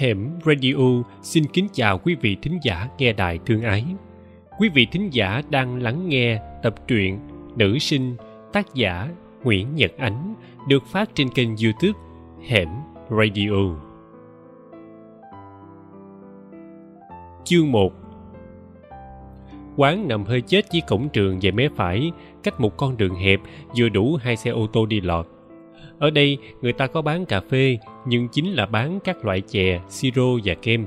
Hẻm Radio xin kính chào quý vị thính giả nghe đài thương ái. Quý vị thính giả đang lắng nghe tập truyện Nữ sinh tác giả Nguyễn Nhật Ánh được phát trên kênh youtube Hẻm Radio. Chương 1 Quán nằm hơi chết với cổng trường về mé phải, cách một con đường hẹp vừa đủ hai xe ô tô đi lọt ở đây người ta có bán cà phê nhưng chính là bán các loại chè, siro và kem.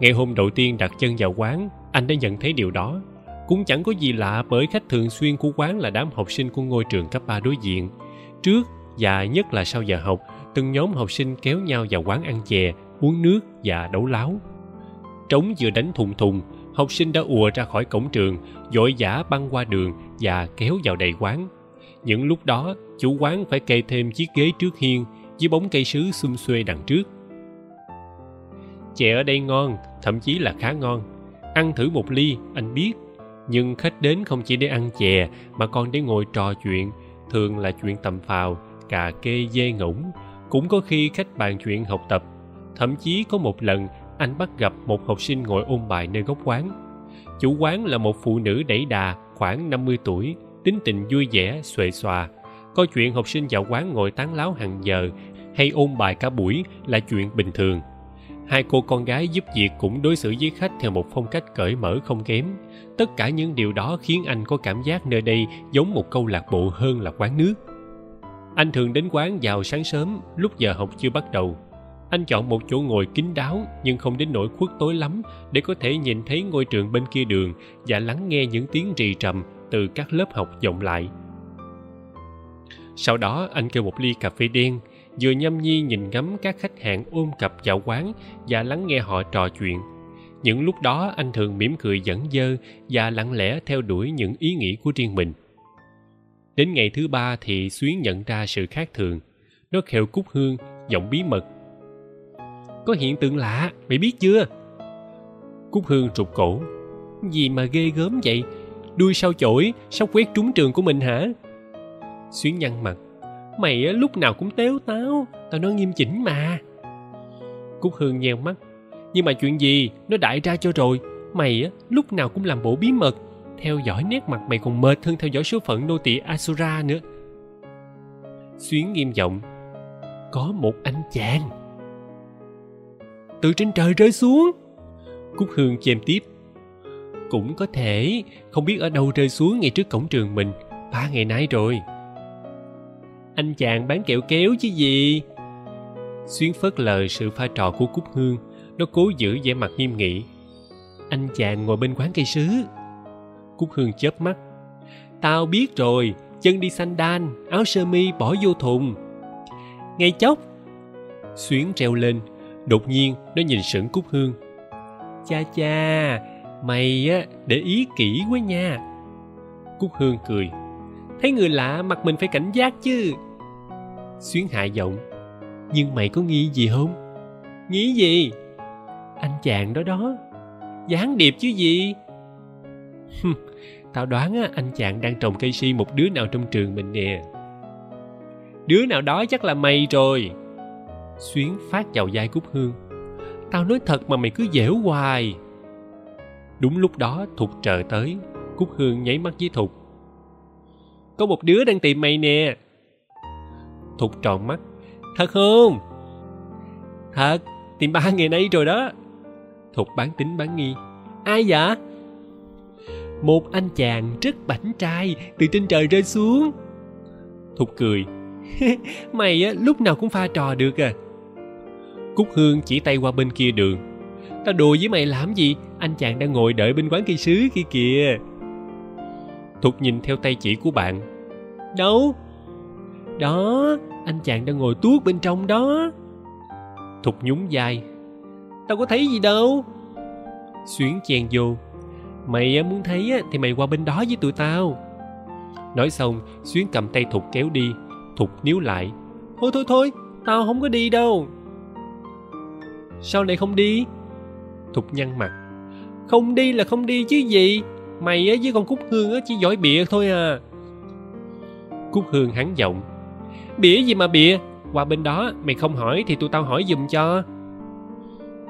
Ngày hôm đầu tiên đặt chân vào quán, anh đã nhận thấy điều đó. Cũng chẳng có gì lạ bởi khách thường xuyên của quán là đám học sinh của ngôi trường cấp 3 đối diện. Trước và nhất là sau giờ học, từng nhóm học sinh kéo nhau vào quán ăn chè, uống nước và đấu láo. Trống vừa đánh thùng thùng, học sinh đã ùa ra khỏi cổng trường vội vã băng qua đường và kéo vào đầy quán. Những lúc đó, chủ quán phải kê thêm chiếc ghế trước hiên dưới bóng cây sứ xum xuê đằng trước. Chè ở đây ngon, thậm chí là khá ngon. Ăn thử một ly, anh biết. Nhưng khách đến không chỉ để ăn chè, mà còn để ngồi trò chuyện. Thường là chuyện tầm phào, cà kê dê ngỗng. Cũng có khi khách bàn chuyện học tập. Thậm chí có một lần, anh bắt gặp một học sinh ngồi ôn bài nơi góc quán. Chủ quán là một phụ nữ đẩy đà, khoảng 50 tuổi, tính tình vui vẻ, xuề xòa có chuyện học sinh vào quán ngồi tán láo hàng giờ hay ôn bài cả buổi là chuyện bình thường. Hai cô con gái giúp việc cũng đối xử với khách theo một phong cách cởi mở không kém. Tất cả những điều đó khiến anh có cảm giác nơi đây giống một câu lạc bộ hơn là quán nước. Anh thường đến quán vào sáng sớm, lúc giờ học chưa bắt đầu. Anh chọn một chỗ ngồi kín đáo nhưng không đến nỗi khuất tối lắm để có thể nhìn thấy ngôi trường bên kia đường và lắng nghe những tiếng rì trầm từ các lớp học vọng lại sau đó, anh kêu một ly cà phê đen, vừa nhâm nhi nhìn ngắm các khách hàng ôm cặp vào quán và lắng nghe họ trò chuyện. Những lúc đó, anh thường mỉm cười dẫn dơ và lặng lẽ theo đuổi những ý nghĩ của riêng mình. Đến ngày thứ ba thì xuyến nhận ra sự khác thường. Nó khều cúc hương, giọng bí mật. Có hiện tượng lạ, mày biết chưa? Cúc hương trục cổ. Gì mà ghê gớm vậy? Đuôi sao chổi sắp quét trúng trường của mình hả? Xuyến nhăn mặt. Mày á, lúc nào cũng téo táo, tao nói nghiêm chỉnh mà. Cúc hương nheo mắt. Nhưng mà chuyện gì, nó đại ra cho rồi. Mày á, lúc nào cũng làm bộ bí mật, theo dõi nét mặt mày còn mệt hơn theo dõi số phận nô tỳ asura nữa. Xuyến nghiêm giọng, có một anh chàng. Từ trên trời rơi xuống. Cúc hương chêm tiếp, cũng có thể, không biết ở đâu rơi xuống ngay trước cổng trường mình, ba ngày nay rồi anh chàng bán kẹo kéo chứ gì? Xuyến phớt lờ sự pha trò của cúc hương. Nó cố giữ vẻ mặt nghiêm nghị. Anh chàng ngồi bên quán cây sứ. Cúc hương chớp mắt. Tao biết rồi, chân đi xanh đan, áo sơ mi bỏ vô thùng. Ngay chốc. Xuyến treo lên. Đột nhiên, nó nhìn sững cúc hương. Cha cha, mày á, để ý kỹ quá nha. Cúc hương cười. Thấy người lạ, mặt mình phải cảnh giác chứ xuyến hạ giọng. Nhưng mày có nghĩ gì không? Nghĩ gì? Anh chàng đó đó. Gián điệp chứ gì? Tao đoán á, anh chàng đang trồng cây si một đứa nào trong trường mình nè. Đứa nào đó chắc là mày rồi. Xuyến phát vào vai cúc hương. Tao nói thật mà mày cứ dẻo hoài. Đúng lúc đó, thục trợ tới. Cúc hương nháy mắt với thục. Có một đứa đang tìm mày nè thục tròn mắt. Thật không? Thật, tìm ba ngày nay rồi đó. Thục bán tính bán nghi. Ai vậy? Một anh chàng rất bảnh trai, từ trên trời rơi xuống. Thục cười. cười mày á, lúc nào cũng pha trò được à. Cúc hương chỉ tay qua bên kia đường. Tao đùa với mày làm gì? Anh chàng đang ngồi đợi bên quán cây sứ kia kìa. Thục nhìn theo tay chỉ của bạn. Đâu? Đó, anh chàng đang ngồi tuốt bên trong đó. Thục nhún vai. Tao có thấy gì đâu. Xuyến chen vô. Mày muốn thấy thì mày qua bên đó với tụi tao. Nói xong, xuyến cầm tay thục kéo đi. Thục níu lại. Thôi thôi thôi, tao không có đi đâu. Sao lại không đi? Thục nhăn mặt. Không đi là không đi chứ gì. Mày á, với con cúc hương á, chỉ giỏi bịa thôi à. Cúc hương hắn giọng bịa gì mà bịa qua bên đó, mày không hỏi thì tụi tao hỏi giùm cho.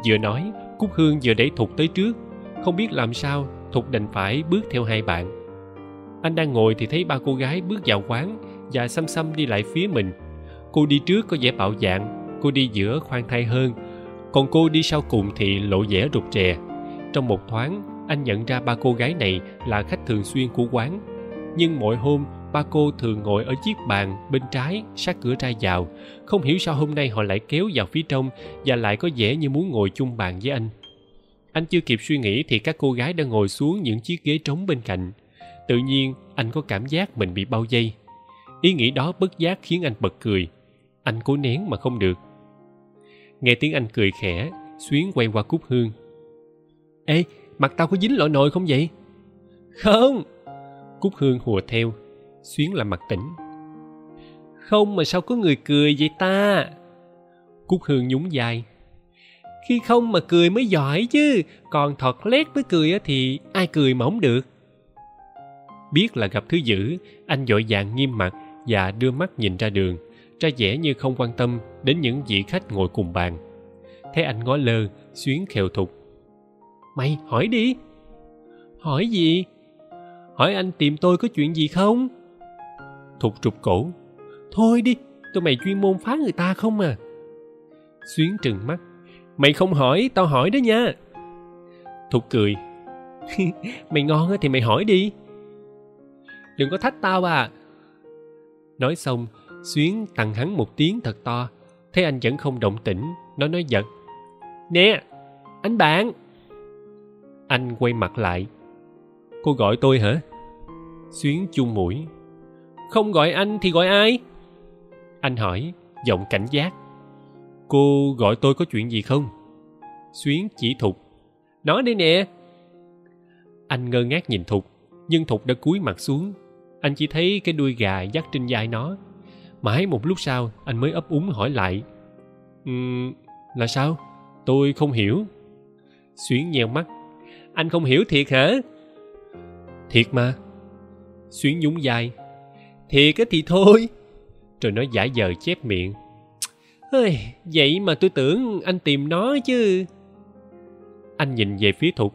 Vừa nói, cúc hương vừa đẩy thục tới trước. Không biết làm sao, thục đành phải bước theo hai bạn. Anh đang ngồi thì thấy ba cô gái bước vào quán và xăm xăm đi lại phía mình. Cô đi trước có vẻ bạo dạn cô đi giữa khoan thai hơn. Còn cô đi sau cùng thì lộ vẻ rụt rè. Trong một thoáng, anh nhận ra ba cô gái này là khách thường xuyên của quán. Nhưng mỗi hôm ba cô thường ngồi ở chiếc bàn bên trái, sát cửa ra vào. Không hiểu sao hôm nay họ lại kéo vào phía trong và lại có vẻ như muốn ngồi chung bàn với anh. Anh chưa kịp suy nghĩ thì các cô gái đã ngồi xuống những chiếc ghế trống bên cạnh. Tự nhiên, anh có cảm giác mình bị bao dây ý nghĩ đó bất giác khiến anh bật cười. Anh cố nén mà không được. Nghe tiếng anh cười khẽ, xuyến quay qua cúc hương. Ê, mặt tao có dính lọ nồi không vậy? Không. Cúc hương hùa theo xuyến làm mặt tỉnh. Không mà sao có người cười vậy ta? Cúc hương nhún vai. Khi không mà cười mới giỏi chứ, còn thọt lét với cười thì ai cười mà không được. Biết là gặp thứ dữ, anh vội vàng nghiêm mặt và đưa mắt nhìn ra đường, ra vẻ như không quan tâm đến những vị khách ngồi cùng bàn. Thấy anh ngó lơ, xuyến khều thục. Mày hỏi đi. Hỏi gì? Hỏi anh tìm tôi có chuyện gì không? Thục trục cổ. Thôi đi, tụi mày chuyên môn phá người ta không à? Xuyến trừng mắt. Mày không hỏi, tao hỏi đó nha. Thục cười. mày ngon thì mày hỏi đi. Đừng có thách tao à. Nói xong, xuyến tặng hắn một tiếng thật to. Thấy anh vẫn không động tĩnh, nó nói giật. Nè, anh bạn. Anh quay mặt lại. Cô gọi tôi hả? Xuyến chung mũi không gọi anh thì gọi ai? Anh hỏi giọng cảnh giác. Cô gọi tôi có chuyện gì không? Xuyến chỉ thục. Nói đi nè. Anh ngơ ngác nhìn thục nhưng thục đã cúi mặt xuống. Anh chỉ thấy cái đuôi gà dắt trên vai nó. Mãi một lúc sau anh mới ấp úng hỏi lại. Um, là sao? Tôi không hiểu. Xuyến nheo mắt. Anh không hiểu thiệt hả? Thiệt mà. Xuyến nhún vai thiệt á thì thôi. Rồi nó giả vờ chép miệng. Ơi, vậy mà tôi tưởng anh tìm nó chứ. Anh nhìn về phía thục.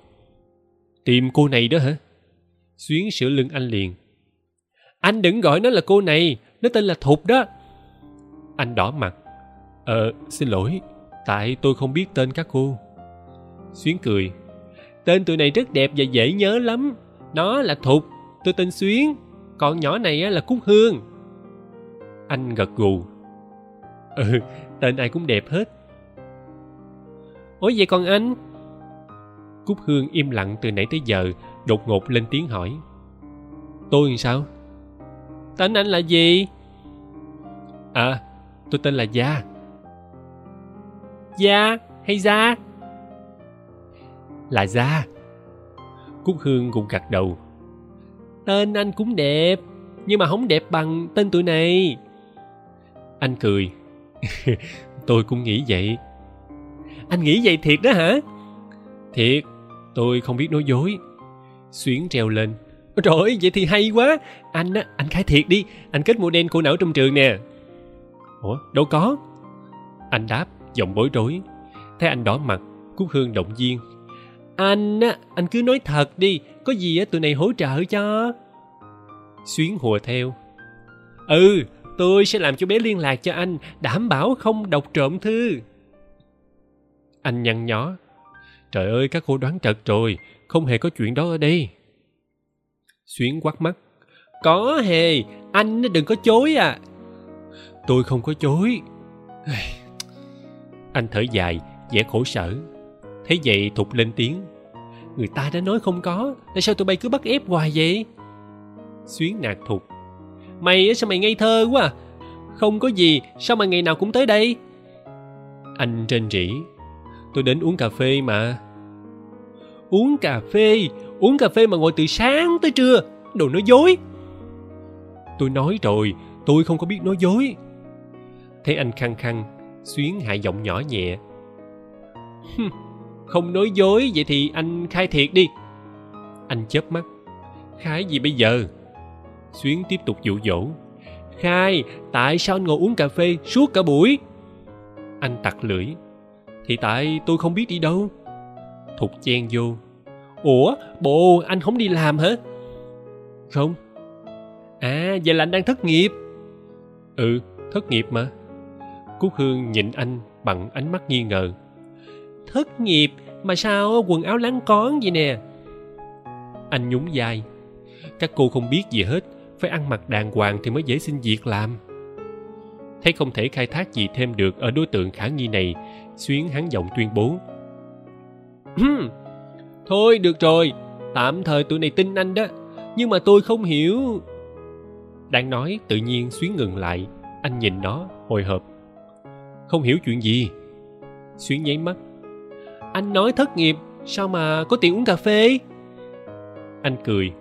Tìm cô này đó hả? Xuyến sửa lưng anh liền. Anh đừng gọi nó là cô này nó tên là thục đó. Anh đỏ mặt. Ờ xin lỗi tại tôi không biết tên các cô. Xuyến cười. Tên tụi này rất đẹp và dễ nhớ lắm. Nó là thục tôi tên xuyến còn nhỏ này là cúc hương. Anh gật gù. Ừ tên ai cũng đẹp hết. Ủa vậy còn anh? Cúc hương im lặng từ nãy tới giờ, đột ngột lên tiếng hỏi. Tôi làm sao? Tên anh là gì? À tôi tên là gia. Gia hay gia? Là gia. Cúc hương cũng gật đầu tên anh cũng đẹp, nhưng mà không đẹp bằng tên tụi này. Anh cười. tôi cũng nghĩ vậy. Anh nghĩ vậy thiệt đó hả? Thiệt, tôi không biết nói dối. Xuyến treo lên. Trời ơi, vậy thì hay quá. Anh á, anh khai thiệt đi. Anh kết model cô não trong trường nè. Ủa, đâu có. Anh đáp, giọng bối rối. Thấy anh đỏ mặt, cúc hương động viên. Anh á, anh cứ nói thật đi có gì á, tụi này hỗ trợ cho. Xuyến hùa theo. Ừ tôi sẽ làm cho bé liên lạc cho anh, đảm bảo không đọc trộm thư. Anh nhăn nhó. Trời ơi, các cô đoán trật rồi, không hề có chuyện đó ở đây. Xuyến quắt mắt. Có hề, anh đừng có chối à. Tôi không có chối. Anh thở dài, vẻ khổ sở. Thấy vậy thục lên tiếng người ta đã nói không có, tại sao tụi bay cứ bắt ép hoài vậy? Xuyến nạt thục. Mày sao mày ngây thơ quá à? không có gì, sao mà ngày nào cũng tới đây? Anh trên rỉ. Tôi đến uống cà phê mà. Uống cà phê? Uống cà phê mà ngồi từ sáng tới trưa. Đồ nói dối. Tôi nói rồi, tôi không có biết nói dối. Thấy anh khăng khăng, xuyến hạ giọng nhỏ nhẹ không nói dối, vậy thì anh khai thiệt đi. Anh chớp mắt. Khai gì bây giờ? Xuyến tiếp tục dụ dỗ. Khai, tại sao anh ngồi uống cà phê suốt cả buổi? Anh tặc lưỡi. Thì tại tôi không biết đi đâu. Thục chen vô. Ủa, bộ, anh không đi làm hả? Không. À vậy là anh đang thất nghiệp. Ừ thất nghiệp mà. Cúc hương nhìn anh bằng ánh mắt nghi ngờ thất nghiệp mà sao quần áo láng con vậy nè? Anh nhún vai. Các cô không biết gì hết, phải ăn mặc đàng hoàng thì mới dễ xin việc làm. Thấy không thể khai thác gì thêm được ở đối tượng khả nghi này, xuyến hắn giọng tuyên bố. Thôi được rồi, tạm thời tụi này tin anh đó, nhưng mà tôi không hiểu. Đang nói, tự nhiên xuyến ngừng lại, anh nhìn nó, hồi hộp. Không hiểu chuyện gì. Xuyến nháy mắt anh nói thất nghiệp sao mà có tiền uống cà phê? Anh cười.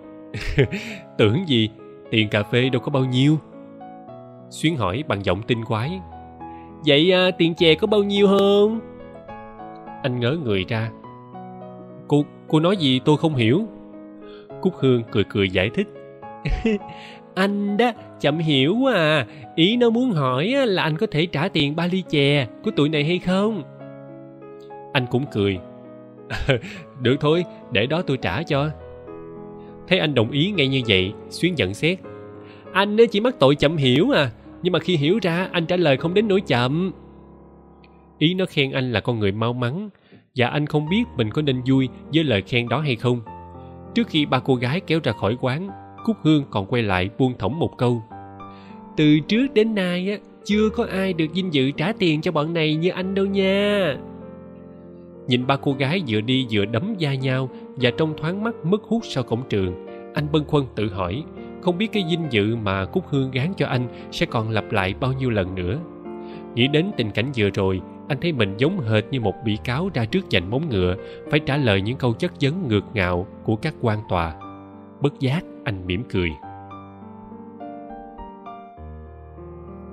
tưởng gì tiền cà phê đâu có bao nhiêu? Xuyến hỏi bằng giọng tinh quái. Vậy à, tiền chè có bao nhiêu không anh ngớ người ra. Cô cô nói gì tôi không hiểu. Cúc hương cười cười giải thích. Anh đó chậm hiểu quá à. Ý nó muốn hỏi là anh có thể trả tiền ba ly chè của tụi này hay không? Anh cũng cười. Được thôi, để đó tôi trả cho. Thấy anh đồng ý ngay như vậy, xuyến nhận xét. Anh chỉ mắc tội chậm hiểu à nhưng mà khi hiểu ra, anh trả lời không đến nỗi chậm. Ý nó khen anh là con người mau mắn, và anh không biết mình có nên vui với lời khen đó hay không. Trước khi ba cô gái kéo ra khỏi quán, cúc hương còn quay lại buông thõng một câu. Từ trước đến nay á, chưa có ai được vinh dự trả tiền cho bọn này như anh đâu nha nhìn ba cô gái vừa đi vừa đấm da nhau và trong thoáng mắt mất hút sau cổng trường, anh bâng khuâng tự hỏi, không biết cái dinh dự mà cúc hương gán cho anh sẽ còn lặp lại bao nhiêu lần nữa. Nghĩ đến tình cảnh vừa rồi, anh thấy mình giống hệt như một bị cáo ra trước giành móng ngựa, phải trả lời những câu chất vấn ngược ngạo của các quan tòa. Bất giác, anh mỉm cười.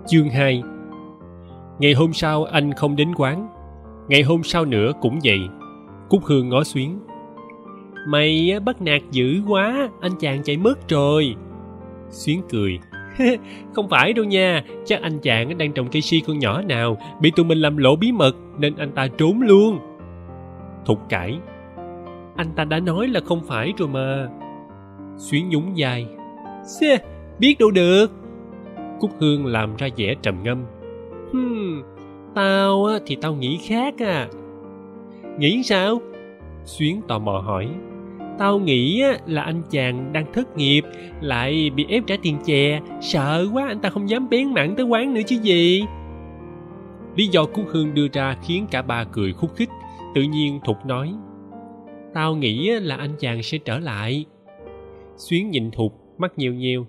Chương 2 ngày hôm sau, anh không đến quán ngày hôm sau nữa cũng vậy. Cúc hương ngó xuyến mày bắt nạt dữ quá anh chàng chạy mất rồi. Xuyến cười. không phải đâu nha chắc anh chàng đang trồng cây si con nhỏ nào bị tụi mình làm lộ bí mật nên anh ta trốn luôn. Thục cãi. anh ta đã nói là không phải rồi mà. Xuyến nhún dài. xê biết đâu được. Cúc hương làm ra vẻ trầm ngâm. Hmm, tao á, thì tao nghĩ khác à. Nghĩ sao? Xuyến tò mò hỏi. Tao nghĩ á, là anh chàng đang thất nghiệp, lại bị ép trả tiền chè. Sợ quá, anh ta không dám bén mảng tới quán nữa chứ gì. Lý do cúc hương đưa ra khiến cả ba cười khúc khích, tự nhiên thục nói. Tao nghĩ là anh chàng sẽ trở lại. Xuyến nhìn thục mắt nhiều nhiều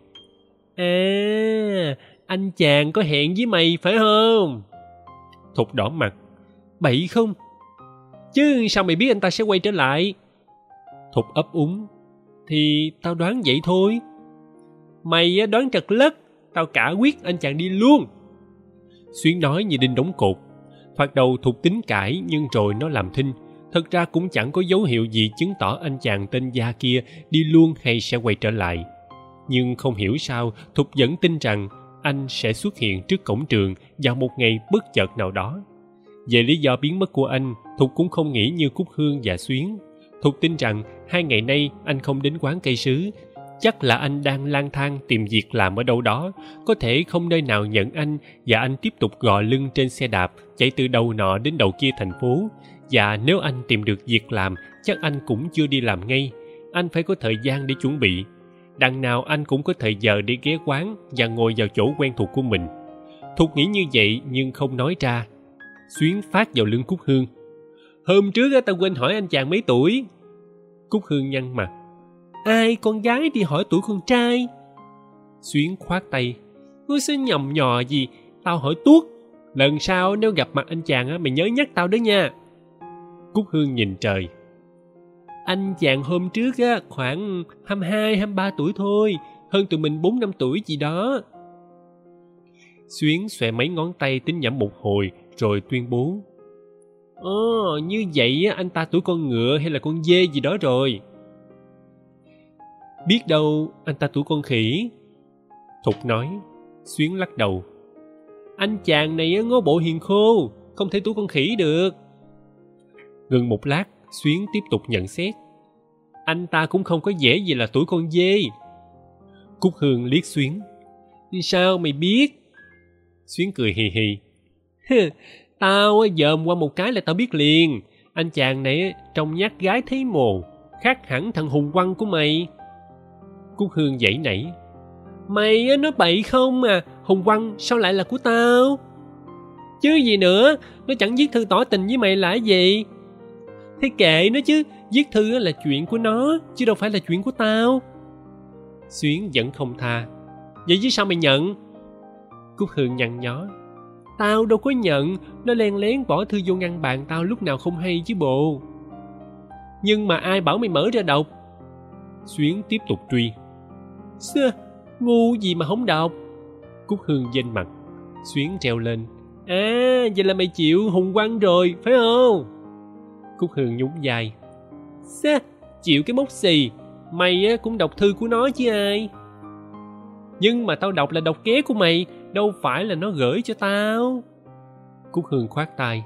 à anh chàng có hẹn với mày phải không? Thục đỏ mặt. Bậy không? Chứ sao mày biết anh ta sẽ quay trở lại? Thục ấp úng. Thì tao đoán vậy thôi. Mày đoán trật lất. Tao cả quyết anh chàng đi luôn. Xuyến nói như đinh đóng cột. Thoạt đầu thục tính cãi, nhưng rồi nó làm thinh. Thật ra cũng chẳng có dấu hiệu gì chứng tỏ anh chàng tên gia kia đi luôn hay sẽ quay trở lại. Nhưng không hiểu sao, thục vẫn tin rằng anh sẽ xuất hiện trước cổng trường vào một ngày bất chợt nào đó. Về lý do biến mất của anh, thục cũng không nghĩ như cúc hương và xuyến. Thục tin rằng hai ngày nay anh không đến quán cây sứ. Chắc là anh đang lang thang tìm việc làm ở đâu đó. Có thể không nơi nào nhận anh và anh tiếp tục gò lưng trên xe đạp chạy từ đầu nọ đến đầu kia thành phố. Và nếu anh tìm được việc làm, chắc anh cũng chưa đi làm ngay. Anh phải có thời gian để chuẩn bị đằng nào anh cũng có thời giờ để ghé quán và ngồi vào chỗ quen thuộc của mình. Thục nghĩ như vậy nhưng không nói ra. Xuyến phát vào lưng cúc hương. Hôm trước tao quên hỏi anh chàng mấy tuổi? Cúc hương nhăn mặt. Ai, con gái đi hỏi tuổi con trai? Xuyến khoát tay. Ngươi sẽ nhầm nhò gì? Tao hỏi tuốt. Lần sau nếu gặp mặt anh chàng á, mày nhớ nhắc tao đó nha. Cúc hương nhìn trời anh chàng hôm trước á, khoảng hai hai hai ba tuổi thôi, hơn tụi mình bốn năm tuổi gì đó. Xuyến xòe mấy ngón tay tính nhẩm một hồi, rồi tuyên bố, ồ, như vậy á, anh ta tuổi con ngựa hay là con dê gì đó rồi? Biết đâu anh ta tuổi con khỉ. Thục nói. Xuyến lắc đầu. Anh chàng này ngó bộ hiền khô, không thể tuổi con khỉ được. Ngừng một lát xuyến tiếp tục nhận xét. Anh ta cũng không có dễ gì là tuổi con dê. Cúc hương liếc xuyến. Sao mày biết? Xuyến cười hì hì. Tao dòm qua một cái là tao biết liền. Anh chàng này trông nhát gái thấy mồ, khác hẳn thằng hùng quăng của mày. Cúc hương dãy nảy. Mày nói bậy không à? Hùng quăng, sao lại là của tao? Chứ gì nữa, nó chẳng viết thư tỏ tình với mày là gì? Thế kệ nó chứ, viết thư là chuyện của nó, chứ đâu phải là chuyện của tao. Xuyến vẫn không tha. Vậy chứ sao mày nhận? Cúc hương nhăn nhó. Tao đâu có nhận, nó len lén bỏ thư vô ngăn bàn tao lúc nào không hay chứ bộ. Nhưng mà ai bảo mày mở ra đọc? Xuyến tiếp tục truy. Xưa, ngu gì mà không đọc? Cúc hương dên mặt. Xuyến treo lên. À vậy là mày chịu hùng quăng rồi, phải không? Cúc hương nhún vai Xa chịu cái mốc xì. Mày cũng đọc thư của nó chứ ai. Nhưng mà tao đọc là đọc ké của mày, đâu phải là nó gửi cho tao. Cúc hương khoát tay.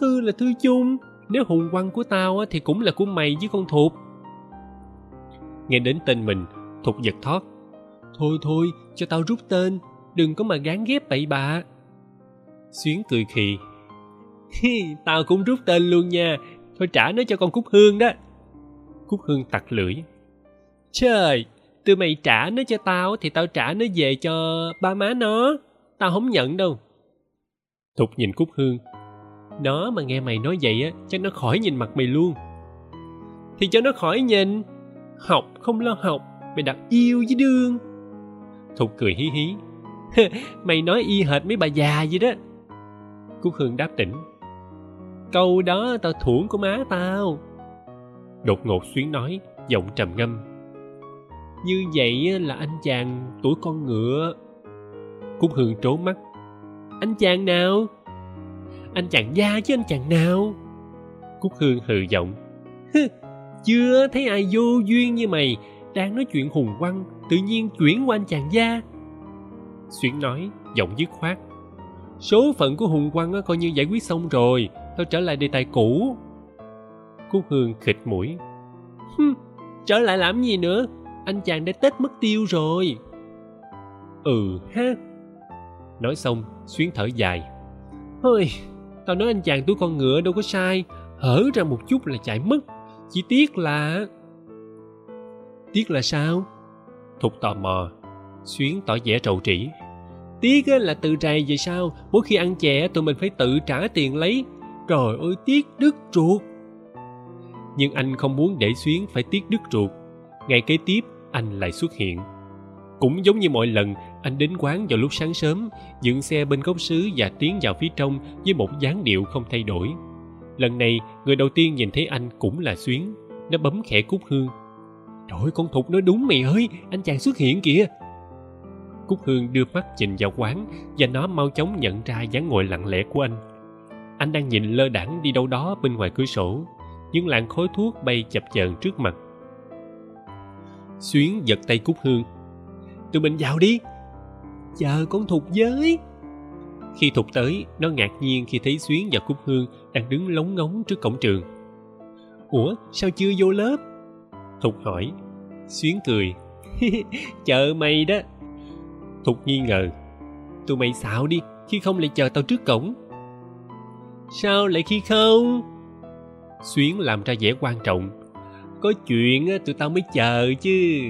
Thư là thư chung, nếu hùng quăng của tao thì cũng là của mày với con thục nghe đến tên mình, thục giật thoát. thôi thôi, cho tao rút tên, đừng có mà gán ghép bậy bạ. Xuyến cười khì tao cũng rút tên luôn nha. Thôi trả nó cho con cúc hương đó. Cúc hương tặc lưỡi. Trời từ mày trả nó cho tao thì tao trả nó về cho ba má nó. Tao không nhận đâu. Thục nhìn cúc hương. Nó mà nghe mày nói vậy á, chắc nó khỏi nhìn mặt mày luôn. Thì cho nó khỏi nhìn. Học, không lo học. Mày đặt yêu với đương. Thục cười hí hí. Mày nói y hệt mấy bà già vậy đó. Cúc hương đáp tỉnh câu đó tao thuẫn của má tao. Đột ngột xuyến nói giọng trầm ngâm. Như vậy là anh chàng tuổi con ngựa. Cúc hương trố mắt. Anh chàng nào? Anh chàng gia chứ anh chàng nào? Cúc hương hừ giọng. Chưa thấy ai vô duyên như mày. Đang nói chuyện hùng quăng tự nhiên chuyển qua anh chàng gia xuyến nói giọng dứt khoát. Số phận của hùng quăng coi như giải quyết xong rồi tao trở lại đề tài cũ. Cúc hương khịt mũi. Trở lại làm gì nữa? Anh chàng đã tết mất tiêu rồi. Ừ ha. Nói xong, xuyến thở dài. Hơi tao nói anh chàng túi con ngựa đâu có sai. Hở ra một chút là chạy mất. Chỉ tiếc là tiếc là sao? Thục tò mò. Xuyến tỏ vẻ trầu trĩ. Tiếc là tự rày về sao mỗi khi ăn chè tụi mình phải tự trả tiền lấy trời ơi, tiếc đứt ruột. Nhưng anh không muốn để xuyến phải tiếc đứt ruột. Ngày kế tiếp, anh lại xuất hiện. Cũng giống như mọi lần, anh đến quán vào lúc sáng sớm, dựng xe bên gốc xứ và tiến vào phía trong với một dáng điệu không thay đổi. Lần này, người đầu tiên nhìn thấy anh cũng là xuyến, nó bấm khẽ cúc hương. Trời con thục nói đúng mày ơi, anh chàng xuất hiện kìa. Cúc hương đưa mắt nhìn vào quán và nó mau chóng nhận ra dáng ngồi lặng lẽ của anh anh đang nhìn lơ đãng đi đâu đó bên ngoài cửa sổ, những làn khói thuốc bay chập chờn trước mặt. Xuyến giật tay cúc hương. Tụi mình vào đi. Chờ con thục với. Khi thục tới, nó ngạc nhiên khi thấy xuyến và cúc hương đang đứng lóng ngóng trước cổng trường. Ủa, sao chưa vô lớp? Thục hỏi. Xuyến cười. cười. Chờ mày đó. Thục nghi ngờ. Tụi mày xạo đi, khi không lại chờ tao trước cổng sao lại khi không? Xuyến làm ra vẻ quan trọng. Có chuyện tụi tao mới chờ chứ.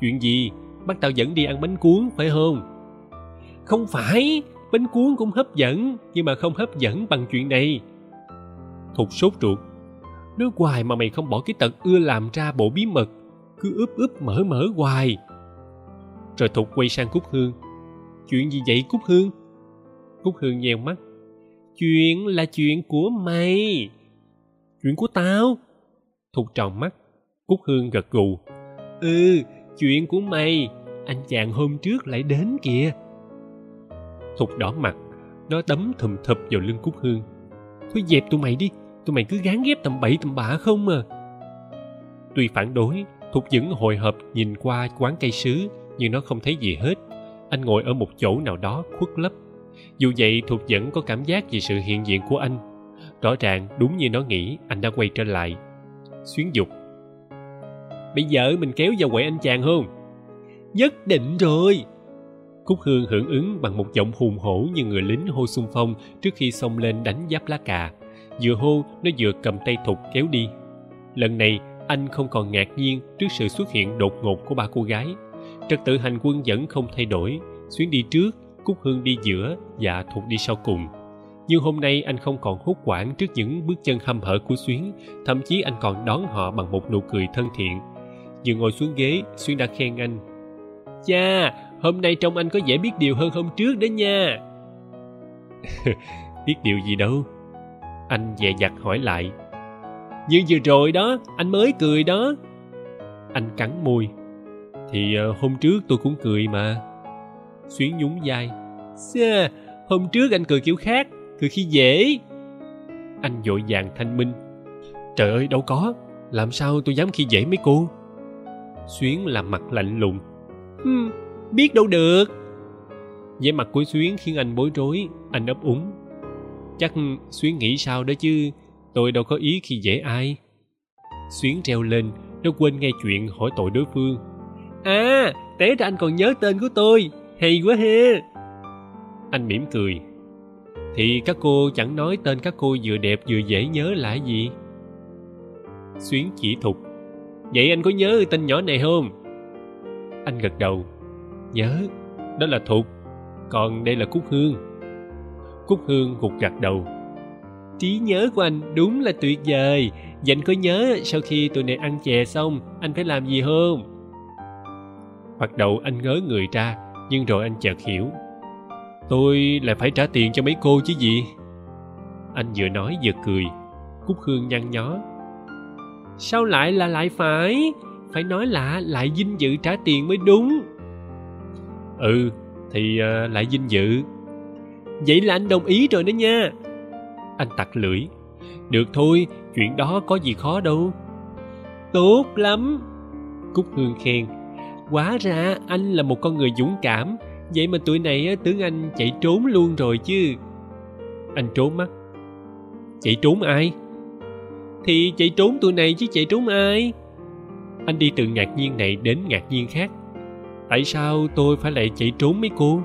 Chuyện gì? Bắt tao dẫn đi ăn bánh cuốn, phải không? Không phải, bánh cuốn cũng hấp dẫn, nhưng mà không hấp dẫn bằng chuyện này. Thục sốt ruột. Nói hoài mà mày không bỏ cái tật ưa làm ra bộ bí mật, cứ ướp ướp mở mở hoài. Rồi thục quay sang cúc hương. Chuyện gì vậy, cúc hương? Cúc hương nheo mắt chuyện là chuyện của mày. Chuyện của tao. Thục tròn mắt, cúc hương gật gù. Ừ chuyện của mày. Anh chàng hôm trước lại đến kìa. Thục đỏ mặt, nó đấm thùm thụp vào lưng cúc hương. Thôi dẹp tụi mày đi, tụi mày cứ gán ghép tầm bậy tầm bạ không à. Tuy phản đối, thục vẫn hồi hộp nhìn qua quán cây sứ, nhưng nó không thấy gì hết. Anh ngồi ở một chỗ nào đó khuất lấp dù vậy, thục vẫn có cảm giác về sự hiện diện của anh. Rõ ràng, đúng như nó nghĩ, anh đã quay trở lại. Xuyến dục. Bây giờ mình kéo vào quậy anh chàng không? Nhất định rồi. Cúc hương hưởng ứng bằng một giọng hùng hổ như người lính hô xung phong trước khi xông lên đánh giáp lá cà. Vừa hô, nó vừa cầm tay thục kéo đi. Lần này, anh không còn ngạc nhiên trước sự xuất hiện đột ngột của ba cô gái. Trật tự hành quân vẫn không thay đổi. Xuyến đi trước cúc hương đi giữa và thục đi sau cùng. Nhưng hôm nay anh không còn hốt quản trước những bước chân hăm hở của xuyến, thậm chí anh còn đón họ bằng một nụ cười thân thiện. Vừa ngồi xuống ghế, xuyến đã khen anh. Cha, hôm nay trông anh có vẻ biết điều hơn hôm trước đó nha. Biết điều gì đâu. Anh dè dặt hỏi lại. Như vừa rồi đó, anh mới cười đó. Anh cắn môi. Thì ờ, hôm trước tôi cũng cười mà xuyến nhún vai. Xê, hôm trước anh cười kiểu khác cười khi dễ. Anh dội vàng thanh minh. Trời ơi đâu có làm sao tôi dám khi dễ mấy cô? Xuyến làm mặt lạnh lùng. Hmm, biết đâu được. Vẻ mặt của xuyến khiến anh bối rối anh ấp úng. Chắc xuyến nghĩ sao đó chứ tôi đâu có ý khi dễ ai. Xuyến treo lên nó quên nghe chuyện hỏi tội đối phương. À té ra anh còn nhớ tên của tôi hay quá ha anh mỉm cười. Thì các cô chẳng nói tên các cô vừa đẹp vừa dễ nhớ là gì? Xuyến chỉ thục. Vậy anh có nhớ tên nhỏ này không? Anh gật đầu. Nhớ. Đó là thục. Còn đây là cúc hương. Cúc hương gục gật đầu. Trí nhớ của anh đúng là tuyệt vời. Vậy anh có nhớ sau khi tụi này ăn chè xong, anh phải làm gì không? Bắt đầu anh ngớ người ra nhưng rồi anh chợt hiểu. Tôi lại phải trả tiền cho mấy cô chứ gì? Anh vừa nói vừa cười. Cúc hương nhăn nhó. Sao lại là lại phải? Phải nói là lại vinh dự trả tiền mới đúng. Ừ thì uh, lại vinh dự. Vậy là anh đồng ý rồi đó nha. Anh tặc lưỡi. Được thôi chuyện đó có gì khó đâu. Tốt lắm. Cúc hương khen quá ra anh là một con người dũng cảm. Vậy mà tụi này tưởng anh chạy trốn luôn rồi chứ. Anh trốn mắt. Chạy trốn ai? Thì chạy trốn tụi này chứ chạy trốn ai? Anh đi từ ngạc nhiên này đến ngạc nhiên khác. Tại sao tôi phải lại chạy trốn mấy cô?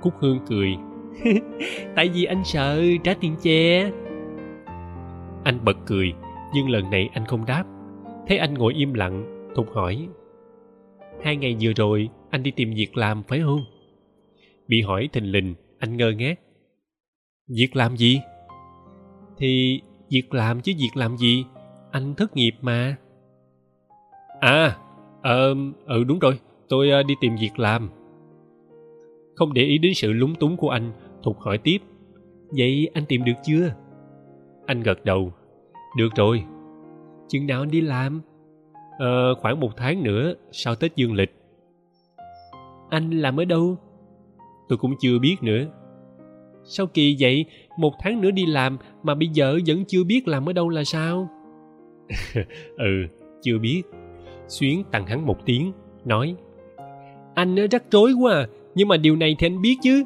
Cúc hương cười. cười tại vì anh sợ trả tiền che anh bật cười, nhưng lần này anh không đáp. Thấy anh ngồi im lặng, thục hỏi hai ngày vừa rồi, anh đi tìm việc làm, phải không? Bị hỏi thình lình, anh ngơ ngác. Việc làm gì? Thì việc làm chứ việc làm gì? Anh thất nghiệp mà. À ờ ừ đúng rồi, tôi ờ, đi tìm việc làm. Không để ý đến sự lúng túng của anh thục hỏi tiếp. Vậy anh tìm được chưa? Anh gật đầu. Được rồi. Chừng nào anh đi làm? Ờ khoảng một tháng nữa sau tết dương lịch. Anh làm ở đâu? Tôi cũng chưa biết nữa. Sao kỳ vậy? Một tháng nữa đi làm mà bây giờ vẫn chưa biết làm ở đâu là sao? Ừ chưa biết. Xuyến tăng hắn một tiếng nói anh rắc rối quá à. Nhưng mà điều này thì anh biết chứ.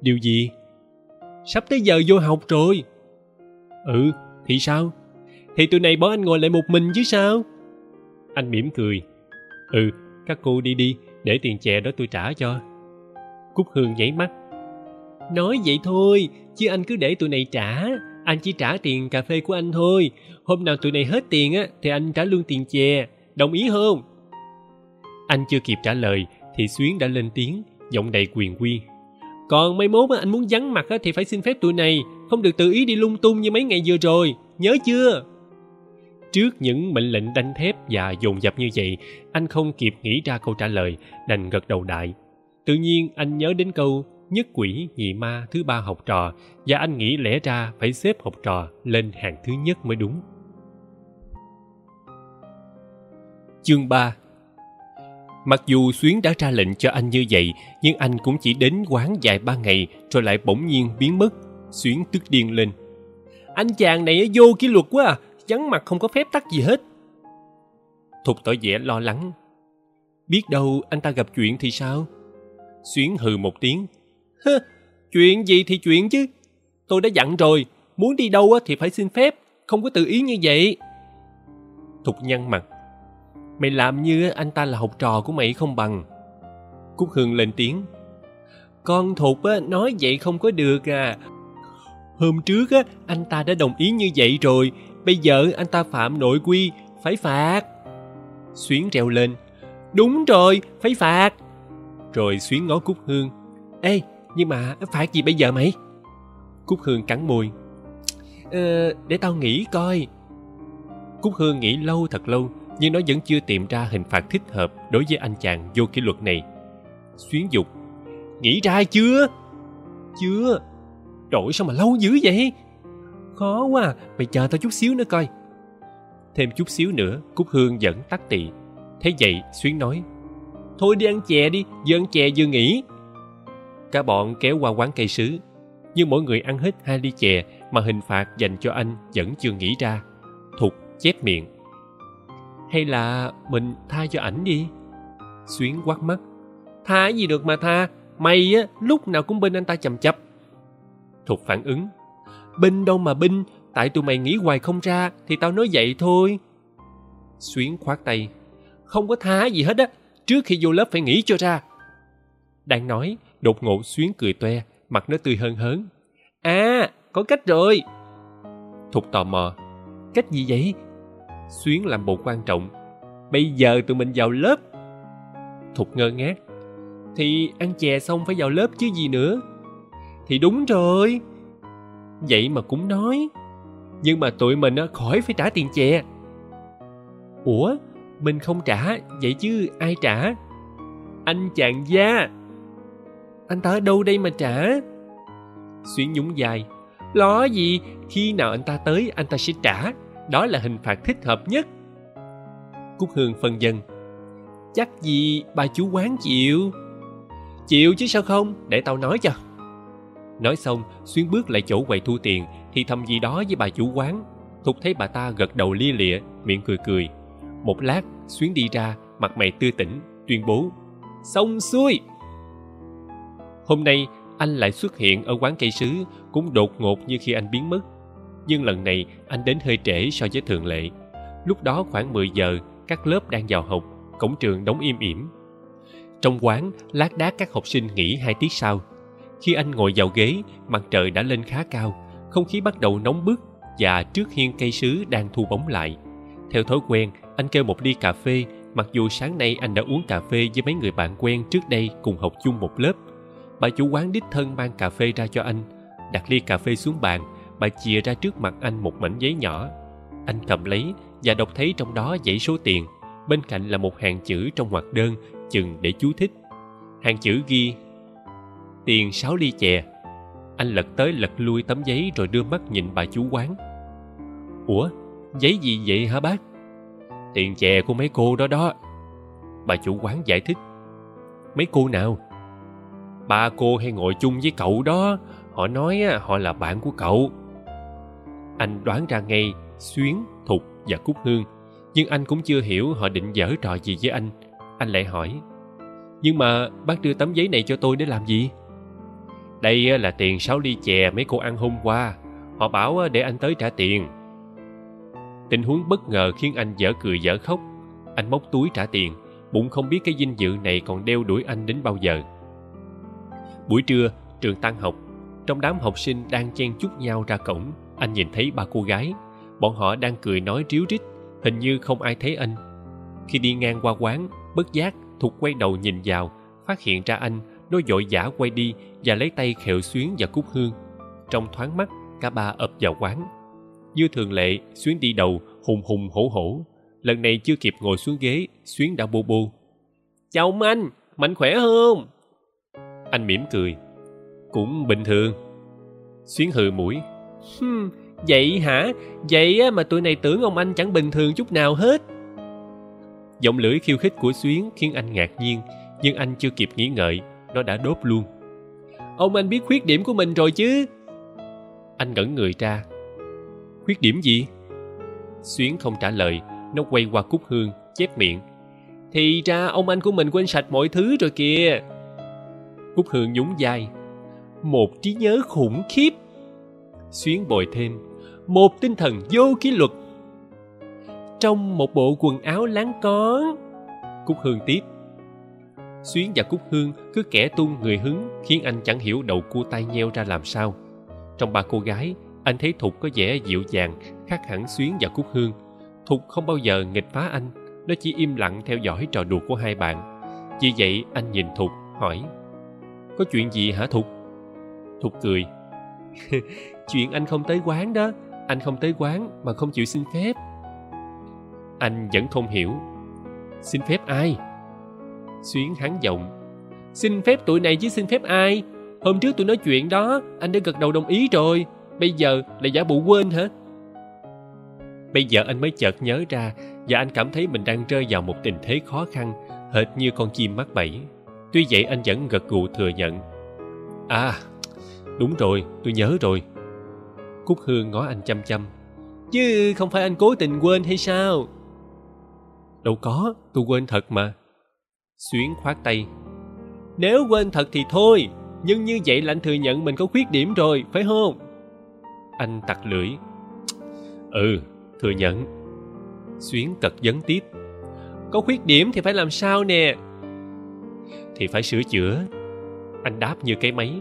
Điều gì? Sắp tới giờ vô học rồi. Ừ thì sao thì tụi này bỏ anh ngồi lại một mình chứ sao? Anh mỉm cười. Ừ các cô đi đi, để tiền chè đó tôi trả cho. Cúc hương nháy mắt. Nói vậy thôi, chứ anh cứ để tụi này trả. Anh chỉ trả tiền cà phê của anh thôi. Hôm nào tụi này hết tiền á, thì anh trả luôn tiền chè. Đồng ý không? Anh chưa kịp trả lời, thì xuyến đã lên tiếng, giọng đầy quyền quy. Còn mai mốt anh muốn vắng mặt thì phải xin phép tụi này. Không được tự ý đi lung tung như mấy ngày vừa rồi. Nhớ chưa? Trước những mệnh lệnh đanh thép và dồn dập như vậy anh không kịp nghĩ ra câu trả lời đành gật đầu đại tự nhiên anh nhớ đến câu nhất quỷ nhị ma thứ ba học trò và anh nghĩ lẽ ra phải xếp học trò lên hàng thứ nhất mới đúng chương 3 Mặc dù Xuyến đã ra lệnh cho anh như vậy, nhưng anh cũng chỉ đến quán vài ba ngày rồi lại bỗng nhiên biến mất. Xuyến tức điên lên. Anh chàng này vô kỷ luật quá à, vắng mặt không có phép tắc gì hết. Thục tỏ vẻ lo lắng. Biết đâu anh ta gặp chuyện thì sao? Xuyến hừ một tiếng. Hơ, chuyện gì thì chuyện chứ. Tôi đã dặn rồi, muốn đi đâu thì phải xin phép, không có tự ý như vậy. Thục nhăn mặt. Mày làm như anh ta là học trò của mày không bằng. Cúc Hương lên tiếng. Con Thục nói vậy không có được à. Hôm trước á, anh ta đã đồng ý như vậy rồi, bây giờ anh ta phạm nội quy, phải phạt. Xuyến treo lên. Đúng rồi, phải phạt. Rồi Xuyến ngó Cúc Hương. Ê, nhưng mà phạt gì bây giờ mày? Cúc Hương cắn môi. Ờ, để tao nghĩ coi. Cúc Hương nghĩ lâu thật lâu, nhưng nó vẫn chưa tìm ra hình phạt thích hợp đối với anh chàng vô kỷ luật này. Xuyến dục. Nghĩ ra chưa? Chưa. Trời sao mà lâu dữ vậy? Khó quá à, mày chờ tao chút xíu nữa coi. Thêm chút xíu nữa, Cúc Hương vẫn tắt tị. Thế vậy, Xuyến nói. Thôi đi ăn chè đi, vừa ăn chè vừa nghỉ. Cả bọn kéo qua quán cây sứ. Nhưng mỗi người ăn hết hai ly chè mà hình phạt dành cho anh vẫn chưa nghĩ ra. Thục chép miệng. Hay là mình tha cho ảnh đi? Xuyến quát mắt. Tha gì được mà tha, mày á lúc nào cũng bên anh ta chầm chập. Thục phản ứng. Binh đâu mà binh, tại tụi mày nghĩ hoài không ra thì tao nói vậy thôi. Xuyến khoát tay. Không có thá gì hết á, trước khi vô lớp phải nghĩ cho ra. Đang nói, đột ngột Xuyến cười toe, mặt nó tươi hơn hớn. À, có cách rồi. Thục tò mò. Cách gì vậy? Xuyến làm bộ quan trọng. Bây giờ tụi mình vào lớp. Thục ngơ ngác. Thì ăn chè xong phải vào lớp chứ gì nữa. Thì đúng rồi. Vậy mà cũng nói. Nhưng mà tụi mình ờ, khỏi phải trả tiền chè. Ủa, mình không trả, vậy chứ ai trả? Anh chàng gia. Anh ta ở đâu đây mà trả? Xuyến nhúng dài. Lo gì, khi nào anh ta tới anh ta sẽ trả. Đó là hình phạt thích hợp nhất. Cúc Hương phân dân. Chắc gì bà chú quán chịu. Chịu chứ sao không, để tao nói cho. Nói xong, Xuyến bước lại chỗ quầy thu tiền thì thầm gì đó với bà chủ quán. Thục thấy bà ta gật đầu lia lịa, miệng cười cười. Một lát, Xuyến đi ra, mặt mày tươi tỉnh, tuyên bố. Xong xuôi! Hôm nay, anh lại xuất hiện ở quán cây sứ, cũng đột ngột như khi anh biến mất. Nhưng lần này, anh đến hơi trễ so với thường lệ. Lúc đó khoảng 10 giờ, các lớp đang vào học, cổng trường đóng im ỉm. Trong quán, lác đác các học sinh nghỉ hai tiết sau. Khi anh ngồi vào ghế, mặt trời đã lên khá cao, không khí bắt đầu nóng bức và trước hiên cây sứ đang thu bóng lại. Theo thói quen, anh kêu một ly cà phê, mặc dù sáng nay anh đã uống cà phê với mấy người bạn quen trước đây cùng học chung một lớp. Bà chủ quán đích thân mang cà phê ra cho anh, đặt ly cà phê xuống bàn, bà chìa ra trước mặt anh một mảnh giấy nhỏ. Anh cầm lấy và đọc thấy trong đó dãy số tiền, bên cạnh là một hàng chữ trong hoạt đơn chừng để chú thích. Hàng chữ ghi tiền sáu ly chè. Anh lật tới lật lui tấm giấy rồi đưa mắt nhìn bà chú quán. Ủa, giấy gì vậy hả bác? Tiền chè của mấy cô đó đó. Bà chủ quán giải thích. Mấy cô nào? Ba cô hay ngồi chung với cậu đó, họ nói họ là bạn của cậu. Anh đoán ra ngay Xuyến, Thục và Cúc Hương, nhưng anh cũng chưa hiểu họ định giở trò gì với anh. Anh lại hỏi, nhưng mà bác đưa tấm giấy này cho tôi để làm gì? Đây là tiền 6 ly chè mấy cô ăn hôm qua. Họ bảo để anh tới trả tiền. Tình huống bất ngờ khiến anh dở cười dở khóc. Anh móc túi trả tiền, bụng không biết cái dinh dự này còn đeo đuổi anh đến bao giờ. Buổi trưa, trường tan học. Trong đám học sinh đang chen chúc nhau ra cổng, anh nhìn thấy ba cô gái. Bọn họ đang cười nói ríu rít, hình như không ai thấy anh. Khi đi ngang qua quán, bất giác, Thục quay đầu nhìn vào, phát hiện ra anh nó vội vã quay đi và lấy tay khều xuyến và cúc hương. Trong thoáng mắt cả ba ập vào quán. Như thường lệ xuyến đi đầu hùng hùng hổ hổ. Lần này chưa kịp ngồi xuống ghế xuyến đã bô bô. Chào anh mạnh khỏe không? Anh mỉm cười. Cũng bình thường. Xuyến hừ mũi. Hmm, vậy hả? Vậy mà tụi này tưởng ông anh chẳng bình thường chút nào hết. Giọng lưỡi khiêu khích của xuyến khiến anh ngạc nhiên nhưng anh chưa kịp nghĩ ngợi nó đã đốt luôn. Ông anh biết khuyết điểm của mình rồi chứ? Anh ngẩn người ra. Khuyết điểm gì? Xuyến không trả lời. Nó quay qua cúc hương, chép miệng. Thì ra ông anh của mình quên sạch mọi thứ rồi kìa. Cúc hương nhún vai. Một trí nhớ khủng khiếp. Xuyến bồi thêm. Một tinh thần vô kỷ luật. Trong một bộ quần áo láng có. Cúc hương tiếp xuyến và cúc hương cứ kẻ tung người hứng khiến anh chẳng hiểu đầu cua tay nheo ra làm sao. Trong ba cô gái, anh thấy thục có vẻ dịu dàng, khác hẳn xuyến và cúc hương. Thục không bao giờ nghịch phá anh, nó chỉ im lặng theo dõi trò đùa của hai bạn. Vì vậy, anh nhìn thục, hỏi, có chuyện gì hả thục? Thục cười. cười, chuyện anh không tới quán đó, anh không tới quán mà không chịu xin phép. Anh vẫn không hiểu, xin phép ai? Xuyến hắn giọng. Xin phép tụi này chứ xin phép ai? Hôm trước tụi nói chuyện đó, anh đã gật đầu đồng ý rồi. Bây giờ lại giả bộ quên hả? Bây giờ anh mới chợt nhớ ra và anh cảm thấy mình đang rơi vào một tình thế khó khăn, hệt như con chim mắc bẫy. Tuy vậy anh vẫn gật gù thừa nhận. À đúng rồi, tôi nhớ rồi. Cúc hương ngó anh chăm chăm. Chứ không phải anh cố tình quên hay sao? Đâu có, tôi quên thật mà xuyến khoát tay. Nếu quên thật thì thôi, nhưng như vậy là anh thừa nhận mình có khuyết điểm rồi, phải không? Anh tặc lưỡi. Ừ thừa nhận. Xuyến cật vấn tiếp. Có khuyết điểm thì phải làm sao nè? Thì phải sửa chữa. Anh đáp như cái máy.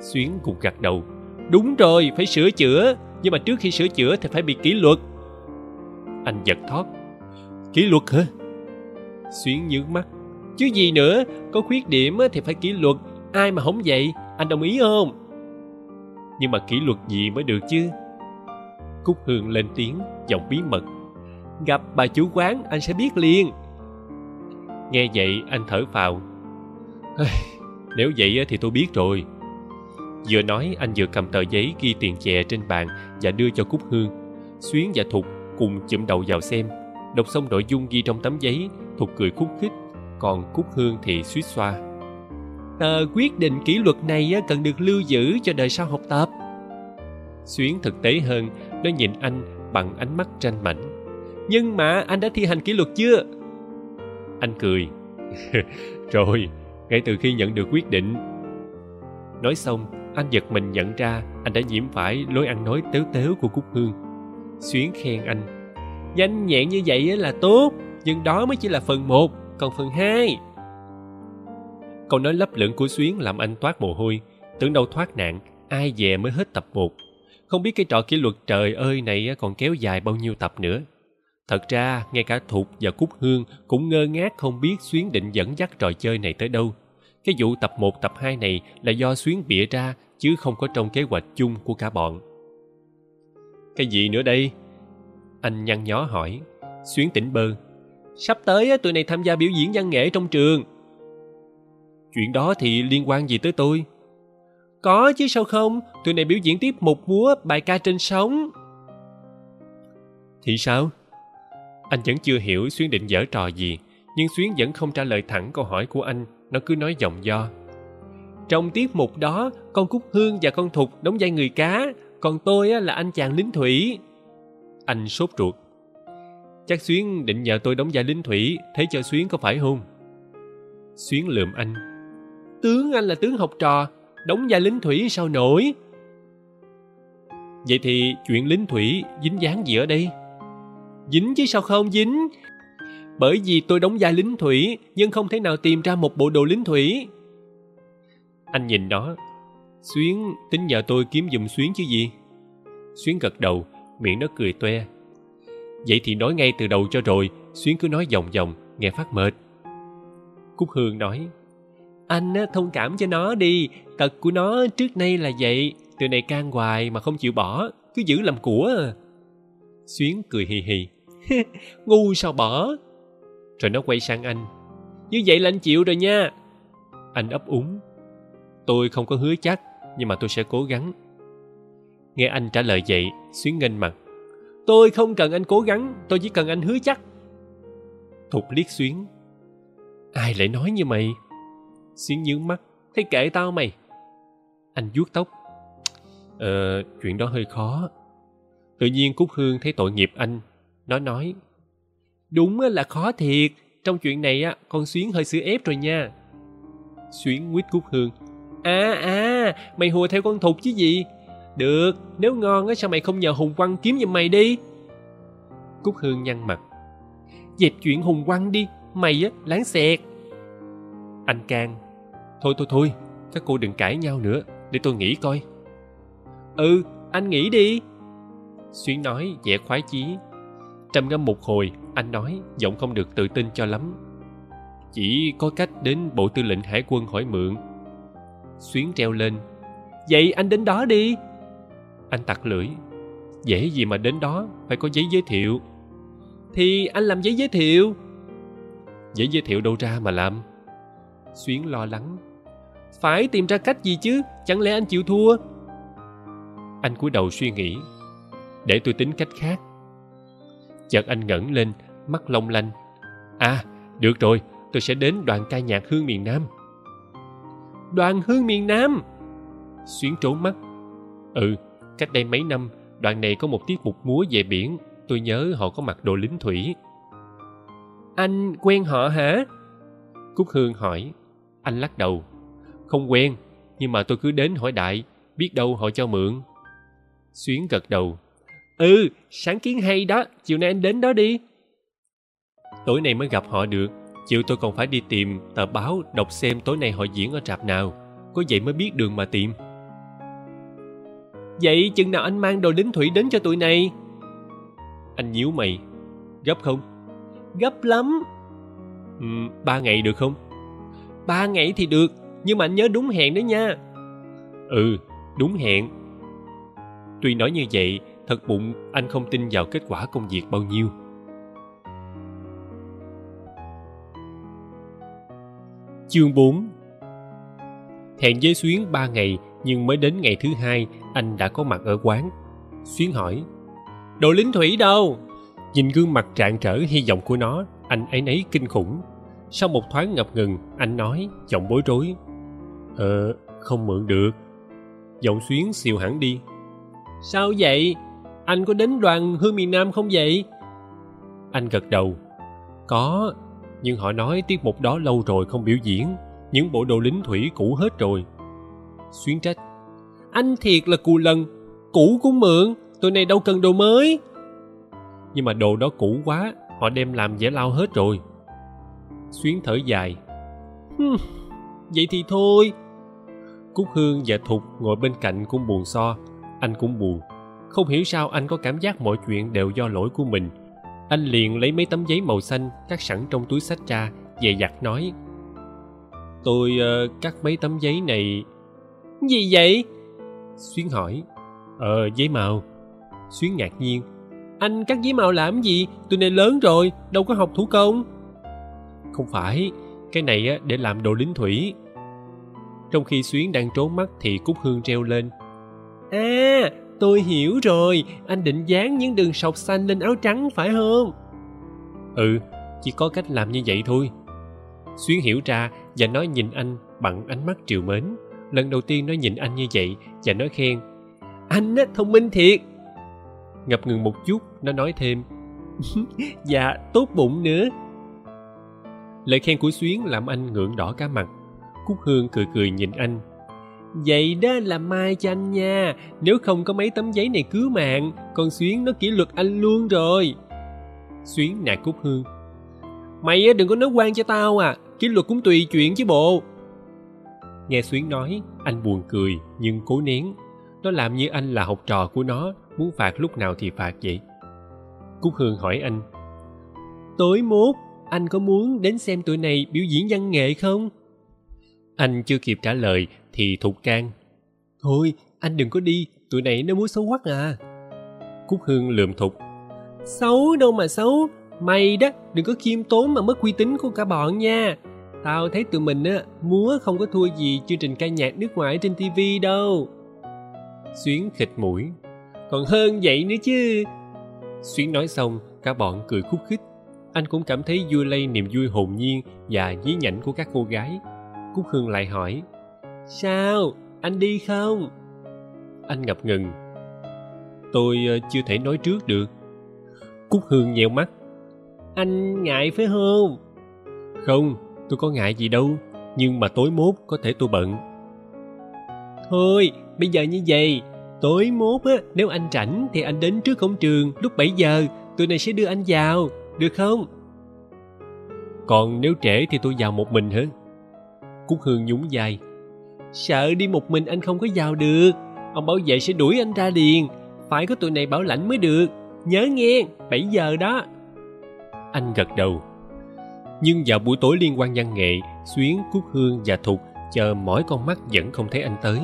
Xuyến cùng gật đầu. Đúng rồi, phải sửa chữa. Nhưng mà trước khi sửa chữa thì phải bị kỷ luật. Anh giật thót. Kỷ luật hả? Xuyến nhướng mắt chứ gì nữa, có khuyết điểm thì phải kỷ luật. Ai mà không vậy? Anh đồng ý không? Nhưng mà kỷ luật gì mới được chứ? Cúc hương lên tiếng, giọng bí mật. Gặp bà chủ quán, anh sẽ biết liền. Nghe vậy, anh thở phào. Nếu vậy thì tôi biết rồi. Vừa nói, anh vừa cầm tờ giấy ghi tiền chè trên bàn và đưa cho cúc hương. Xuyến và thục cùng chụm đầu vào xem. Đọc xong nội dung ghi trong tấm giấy, thục cười khúc khích còn cúc hương thì suýt xoa. Tờ quyết định kỷ luật này cần được lưu giữ cho đời sau học tập. Xuyến thực tế hơn nó nhìn anh bằng ánh mắt tranh mảnh. Nhưng mà anh đã thi hành kỷ luật chưa? Anh cười. cười rồi ngay từ khi nhận được quyết định. Nói xong anh giật mình nhận ra anh đã nhiễm phải lối ăn nói tếu tếu của cúc hương. Xuyến khen anh. Nhanh nhẹn như vậy là tốt nhưng đó mới chỉ là phần một còn phần hai. Câu nói lấp lửng của xuyến làm anh toát mồ hôi. Tưởng đâu thoát nạn, ai về mới hết tập một. Không biết cái trò kỷ luật trời ơi này còn kéo dài bao nhiêu tập nữa. Thật ra, ngay cả thục và cúc hương cũng ngơ ngác không biết xuyến định dẫn dắt trò chơi này tới đâu. Cái vụ tập một, tập hai này là do xuyến bịa ra, chứ không có trong kế hoạch chung của cả bọn. Cái gì nữa đây? Anh nhăn nhó hỏi. Xuyến tỉnh bơ sắp tới tụi này tham gia biểu diễn văn nghệ trong trường. Chuyện đó thì liên quan gì tới tôi? Có chứ sao không? Tụi này biểu diễn tiếp một múa bài ca trên sóng. Thì sao? Anh vẫn chưa hiểu xuyến định dở trò gì, nhưng xuyến vẫn không trả lời thẳng câu hỏi của anh. Nó cứ nói giọng do. Trong tiết mục đó, con cúc hương và con thục đóng vai người cá, còn tôi là anh chàng lính thủy. Anh sốt ruột chắc xuyến định nhờ tôi đóng vai lính thủy thế cho xuyến có phải không? Xuyến lườm anh. Tướng anh là tướng học trò đóng vai lính thủy sao nổi? Vậy thì chuyện lính thủy dính dáng gì ở đây? Dính chứ sao không dính? Bởi vì tôi đóng vai lính thủy nhưng không thể nào tìm ra một bộ đồ lính thủy. Anh nhìn nó. Xuyến tính nhờ tôi kiếm giùm xuyến chứ gì? Xuyến gật đầu miệng nó cười toe vậy thì nói ngay từ đầu cho rồi, xuyến cứ nói vòng vòng, nghe phát mệt. Cúc hương nói, anh thông cảm cho nó đi, tật của nó trước nay là vậy, từ này can hoài mà không chịu bỏ, cứ giữ làm của. Xuyến cười hì hì, ngu sao bỏ? Rồi nó quay sang anh, như vậy là anh chịu rồi nha. Anh ấp úng, tôi không có hứa chắc, nhưng mà tôi sẽ cố gắng. Nghe anh trả lời vậy, xuyến nghênh mặt tôi không cần anh cố gắng, tôi chỉ cần anh hứa chắc. Thục liếc xuyến. Ai lại nói như mày? Xuyến nhướng mắt. Thế kệ tao mày. Anh vuốt tóc. Ờ chuyện đó hơi khó. Tự nhiên cúc hương thấy tội nghiệp anh. Nó nói, đúng là khó thiệt. Trong chuyện này á, con xuyến hơi xử ép rồi nha. Xuyến quýt cúc hương à à mày hùa theo con thục chứ gì? Được, nếu ngon á, sao mày không nhờ hùng quăng kiếm giùm mày đi? Cúc hương nhăn mặt. Dẹp chuyện hùng quăng đi, mày á, láng xẹt. Anh can thôi thôi thôi, các cô đừng cãi nhau nữa, để tôi nghĩ coi. Ừ anh nghĩ đi. Xuyến nói, vẻ khoái chí. Trầm ngâm một hồi, anh nói, giọng không được tự tin cho lắm. Chỉ có cách đến bộ tư lệnh hải quân hỏi mượn. Xuyến treo lên. Vậy anh đến đó đi anh tặc lưỡi. Dễ gì mà đến đó, phải có giấy giới thiệu. Thì anh làm giấy giới thiệu. Giấy giới thiệu đâu ra mà làm? Xuyến lo lắng. Phải tìm ra cách gì chứ? Chẳng lẽ anh chịu thua? Anh cúi đầu suy nghĩ. Để tôi tính cách khác. Chợt anh ngẩng lên, mắt long lanh. À được rồi, tôi sẽ đến đoàn ca nhạc hương miền nam. Đoàn hương miền nam? Xuyến trốn mắt. Ừ cách đây mấy năm đoàn này có một tiết mục múa về biển tôi nhớ họ có mặc đồ lính thủy. Anh quen họ hả? Cúc hương hỏi. Anh lắc đầu. Không quen nhưng mà tôi cứ đến hỏi đại biết đâu họ cho mượn. Xuyến gật đầu. Ừ sáng kiến hay đó chiều nay anh đến đó đi. Tối nay mới gặp họ được. Chiều tôi còn phải đi tìm tờ báo đọc xem tối nay họ diễn ở rạp nào. Có vậy mới biết đường mà tìm vậy chừng nào anh mang đồ lính thủy đến cho tụi này? Anh nhíu mày. Gấp không? Gấp lắm. Ừ, ba ngày được không? Ba ngày thì được nhưng mà anh nhớ đúng hẹn đó nha. Ừ đúng hẹn. Tuy nói như vậy thật bụng anh không tin vào kết quả công việc bao nhiêu. Chương 4 hẹn với xuyến ba ngày nhưng mới đến ngày thứ hai anh đã có mặt ở quán. Xuyến hỏi, đồ lính thủy đâu? Nhìn gương mặt trạng trở hy vọng của nó, anh ấy nấy kinh khủng. Sau một thoáng ngập ngừng, anh nói, giọng bối rối ờ không mượn được. Giọng xuyến xìu hẳn đi, sao vậy? Anh có đến đoàn hương miền nam không vậy? Anh gật đầu, có, nhưng họ nói tiết mục đó lâu rồi không biểu diễn. Những bộ đồ lính thủy cũ hết rồi. Xuyến trách anh thiệt là cù lần. Cũ cũng mượn. Tụi này đâu cần đồ mới. Nhưng mà đồ đó cũ quá. Họ đem làm dễ lao hết rồi. Xuyến thở dài. Vậy thì thôi. Cúc hương và thục ngồi bên cạnh cũng buồn so. Anh cũng buồn. Không hiểu sao anh có cảm giác mọi chuyện đều do lỗi của mình. Anh liền lấy mấy tấm giấy màu xanh cắt sẵn trong túi sách ra dè dặt nói. Tôi uh, cắt mấy tấm giấy này. Gì vậy? Xuyến hỏi. Ờ giấy màu. Xuyến ngạc nhiên. Anh cắt giấy màu làm gì? Tụi này lớn rồi, đâu có học thủ công. Không phải, cái này á, để làm đồ lính thủy. Trong khi xuyến đang trốn mắt thì cúc hương treo lên. À tôi hiểu rồi. Anh định dán những đường sọc xanh lên áo trắng, phải không? Ừ chỉ có cách làm như vậy thôi. Xuyến hiểu ra và nói nhìn anh bằng ánh mắt triều mến. Lần đầu tiên nó nhìn anh như vậy và nói khen. Anh á, thông minh thiệt. Ngập ngừng một chút, nó nói thêm. Dạ tốt bụng nữa. Lời khen của xuyến làm anh ngượng đỏ cả mặt. Cúc hương cười cười nhìn anh. Vậy đó là mai cho anh nha. Nếu không có mấy tấm giấy này cứu mạng, con xuyến nó kỷ luật anh luôn rồi. Xuyến nạt cúc hương. Mày á, đừng có nói quan cho tao à. Kỷ luật cũng tùy chuyện chứ bộ. Nghe xuyến nói anh buồn cười, nhưng cố nén. Nó làm như anh là học trò của nó, muốn phạt lúc nào thì phạt vậy. Cúc hương hỏi anh, tối mốt, anh có muốn đến xem tụi này biểu diễn văn nghệ không? Anh chưa kịp trả lời thì thục can, thôi, anh đừng có đi, tụi này nó muốn xấu quắc à. Cúc hương lườm thục xấu đâu mà xấu mày đó, đừng có khiêm tốn mà mất uy tín của cả bọn nha tao thấy tụi mình á múa không có thua gì chương trình ca nhạc nước ngoài trên tivi đâu. Xuyến khịt mũi. Còn hơn vậy nữa chứ. Xuyến nói xong cả bọn cười khúc khích. Anh cũng cảm thấy vui lây niềm vui hồn nhiên và nhí nhảnh của các cô gái. Cúc hương lại hỏi sao? Anh đi không? Anh ngập ngừng tôi ờ, chưa thể nói trước được. Cúc hương nheo mắt anh ngại phải không? Không tôi có ngại gì đâu nhưng mà tối mốt có thể tôi bận thôi bây giờ như vậy Tối mốt á, nếu anh rảnh thì anh đến trước cổng trường lúc 7 giờ, tụi này sẽ đưa anh vào, được không? Còn nếu trễ thì tôi vào một mình hả? Cúc Hương nhún vai. Sợ đi một mình anh không có vào được, ông bảo vệ sẽ đuổi anh ra liền, phải có tụi này bảo lãnh mới được, nhớ nghe, 7 giờ đó. Anh gật đầu. Nhưng vào buổi tối liên quan văn nghệ, Xuyến, Cúc Hương và Thục chờ mỏi con mắt vẫn không thấy anh tới.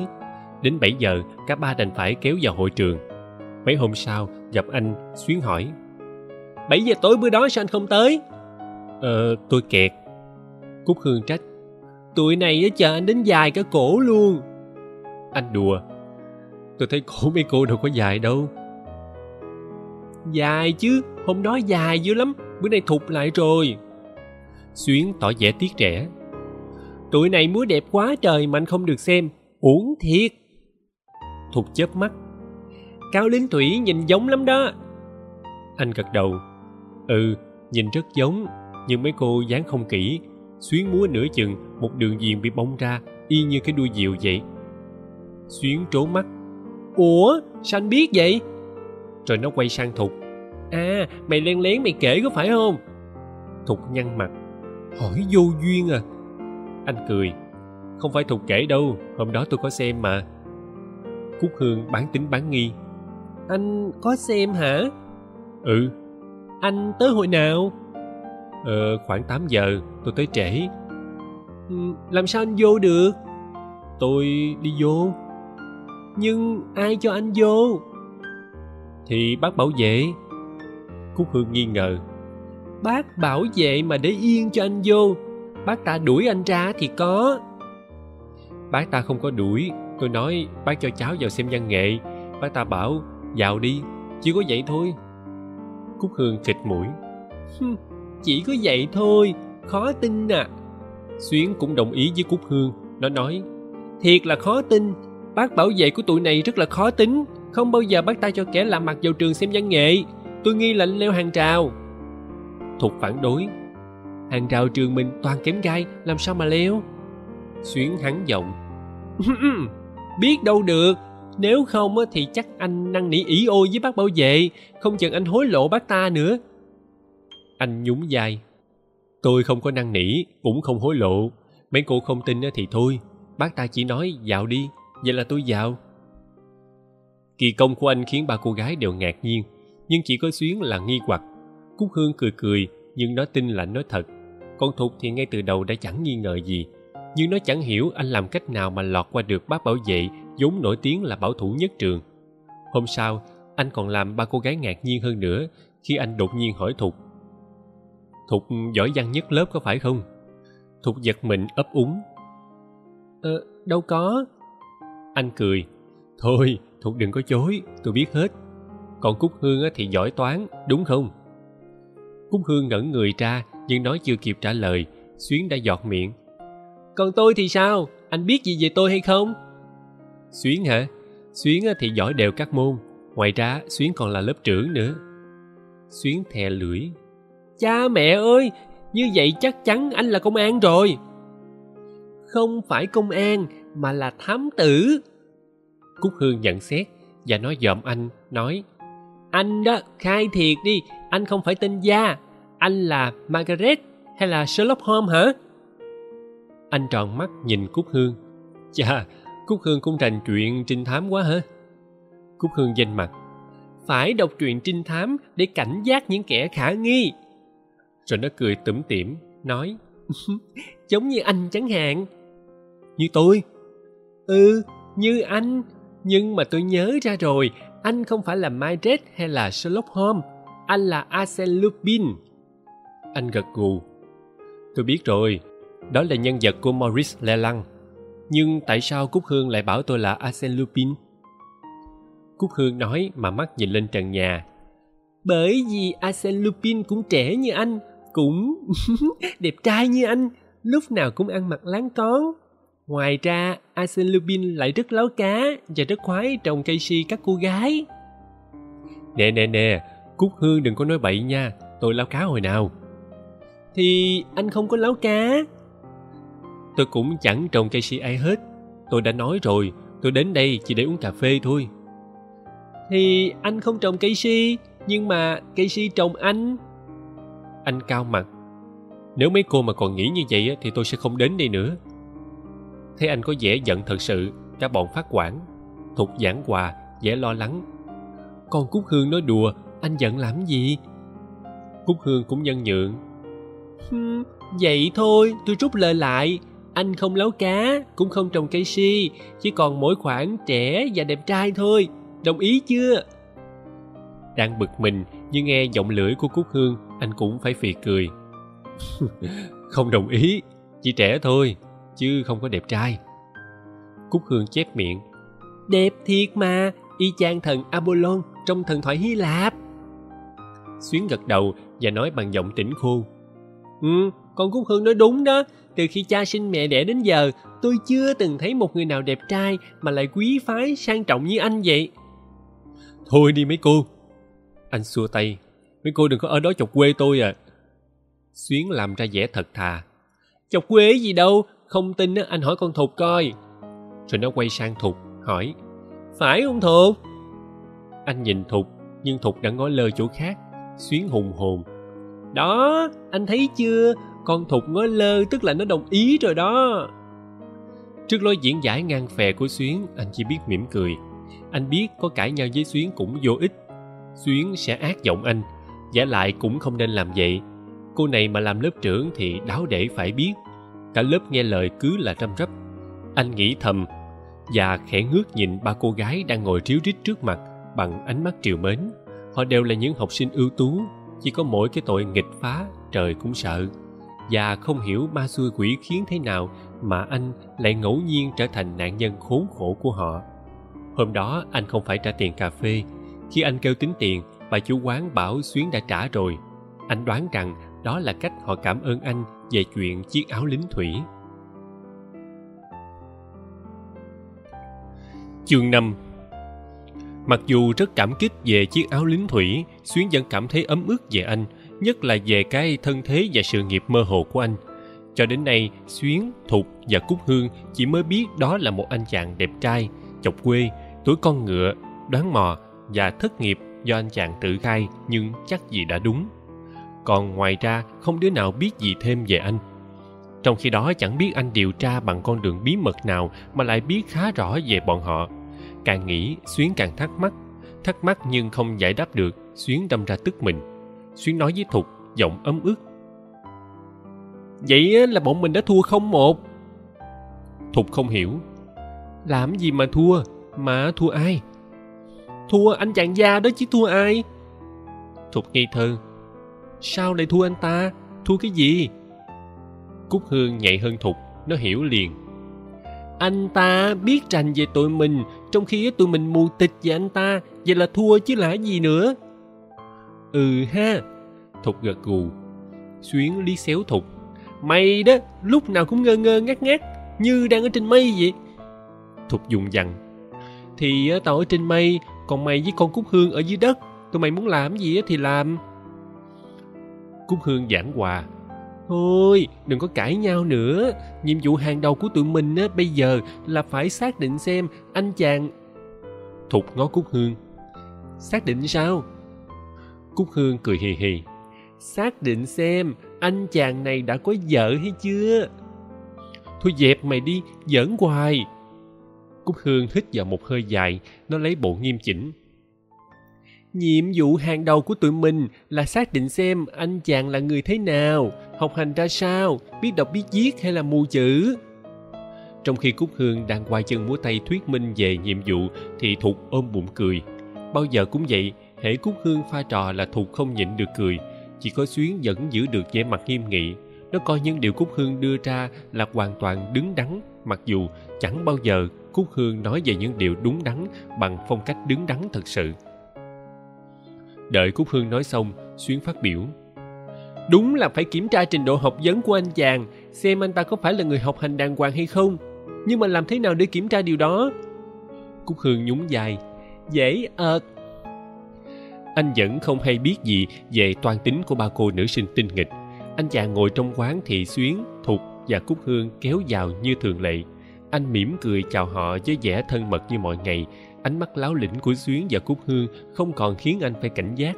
Đến 7 giờ, cả ba đành phải kéo vào hội trường. Mấy hôm sau, gặp anh, Xuyến hỏi. 7 giờ tối bữa đó sao anh không tới? Ờ, tôi kẹt. Cúc Hương trách. Tụi này chờ anh đến dài cả cổ luôn. Anh đùa. Tôi thấy cổ mấy cô đâu có dài đâu. Dài chứ, hôm đó dài dữ lắm, bữa nay thụt lại rồi. Xuyến tỏ vẻ tiếc trẻ. Tụi này múa đẹp quá trời mà anh không được xem, uổng thiệt. Thục chớp mắt. Cao Linh Thủy nhìn giống lắm đó. Anh gật đầu. Ừ, nhìn rất giống, nhưng mấy cô dáng không kỹ. Xuyến múa nửa chừng, một đường viền bị bong ra, y như cái đuôi diều vậy. Xuyến trốn mắt. Ủa, sao anh biết vậy? Rồi nó quay sang Thục. À, mày len lén mày kể có phải không? Thục nhăn mặt. Hỏi vô duyên à? Anh cười. Không phải Thục kể đâu, hôm đó tôi có xem mà. Cúc Hương bán tính bán nghi. Anh có xem hả? Ừ. Anh tới hồi nào? Ờ, khoảng 8 giờ, tôi tới trễ. Ừ, làm sao anh vô được? Tôi đi vô. Nhưng ai cho anh vô? Thì bác bảo vệ. Cúc Hương nghi ngờ. Bác bảo vệ mà để yên cho anh vô. Bác ta đuổi anh ra thì có. Bác ta không có đuổi. Tôi nói bác cho cháu vào xem văn nghệ. Bác ta bảo vào đi. Chỉ có vậy thôi. Cúc Hương khịt mũi. Chỉ có vậy thôi, khó tin à. Xuyến cũng đồng ý với Cúc Hương. Nó nói, thiệt là khó tin. Bác bảo vệ của tụi này rất là khó tính. Không bao giờ bác ta cho kẻ lạ mặt vào trường xem văn nghệ. Tôi nghi là leo hàng trào. Thục phản đối. Hàng rào trường mình toàn kém gai, làm sao mà leo? Xuyến hắn giọng. Biết đâu được, nếu không thì chắc anh năn nỉ ỉ ôi với bác bảo vệ, không chừng anh hối lộ bác ta nữa. Anh nhún vai. Tôi không có năn nỉ, cũng không hối lộ. Mấy cô không tin thì thôi, bác ta chỉ nói dạo đi, vậy là tôi dạo. Kỳ công của anh khiến ba cô gái đều ngạc nhiên, nhưng chỉ có Xuyến là nghi hoặc. Cúc Hương cười cười, nhưng nó tin là nói thật. Còn Thục thì ngay từ đầu đã chẳng nghi ngờ gì, nhưng nó chẳng hiểu anh làm cách nào mà lọt qua được bác bảo vệ vốn nổi tiếng là bảo thủ nhất trường. Hôm sau, anh còn làm ba cô gái ngạc nhiên hơn nữa khi anh đột nhiên hỏi Thục. Thục giỏi văn nhất lớp có phải không? Thục giật mình ấp úng. Ờ, đâu có. Anh cười. Thôi, Thục đừng có chối, tôi biết hết. Còn Cúc Hương thì giỏi toán, đúng không? Cúc Hương ngẩn người ra, nhưng nói chưa kịp trả lời, Xuyến đã giọt miệng. Còn tôi thì sao? Anh biết gì về tôi hay không? Xuyến hả? Xuyến thì giỏi đều các môn. Ngoài ra, Xuyến còn là lớp trưởng nữa. Xuyến thè lưỡi. Cha mẹ ơi, như vậy chắc chắn anh là công an rồi. Không phải công an, mà là thám tử. Cúc Hương nhận xét và nói dòm anh, nói anh đó, khai thiệt đi, anh không phải tên Gia. Anh là Margaret hay là Sherlock Holmes hả? Anh tròn mắt nhìn Cúc Hương. Chà, Cúc Hương cũng rành chuyện trinh thám quá hả? Cúc Hương danh mặt. Phải đọc truyện trinh thám để cảnh giác những kẻ khả nghi. Rồi nó cười tủm tỉm, nói Giống như anh chẳng hạn. Như tôi? Ừ, như anh. Nhưng mà tôi nhớ ra rồi, anh không phải là myred hay là Sherlock Holmes. Anh là Arsène Lupin. Anh gật gù. Tôi biết rồi, đó là nhân vật của Maurice leblanc Nhưng tại sao Cúc Hương lại bảo tôi là Arsène Lupin? Cúc Hương nói mà mắt nhìn lên trần nhà. Bởi vì Arsène Lupin cũng trẻ như anh, cũng đẹp trai như anh, lúc nào cũng ăn mặc láng con. Ngoài ra, Arsène Lupin lại rất láo cá và rất khoái trồng cây si các cô gái. Nè nè nè, Cúc Hương đừng có nói bậy nha, tôi láo cá hồi nào. Thì anh không có láo cá. Tôi cũng chẳng trồng cây si ai hết. Tôi đã nói rồi, tôi đến đây chỉ để uống cà phê thôi. thì anh không trồng cây si nhưng mà cây si trồng anh anh cao mặt nếu mấy cô mà còn nghĩ như vậy thì tôi sẽ không đến đây nữa thấy anh có vẻ giận thật sự cả bọn phát quản thục giảng hòa vẻ lo lắng. Con cúc hương nói đùa anh giận làm gì? Cúc hương cũng nhân nhượng. Hmm, vậy thôi tôi rút lời lại. Anh không lấu cá cũng không trồng cây si chỉ còn mỗi khoản trẻ và đẹp trai thôi. Đồng ý chưa? Đang bực mình nhưng nghe giọng lưỡi của cúc hương anh cũng phải phì cười. không đồng ý chỉ trẻ thôi chứ không có đẹp trai. Cúc hương chép miệng. Đẹp thiệt mà y chang thần apollon trong thần thoại hy lạp. Xuyến gật đầu và nói bằng giọng tỉnh khô. Ừ con cúc hương nói đúng đó. Từ khi cha sinh mẹ đẻ đến giờ tôi chưa từng thấy một người nào đẹp trai mà lại quý phái sang trọng như anh vậy. Thôi đi mấy cô. Anh xua tay. Mấy cô đừng có ở đó chọc quê tôi à. Xuyến làm ra vẻ thật thà. Chọc quê gì đâu không tin anh hỏi con thục coi. Rồi nó quay sang thục, hỏi, phải không thục? Anh nhìn thục, nhưng thục đã ngó lơ chỗ khác, xuyến hùng hồn. Đó, anh thấy chưa? Con thục ngó lơ, tức là nó đồng ý rồi đó. Trước lối diễn giải ngang phè của xuyến, anh chỉ biết mỉm cười. Anh biết có cãi nhau với xuyến cũng vô ích. Xuyến sẽ ác giọng anh, giả lại cũng không nên làm vậy. Cô này mà làm lớp trưởng thì đáo để phải biết cả lớp nghe lời cứ là răm rắp. Anh nghĩ thầm và khẽ ngước nhìn ba cô gái đang ngồi ríu rít trước mặt bằng ánh mắt triều mến. Họ đều là những học sinh ưu tú, chỉ có mỗi cái tội nghịch phá, trời cũng sợ. Và không hiểu ma xuôi quỷ khiến thế nào mà anh lại ngẫu nhiên trở thành nạn nhân khốn khổ của họ. Hôm đó, anh không phải trả tiền cà phê. Khi anh kêu tính tiền, bà chủ quán bảo xuyến đã trả rồi. Anh đoán rằng đó là cách họ cảm ơn anh về chuyện chiếc áo lính thủy chương 5 Mặc dù rất cảm kích về chiếc áo lính thủy, Xuyến vẫn cảm thấy ấm ức về anh, nhất là về cái thân thế và sự nghiệp mơ hồ của anh. Cho đến nay, Xuyến, Thục và Cúc Hương chỉ mới biết đó là một anh chàng đẹp trai, chọc quê, tuổi con ngựa, đoán mò và thất nghiệp do anh chàng tự khai nhưng chắc gì đã đúng. Còn ngoài ra không đứa nào biết gì thêm về anh. Trong khi đó chẳng biết anh điều tra bằng con đường bí mật nào mà lại biết khá rõ về bọn họ. Càng nghĩ Xuyến càng thắc mắc. Thắc mắc nhưng không giải đáp được, Xuyến đâm ra tức mình. Xuyến nói với Thục, giọng ấm ức. Vậy là bọn mình đã thua không một. Thục không hiểu. Làm gì mà thua? Mà thua ai? Thua anh chàng gia đó chứ thua ai? Thục ngây thơ. Sao lại thua anh ta? Thua cái gì? Cúc Hương nhạy hơn Thục, nó hiểu liền. Anh ta biết rành về tụi mình, trong khi tụi mình mù tịch về anh ta, vậy là thua chứ là gì nữa? Ừ ha, Thục gật gù. Xuyến lý xéo Thục. Mày đó, lúc nào cũng ngơ ngơ ngác ngác, như đang ở trên mây vậy. Thục dùng dằn. Thì tao ở trên mây, còn mày với con Cúc Hương ở dưới đất. Tụi mày muốn làm gì thì làm. Cúc Hương giảng hòa. Thôi, đừng có cãi nhau nữa. Nhiệm vụ hàng đầu của tụi mình á, bây giờ là phải xác định xem anh chàng... Thục ngó Cúc Hương. Xác định sao? Cúc Hương cười hì hì. Xác định xem anh chàng này đã có vợ hay chưa? Thôi dẹp mày đi, giỡn hoài. Cúc Hương hít vào một hơi dài, nó lấy bộ nghiêm chỉnh. Nhiệm vụ hàng đầu của tụi mình là xác định xem anh chàng là người thế nào, học hành ra sao, biết đọc biết viết hay là mù chữ. Trong khi Cúc Hương đang quay chân múa tay thuyết minh về nhiệm vụ thì Thục ôm bụng cười. Bao giờ cũng vậy, hễ Cúc Hương pha trò là Thục không nhịn được cười. Chỉ có Xuyến vẫn giữ được vẻ mặt nghiêm nghị. Nó coi những điều Cúc Hương đưa ra là hoàn toàn đứng đắn, mặc dù chẳng bao giờ Cúc Hương nói về những điều đúng đắn bằng phong cách đứng đắn thật sự. Đợi Cúc Hương nói xong, Xuyến phát biểu. Đúng là phải kiểm tra trình độ học vấn của anh chàng, xem anh ta có phải là người học hành đàng hoàng hay không. Nhưng mà làm thế nào để kiểm tra điều đó? Cúc Hương nhún vai. Dễ ợt. Anh vẫn không hay biết gì về toan tính của ba cô nữ sinh tinh nghịch. Anh chàng ngồi trong quán thì Xuyến, Thục và Cúc Hương kéo vào như thường lệ. Anh mỉm cười chào họ với vẻ thân mật như mọi ngày ánh mắt láo lĩnh của xuyến và cúc hương không còn khiến anh phải cảnh giác.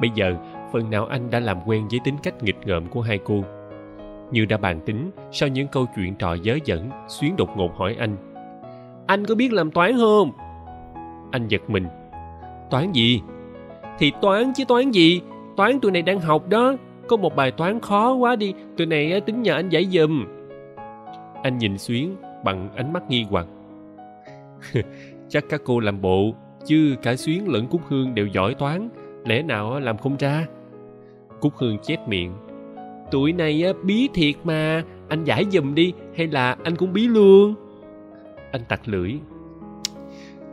Bây giờ, phần nào anh đã làm quen với tính cách nghịch ngợm của hai cô. Như đã bàn tính, sau những câu chuyện trò dớ dẫn xuyến đột ngột hỏi anh. Anh có biết làm toán không? Anh giật mình. Toán gì? Thì toán chứ toán gì? Toán tụi này đang học đó. Có một bài toán khó quá đi, tụi này tính nhờ anh giải giùm. Anh nhìn xuyến bằng ánh mắt nghi hoặc. chắc các cô làm bộ, chứ cả xuyến lẫn cúc hương đều giỏi toán, lẽ nào làm không ra? Cúc hương chép miệng. Tụi này bí thiệt mà, anh giải giùm đi, hay là anh cũng bí luôn? Anh tặc lưỡi.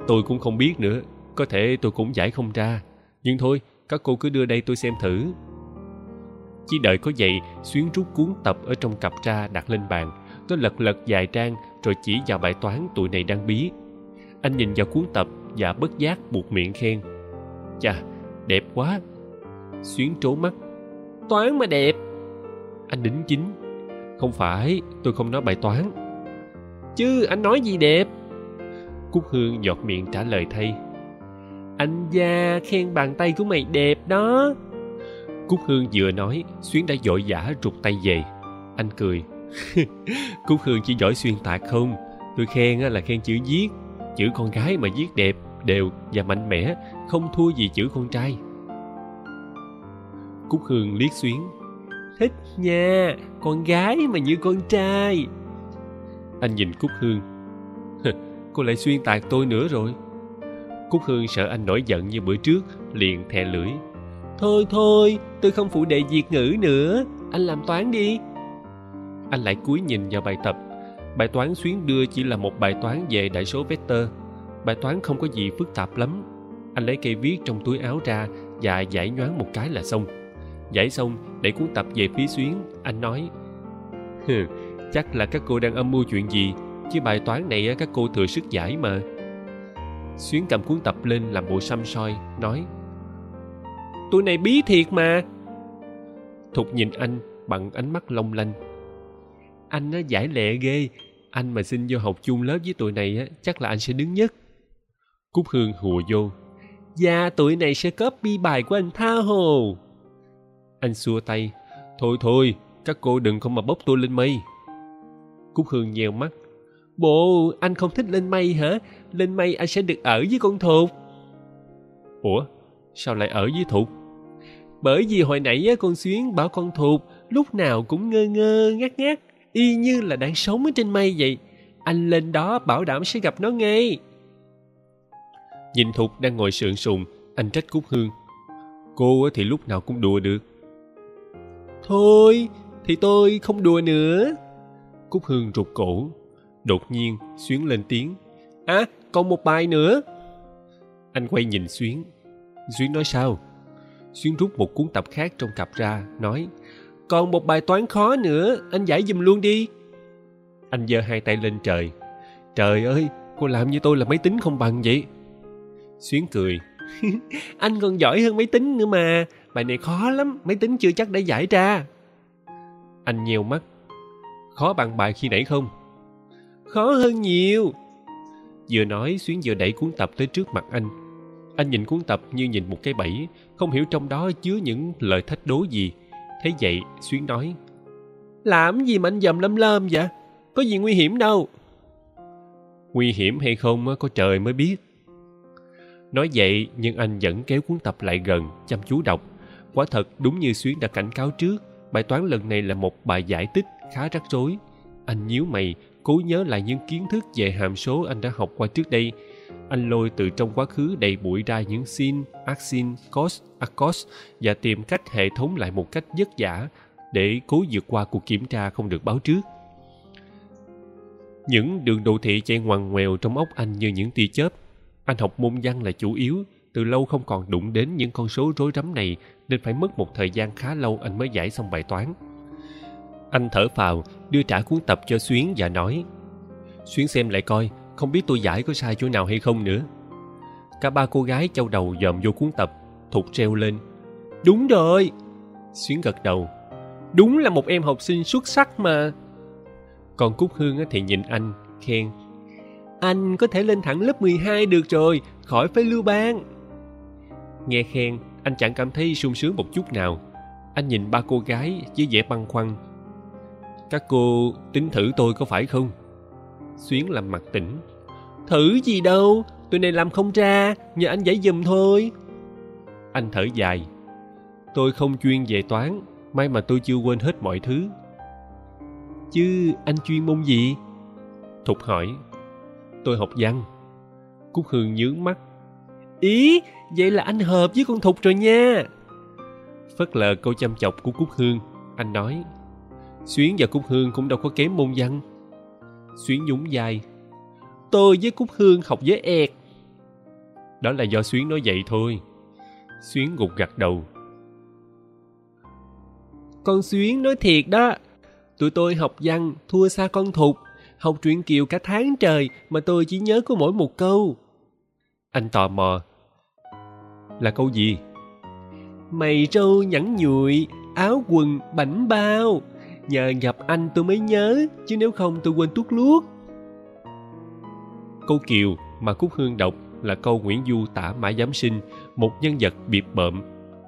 Tôi cũng không biết nữa, có thể tôi cũng giải không ra. Nhưng thôi, các cô cứ đưa đây tôi xem thử. Chỉ đợi có vậy xuyến rút cuốn tập ở trong cặp ra đặt lên bàn. Tôi lật lật vài trang, rồi chỉ vào bài toán tụi này đang bí anh nhìn vào cuốn tập và bất giác buộc miệng khen. Chà, đẹp quá. Xuyến trố mắt. Toán mà đẹp. Anh đính chính. Không phải, tôi không nói bài toán. Chứ anh nói gì đẹp? Cúc hương giọt miệng trả lời thay. Anh gia khen bàn tay của mày đẹp đó. Cúc hương vừa nói, xuyến đã vội vã rụt tay về. Anh cười. cúc hương chỉ giỏi xuyên tạc không? Tôi khen là khen chữ viết chữ con gái mà viết đẹp, đều và mạnh mẽ, không thua gì chữ con trai. Cúc hương liếc xuyến. Thích nha, con gái mà như con trai. Anh nhìn cúc hương. Cô lại xuyên tạc tôi nữa rồi. Cúc hương sợ anh nổi giận như bữa trước, liền thè lưỡi. Thôi thôi, tôi không phụ đề việt ngữ nữa. Anh làm toán đi. Anh lại cúi nhìn vào bài tập bài toán xuyến đưa chỉ là một bài toán về đại số vector. Bài toán không có gì phức tạp lắm. Anh lấy cây viết trong túi áo ra và giải nhoáng một cái là xong. Giải xong, để cuốn tập về phía xuyến, anh nói, hừ, chắc là các cô đang âm mưu chuyện gì, chứ bài toán này các cô thừa sức giải mà. Xuyến cầm cuốn tập lên làm bộ xăm soi, nói, tụi này bí thiệt mà. Thục nhìn anh bằng ánh mắt long lanh. Anh nó giải lệ ghê anh mà xin vô học chung lớp với tụi này á, chắc là anh sẽ đứng nhất. Cúc hương hùa vô. Dạ tụi này sẽ copy bài của anh tha hồ. Anh xua tay. Thôi thôi, các cô đừng không mà bốc tôi lên mây. Cúc hương nheo mắt. Bộ, anh không thích lên mây hả? Lên mây anh sẽ được ở với con thục. Ủa, sao lại ở với thục? Bởi vì hồi nãy con xuyến bảo con thục lúc nào cũng ngơ ngơ, ngác ngác y như là đang sống ở trên mây vậy. Anh lên đó bảo đảm sẽ gặp nó ngay. Nhìn thục đang ngồi sượng sùng, anh trách cúc hương. Cô thì lúc nào cũng đùa được. Thôi, thì tôi không đùa nữa. Cúc hương rụt cổ, đột nhiên xuyến lên tiếng. À còn một bài nữa. Anh quay nhìn xuyến. Xuyến nói sao? Xuyến rút một cuốn tập khác trong cặp ra, nói còn một bài toán khó nữa anh giải giùm luôn đi. Anh giơ hai tay lên trời. Trời ơi cô làm như tôi là máy tính không bằng vậy. Xuyến cười. cười anh còn giỏi hơn máy tính nữa mà. Bài này khó lắm máy tính chưa chắc đã giải ra. Anh nheo mắt. Khó bằng bài khi nãy không? Khó hơn nhiều. Vừa nói xuyến vừa đẩy cuốn tập tới trước mặt anh. Anh nhìn cuốn tập như nhìn một cái bẫy không hiểu trong đó chứa những lời thách đố gì thế vậy xuyến nói làm gì mà anh dầm lâm lâm vậy? Có gì nguy hiểm đâu. Nguy hiểm hay không có trời mới biết. Nói vậy nhưng anh vẫn kéo cuốn tập lại gần chăm chú đọc. Quả thật đúng như xuyến đã cảnh cáo trước bài toán lần này là một bài giải tích khá rắc rối. Anh nhíu mày cố nhớ lại những kiến thức về hàm số anh đã học qua trước đây. Anh lôi từ trong quá khứ đầy bụi ra những sin, arcsin, cos, acos và tìm cách hệ thống lại một cách vất vả để cố vượt qua cuộc kiểm tra không được báo trước. Những đường đồ thị chạy ngoằn ngoèo trong óc anh như những tia chớp. Anh học môn văn là chủ yếu, từ lâu không còn đụng đến những con số rối rắm này nên phải mất một thời gian khá lâu anh mới giải xong bài toán. Anh thở phào, đưa trả cuốn tập cho Xuyến và nói Xuyến xem lại coi, không biết tôi giải có sai chỗ nào hay không nữa cả ba cô gái châu đầu dòm vô cuốn tập thục treo lên đúng rồi xuyến gật đầu đúng là một em học sinh xuất sắc mà còn cúc hương thì nhìn anh khen Anh có thể lên thẳng lớp 12 được rồi, khỏi phải lưu ban. Nghe khen, anh chẳng cảm thấy sung sướng một chút nào. Anh nhìn ba cô gái với vẻ băn khoăn. Các cô tính thử tôi có phải không? Xuyến làm mặt tỉnh. Thử gì đâu, tụi này làm không ra, nhờ anh giải giùm thôi. Anh thở dài. Tôi không chuyên về toán, may mà tôi chưa quên hết mọi thứ. Chứ anh chuyên môn gì? Thục hỏi. Tôi học văn. Cúc Hương nhướng mắt. Ý, vậy là anh hợp với con Thục rồi nha. phớt lờ câu chăm chọc của Cúc Hương, anh nói. Xuyến và Cúc Hương cũng đâu có kém môn văn. Xuyến nhún vai. Tôi với Cúc Hương học với ẹt. Đó là do Xuyến nói vậy thôi. Xuyến gục gặt đầu. Con Xuyến nói thiệt đó. Tụi tôi học văn thua xa con Thục. Học truyện Kiều cả tháng trời mà tôi chỉ nhớ có mỗi một câu. Anh tò mò. Là câu gì? Mày trâu nhẵn nhụi, áo quần bảnh bao. Nhờ gặp anh tôi mới nhớ, chứ nếu không tôi quên tuốt luốt. Câu Kiều mà Cúc Hương đọc là câu Nguyễn Du tả Mã Giám Sinh, một nhân vật biệt bợm.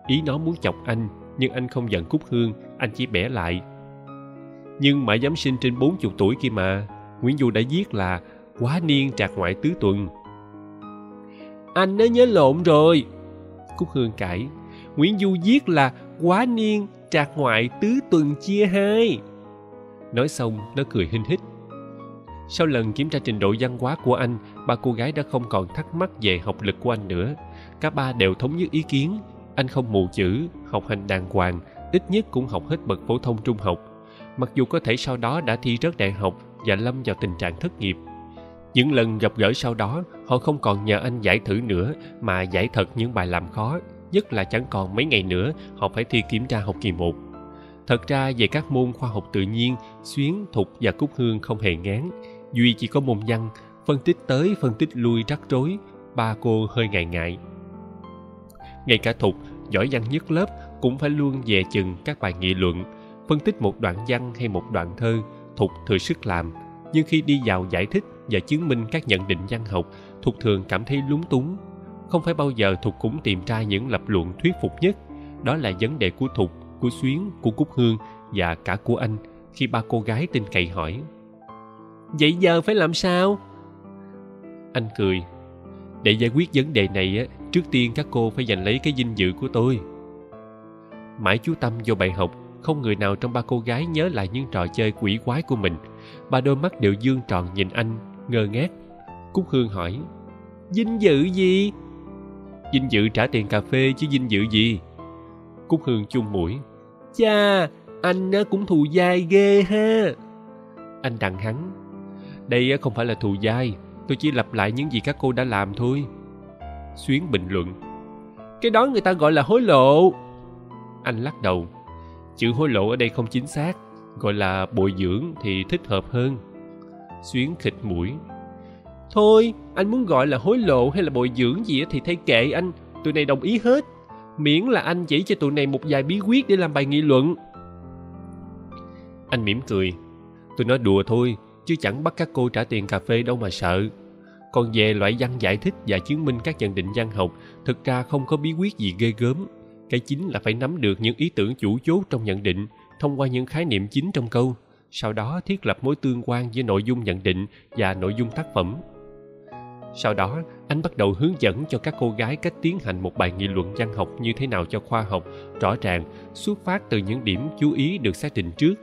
Ý nó muốn chọc anh, nhưng anh không giận Cúc Hương, anh chỉ bẻ lại. Nhưng Mã Giám Sinh trên 40 tuổi kia mà, Nguyễn Du đã viết là quá niên trạc ngoại tứ tuần. Anh nó nhớ lộn rồi. Cúc Hương cãi. Nguyễn Du viết là quá niên trạc ngoại tứ tuần chia hai. Nói xong, nó cười hinh hít. Sau lần kiểm tra trình độ văn hóa của anh, ba cô gái đã không còn thắc mắc về học lực của anh nữa. Cả ba đều thống nhất ý kiến. Anh không mù chữ, học hành đàng hoàng, ít nhất cũng học hết bậc phổ thông trung học. Mặc dù có thể sau đó đã thi rớt đại học và lâm vào tình trạng thất nghiệp. Những lần gặp gỡ sau đó, họ không còn nhờ anh giải thử nữa mà giải thật những bài làm khó, nhất là chẳng còn mấy ngày nữa họ phải thi kiểm tra học kỳ 1. Thật ra về các môn khoa học tự nhiên, Xuyến, Thục và Cúc Hương không hề ngán. Duy chỉ có môn văn, phân tích tới phân tích lui rắc rối, ba cô hơi ngại ngại. Ngay cả Thục, giỏi văn nhất lớp cũng phải luôn về chừng các bài nghị luận, phân tích một đoạn văn hay một đoạn thơ, Thục thừa sức làm, nhưng khi đi vào giải thích và chứng minh các nhận định văn học, Thục thường cảm thấy lúng túng. Không phải bao giờ Thục cũng tìm ra những lập luận thuyết phục nhất. Đó là vấn đề của Thục, của Xuyến, của Cúc Hương và cả của anh khi ba cô gái tin cậy hỏi. Vậy giờ phải làm sao? Anh cười. Để giải quyết vấn đề này, trước tiên các cô phải giành lấy cái dinh dự của tôi. Mãi chú tâm vô bài học, không người nào trong ba cô gái nhớ lại những trò chơi quỷ quái của mình. Ba đôi mắt đều dương tròn nhìn anh, ngơ ngác. Cúc Hương hỏi. Dinh dự gì? Dinh dự trả tiền cà phê chứ dinh dự gì? Cúc Hương chung mũi. Cha, anh cũng thù dai ghê ha. Anh đằng hắn. Đây không phải là thù dai, tôi chỉ lặp lại những gì các cô đã làm thôi. Xuyến bình luận. Cái đó người ta gọi là hối lộ. Anh lắc đầu. Chữ hối lộ ở đây không chính xác, gọi là bồi dưỡng thì thích hợp hơn. Xuyến khịt mũi. Thôi, anh muốn gọi là hối lộ hay là bồi dưỡng gì thì thay kệ anh, tụi này đồng ý hết. Miễn là anh chỉ cho tụi này một vài bí quyết để làm bài nghị luận. Anh mỉm cười. Tôi nói đùa thôi, chứ chẳng bắt các cô trả tiền cà phê đâu mà sợ. Còn về loại văn giải thích và chứng minh các nhận định văn học, thực ra không có bí quyết gì ghê gớm. Cái chính là phải nắm được những ý tưởng chủ chốt trong nhận định thông qua những khái niệm chính trong câu, sau đó thiết lập mối tương quan với nội dung nhận định và nội dung tác phẩm. Sau đó, anh bắt đầu hướng dẫn cho các cô gái cách tiến hành một bài nghị luận văn học như thế nào cho khoa học, rõ ràng, xuất phát từ những điểm chú ý được xác định trước.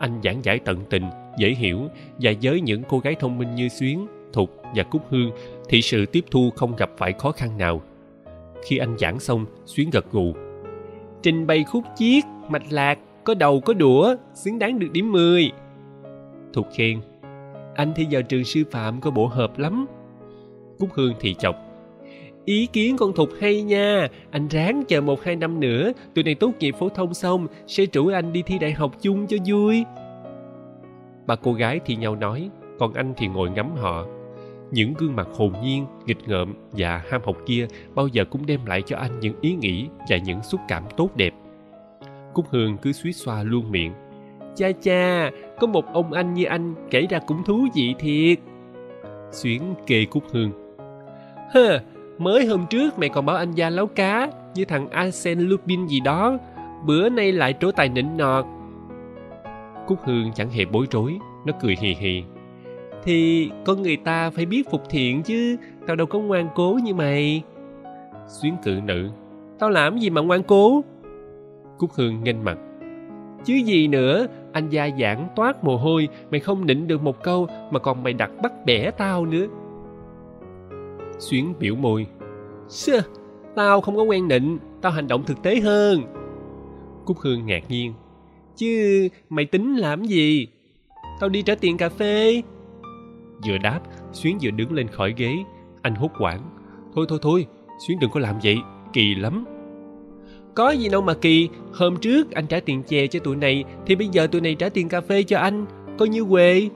Anh giảng giải tận tình, dễ hiểu và với những cô gái thông minh như Xuyến, Thục và Cúc Hương thì sự tiếp thu không gặp phải khó khăn nào. Khi anh giảng xong, Xuyến gật gù. Trình bày khúc chiết, mạch lạc, có đầu có đũa, xứng đáng được điểm 10. Thục khen. Anh thi vào trường sư phạm có bộ hợp lắm. Cúc Hương thì chọc. Ý kiến con Thục hay nha, anh ráng chờ một hai năm nữa, tụi này tốt nghiệp phổ thông xong, sẽ rủ anh đi thi đại học chung cho vui. Ba cô gái thì nhau nói, còn anh thì ngồi ngắm họ. Những gương mặt hồn nhiên, nghịch ngợm và ham học kia bao giờ cũng đem lại cho anh những ý nghĩ và những xúc cảm tốt đẹp. Cúc Hương cứ suýt xoa luôn miệng. Cha cha, có một ông anh như anh kể ra cũng thú vị thiệt. xuyến kê cúc hương hơ mới hôm trước mày còn bảo anh gia lấu cá như thằng arsen lupin gì đó bữa nay lại trổ tài nịnh nọt cúc hương chẳng hề bối rối nó cười hì hì thì con người ta phải biết phục thiện chứ. Tao đâu có ngoan cố như mày. Xuyến cự nữ. Tao làm gì mà ngoan cố? Cúc hương nghênh mặt. Chứ gì nữa anh gia giảng toát mồ hôi mày không nịnh được một câu mà còn mày đặt bắt bẻ tao nữa. Xuyến biểu môi. Sơ, tao không có quen nịnh tao hành động thực tế hơn. Cúc hương ngạc nhiên. Chứ mày tính làm gì? Tao đi trả tiền cà phê vừa đáp, xuyến vừa đứng lên khỏi ghế. Anh hốt quảng thôi thôi thôi, xuyến đừng có làm vậy, kỳ lắm. Có gì đâu mà kỳ. Hôm trước anh trả tiền chè cho tụi này, thì bây giờ tụi này trả tiền cà phê cho anh. Coi như quê.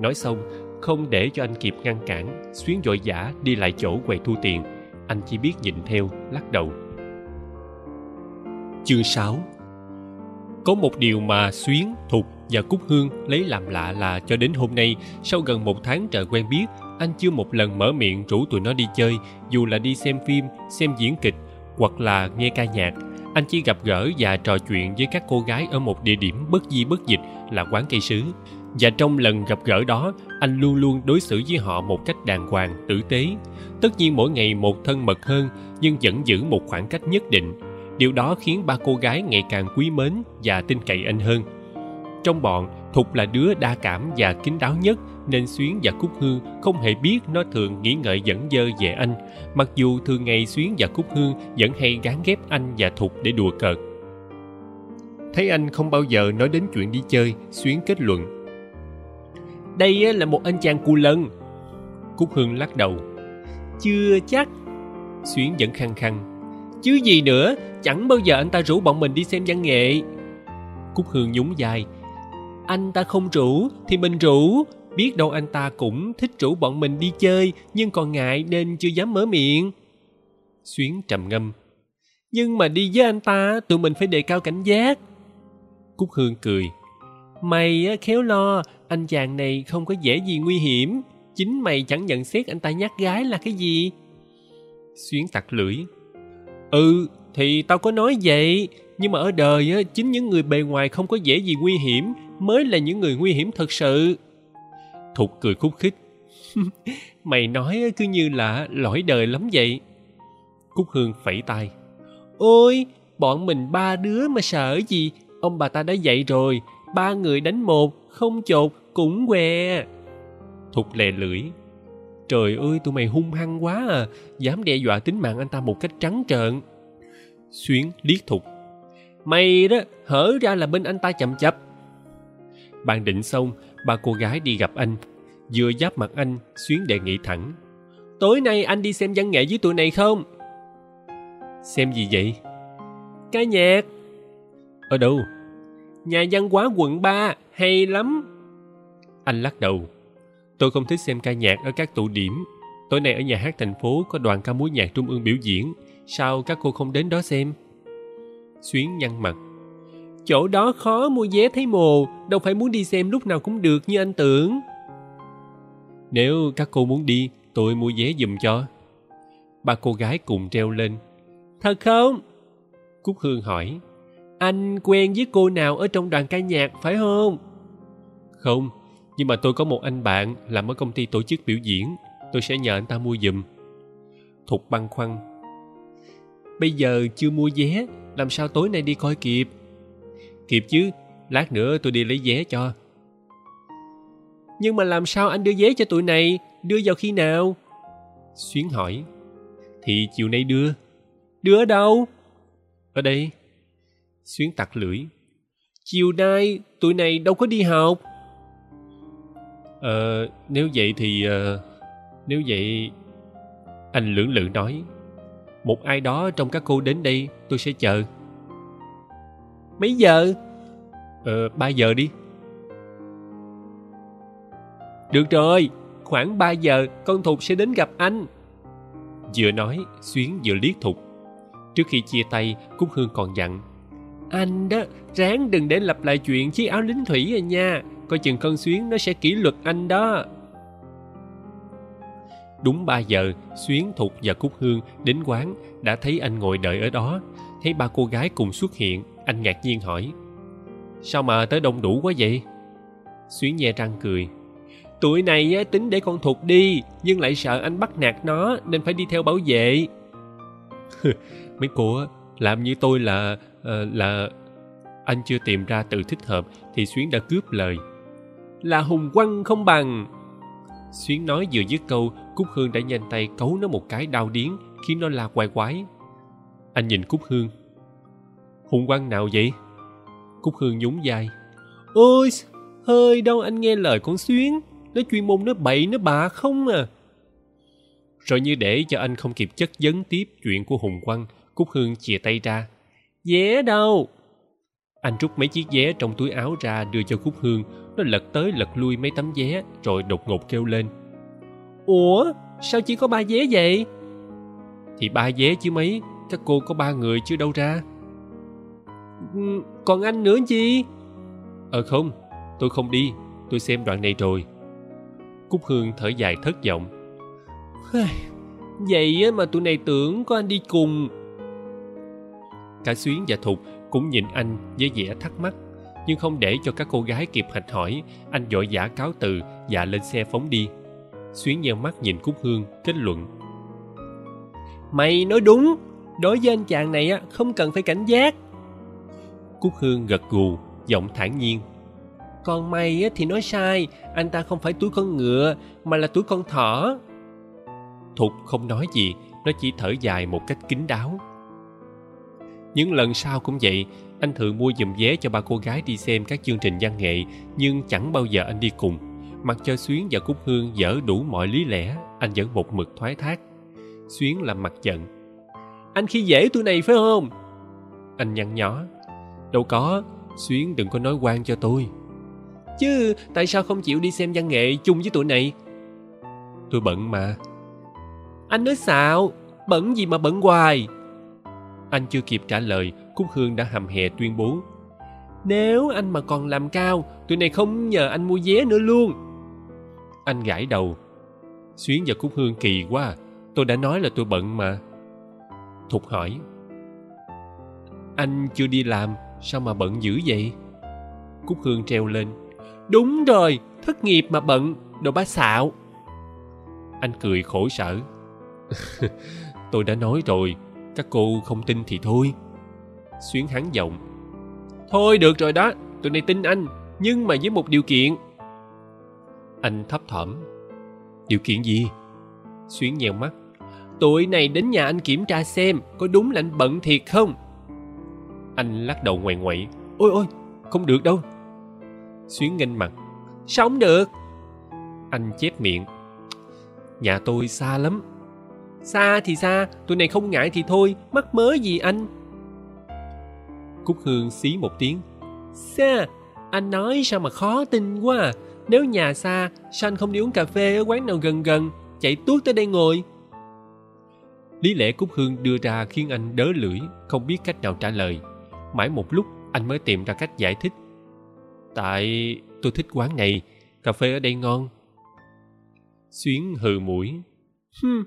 Nói xong, không để cho anh kịp ngăn cản, xuyến vội vã đi lại chỗ quầy thu tiền. Anh chỉ biết nhìn theo, lắc đầu. Chương 6 có một điều mà xuyến thục và cúc hương lấy làm lạ là cho đến hôm nay, sau gần một tháng trời quen biết, anh chưa một lần mở miệng rủ tụi nó đi chơi, dù là đi xem phim, xem diễn kịch, hoặc là nghe ca nhạc. Anh chỉ gặp gỡ và trò chuyện với các cô gái ở một địa điểm bất di bất dịch là quán cây sứ. Và trong lần gặp gỡ đó, anh luôn luôn đối xử với họ một cách đàng hoàng, tử tế. Tất nhiên mỗi ngày một thân mật hơn, nhưng vẫn giữ một khoảng cách nhất định. Điều đó khiến ba cô gái ngày càng quý mến và tin cậy anh hơn trong bọn thục là đứa đa cảm và kín đáo nhất nên xuyến và cúc hương không hề biết nó thường nghĩ ngợi dẫn dơ về anh. Mặc dù thường ngày xuyến và cúc hương vẫn hay gán ghép anh và thục để đùa cợt. Thấy anh không bao giờ nói đến chuyện đi chơi xuyến kết luận. Đây là một anh chàng cù lần. Cúc hương lắc đầu. Chưa chắc. Xuyến vẫn khăng khăng. Chứ gì nữa chẳng bao giờ anh ta rủ bọn mình đi xem văn nghệ. Cúc hương nhún vai anh ta không rủ thì mình rủ. Biết đâu anh ta cũng thích rủ bọn mình đi chơi, nhưng còn ngại nên chưa dám mở miệng. Xuyến trầm ngâm. Nhưng mà đi với anh ta, tụi mình phải đề cao cảnh giác. Cúc hương cười. Mày khéo lo, anh chàng này không có dễ gì nguy hiểm. Chính mày chẳng nhận xét anh ta nhát gái là cái gì. Xuyến tặc lưỡi. Ừ thì tao có nói vậy, nhưng mà ở đời á, chính những người bề ngoài không có dễ gì nguy hiểm mới là những người nguy hiểm thật sự. Thục cười khúc khích. Mày nói cứ như là lỗi đời lắm vậy. Cúc hương phẩy tay. Ôi bọn mình ba đứa mà sợ gì? Ông bà ta đã dạy rồi ba người đánh một không chột cũng què. Thục lè lưỡi. Trời ơi tụi mày hung hăng quá à dám đe dọa tính mạng anh ta một cách trắng trợn. Xuyến liếc thục. Mày đó hở ra là bên anh ta chậm chập bàn định xong ba cô gái đi gặp anh. Vừa giáp mặt anh xuyến đề nghị thẳng. Tối nay anh đi xem văn nghệ với tụi này không? Xem gì vậy? Ca nhạc. Ở đâu? Nhà văn hóa quận 3, hay lắm. Anh lắc đầu. Tôi không thích xem ca nhạc ở các tụ điểm. Tối nay ở nhà hát thành phố có đoàn ca múa nhạc trung ương biểu diễn. Sao các cô không đến đó xem? Xuyến nhăn mặt chỗ đó khó mua vé thấy mồ, đâu phải muốn đi xem lúc nào cũng được như anh tưởng. Nếu các cô muốn đi, tôi mua vé giùm cho. Ba cô gái cùng treo lên. Thật không? Cúc hương hỏi. Anh quen với cô nào ở trong đoàn ca nhạc, phải không? Không, nhưng mà tôi có một anh bạn làm ở công ty tổ chức biểu diễn. Tôi sẽ nhờ anh ta mua giùm. Thục băn khoăn. Bây giờ chưa mua vé, làm sao tối nay đi coi kịp? Kịp chứ lát nữa tôi đi lấy vé cho. Nhưng mà làm sao anh đưa vé cho tụi này? Đưa vào khi nào? Xuyến hỏi. Thì chiều nay đưa. Đưa ở đâu? Ở đây. Xuyến tặc lưỡi. Chiều nay tụi này đâu có đi học. Ờ nếu vậy thì uh, nếu vậy anh lưỡng lự nói. Một ai đó trong các cô đến đây tôi sẽ chờ mấy giờ? Ờ ba giờ đi. Được rồi khoảng ba giờ con thục sẽ đến gặp anh. Vừa nói xuyến vừa liếc thục. Trước khi chia tay cúc hương còn dặn. Anh đó ráng đừng để lặp lại chuyện chiếc áo lính thủy à nha. Coi chừng con xuyến nó sẽ kỷ luật anh đó. Đúng ba giờ xuyến thục và cúc hương đến quán đã thấy anh ngồi đợi ở đó. Thấy ba cô gái cùng xuất hiện anh ngạc nhiên hỏi sao mà tới đông đủ quá vậy? Xuyến nhe răng cười tụi này tính để con thục đi nhưng lại sợ anh bắt nạt nó nên phải đi theo bảo vệ. Mấy cô làm như tôi là uh, là anh chưa tìm ra từ thích hợp thì xuyến đã cướp lời. Là hùng quăng không bằng. Xuyến nói vừa dứt câu cúc hương đã nhanh tay cấu nó một cái đau điếng khiến nó la quay quái. Anh nhìn cúc hương hùng quăng nào vậy? Cúc hương nhún vai. Ôi hơi đâu anh nghe lời con xuyến. Nó chuyên môn nó bậy nó bạ không à. Rồi như để cho anh không kịp chất vấn tiếp chuyện của hùng quăng cúc hương chìa tay ra. Vé đâu? Anh rút mấy chiếc vé trong túi áo ra đưa cho cúc hương. Nó lật tới lật lui mấy tấm vé rồi đột ngột kêu lên. Ủa sao chỉ có ba vé vậy? Thì ba vé chứ mấy các cô có ba người chứ đâu ra còn anh nữa chi? Ờ không tôi không đi. Tôi xem đoạn này rồi. Cúc hương thở dài thất vọng. Vậy mà tụi này tưởng có anh đi cùng. Cả xuyến và thục cũng nhìn anh với vẻ thắc mắc nhưng không để cho các cô gái kịp hạch hỏi anh vội vã cáo từ và lên xe phóng đi. Xuyến nheo mắt nhìn cúc hương kết luận. Mày nói đúng đối với anh chàng này không cần phải cảnh giác cúc hương gật gù giọng thản nhiên. Còn mày á thì nói sai anh ta không phải túi con ngựa mà là túi con thỏ. Thục không nói gì nó chỉ thở dài một cách kín đáo. Những lần sau cũng vậy anh thường mua giùm vé cho ba cô gái đi xem các chương trình văn nghệ nhưng chẳng bao giờ anh đi cùng. Mặc cho xuyến và cúc hương dở đủ mọi lý lẽ anh vẫn một mực thoái thác. Xuyến làm mặt giận. Anh khi dễ tôi này phải không? Anh nhăn nhó đâu có xuyến đừng có nói quan cho tôi. Chứ tại sao không chịu đi xem văn nghệ chung với tụi này? Tôi bận mà. Anh nói xạo bận gì mà bận hoài. Anh chưa kịp trả lời cúc hương đã hầm hè tuyên bố. Nếu anh mà còn làm cao tụi này không nhờ anh mua vé nữa luôn. Anh gãi đầu. Xuyến và cúc hương kỳ quá tôi đã nói là tôi bận mà. Thục hỏi. Anh chưa đi làm sao mà bận dữ vậy? Cúc hương treo lên. Đúng rồi, thất nghiệp mà bận, đồ bá xạo. Anh cười khổ sở. Tôi đã nói rồi, các cô không tin thì thôi. Xuyến hắn giọng. Thôi được rồi đó, tụi này tin anh, nhưng mà với một điều kiện. Anh thấp thỏm. Điều kiện gì? Xuyến nhèo mắt. Tụi này đến nhà anh kiểm tra xem, có đúng là anh bận thiệt không? Anh lắc đầu ngoại ngoại ôi ôi không được đâu. Xuyến nghênh mặt. Sao không được? Anh chép miệng. Nhà tôi xa lắm. Xa thì xa tụi này không ngại thì thôi mắc mớ gì anh? Cúc hương xí một tiếng. Xa anh nói sao mà khó tin quá à. Nếu nhà xa sao anh không đi uống cà phê ở quán nào gần gần chạy tuốt tới đây ngồi? Lý lẽ cúc hương đưa ra khiến anh đớ lưỡi không biết cách nào trả lời mãi một lúc anh mới tìm ra cách giải thích. Tại tôi thích quán này cà phê ở đây ngon. Xuyến hừ mũi. Hừm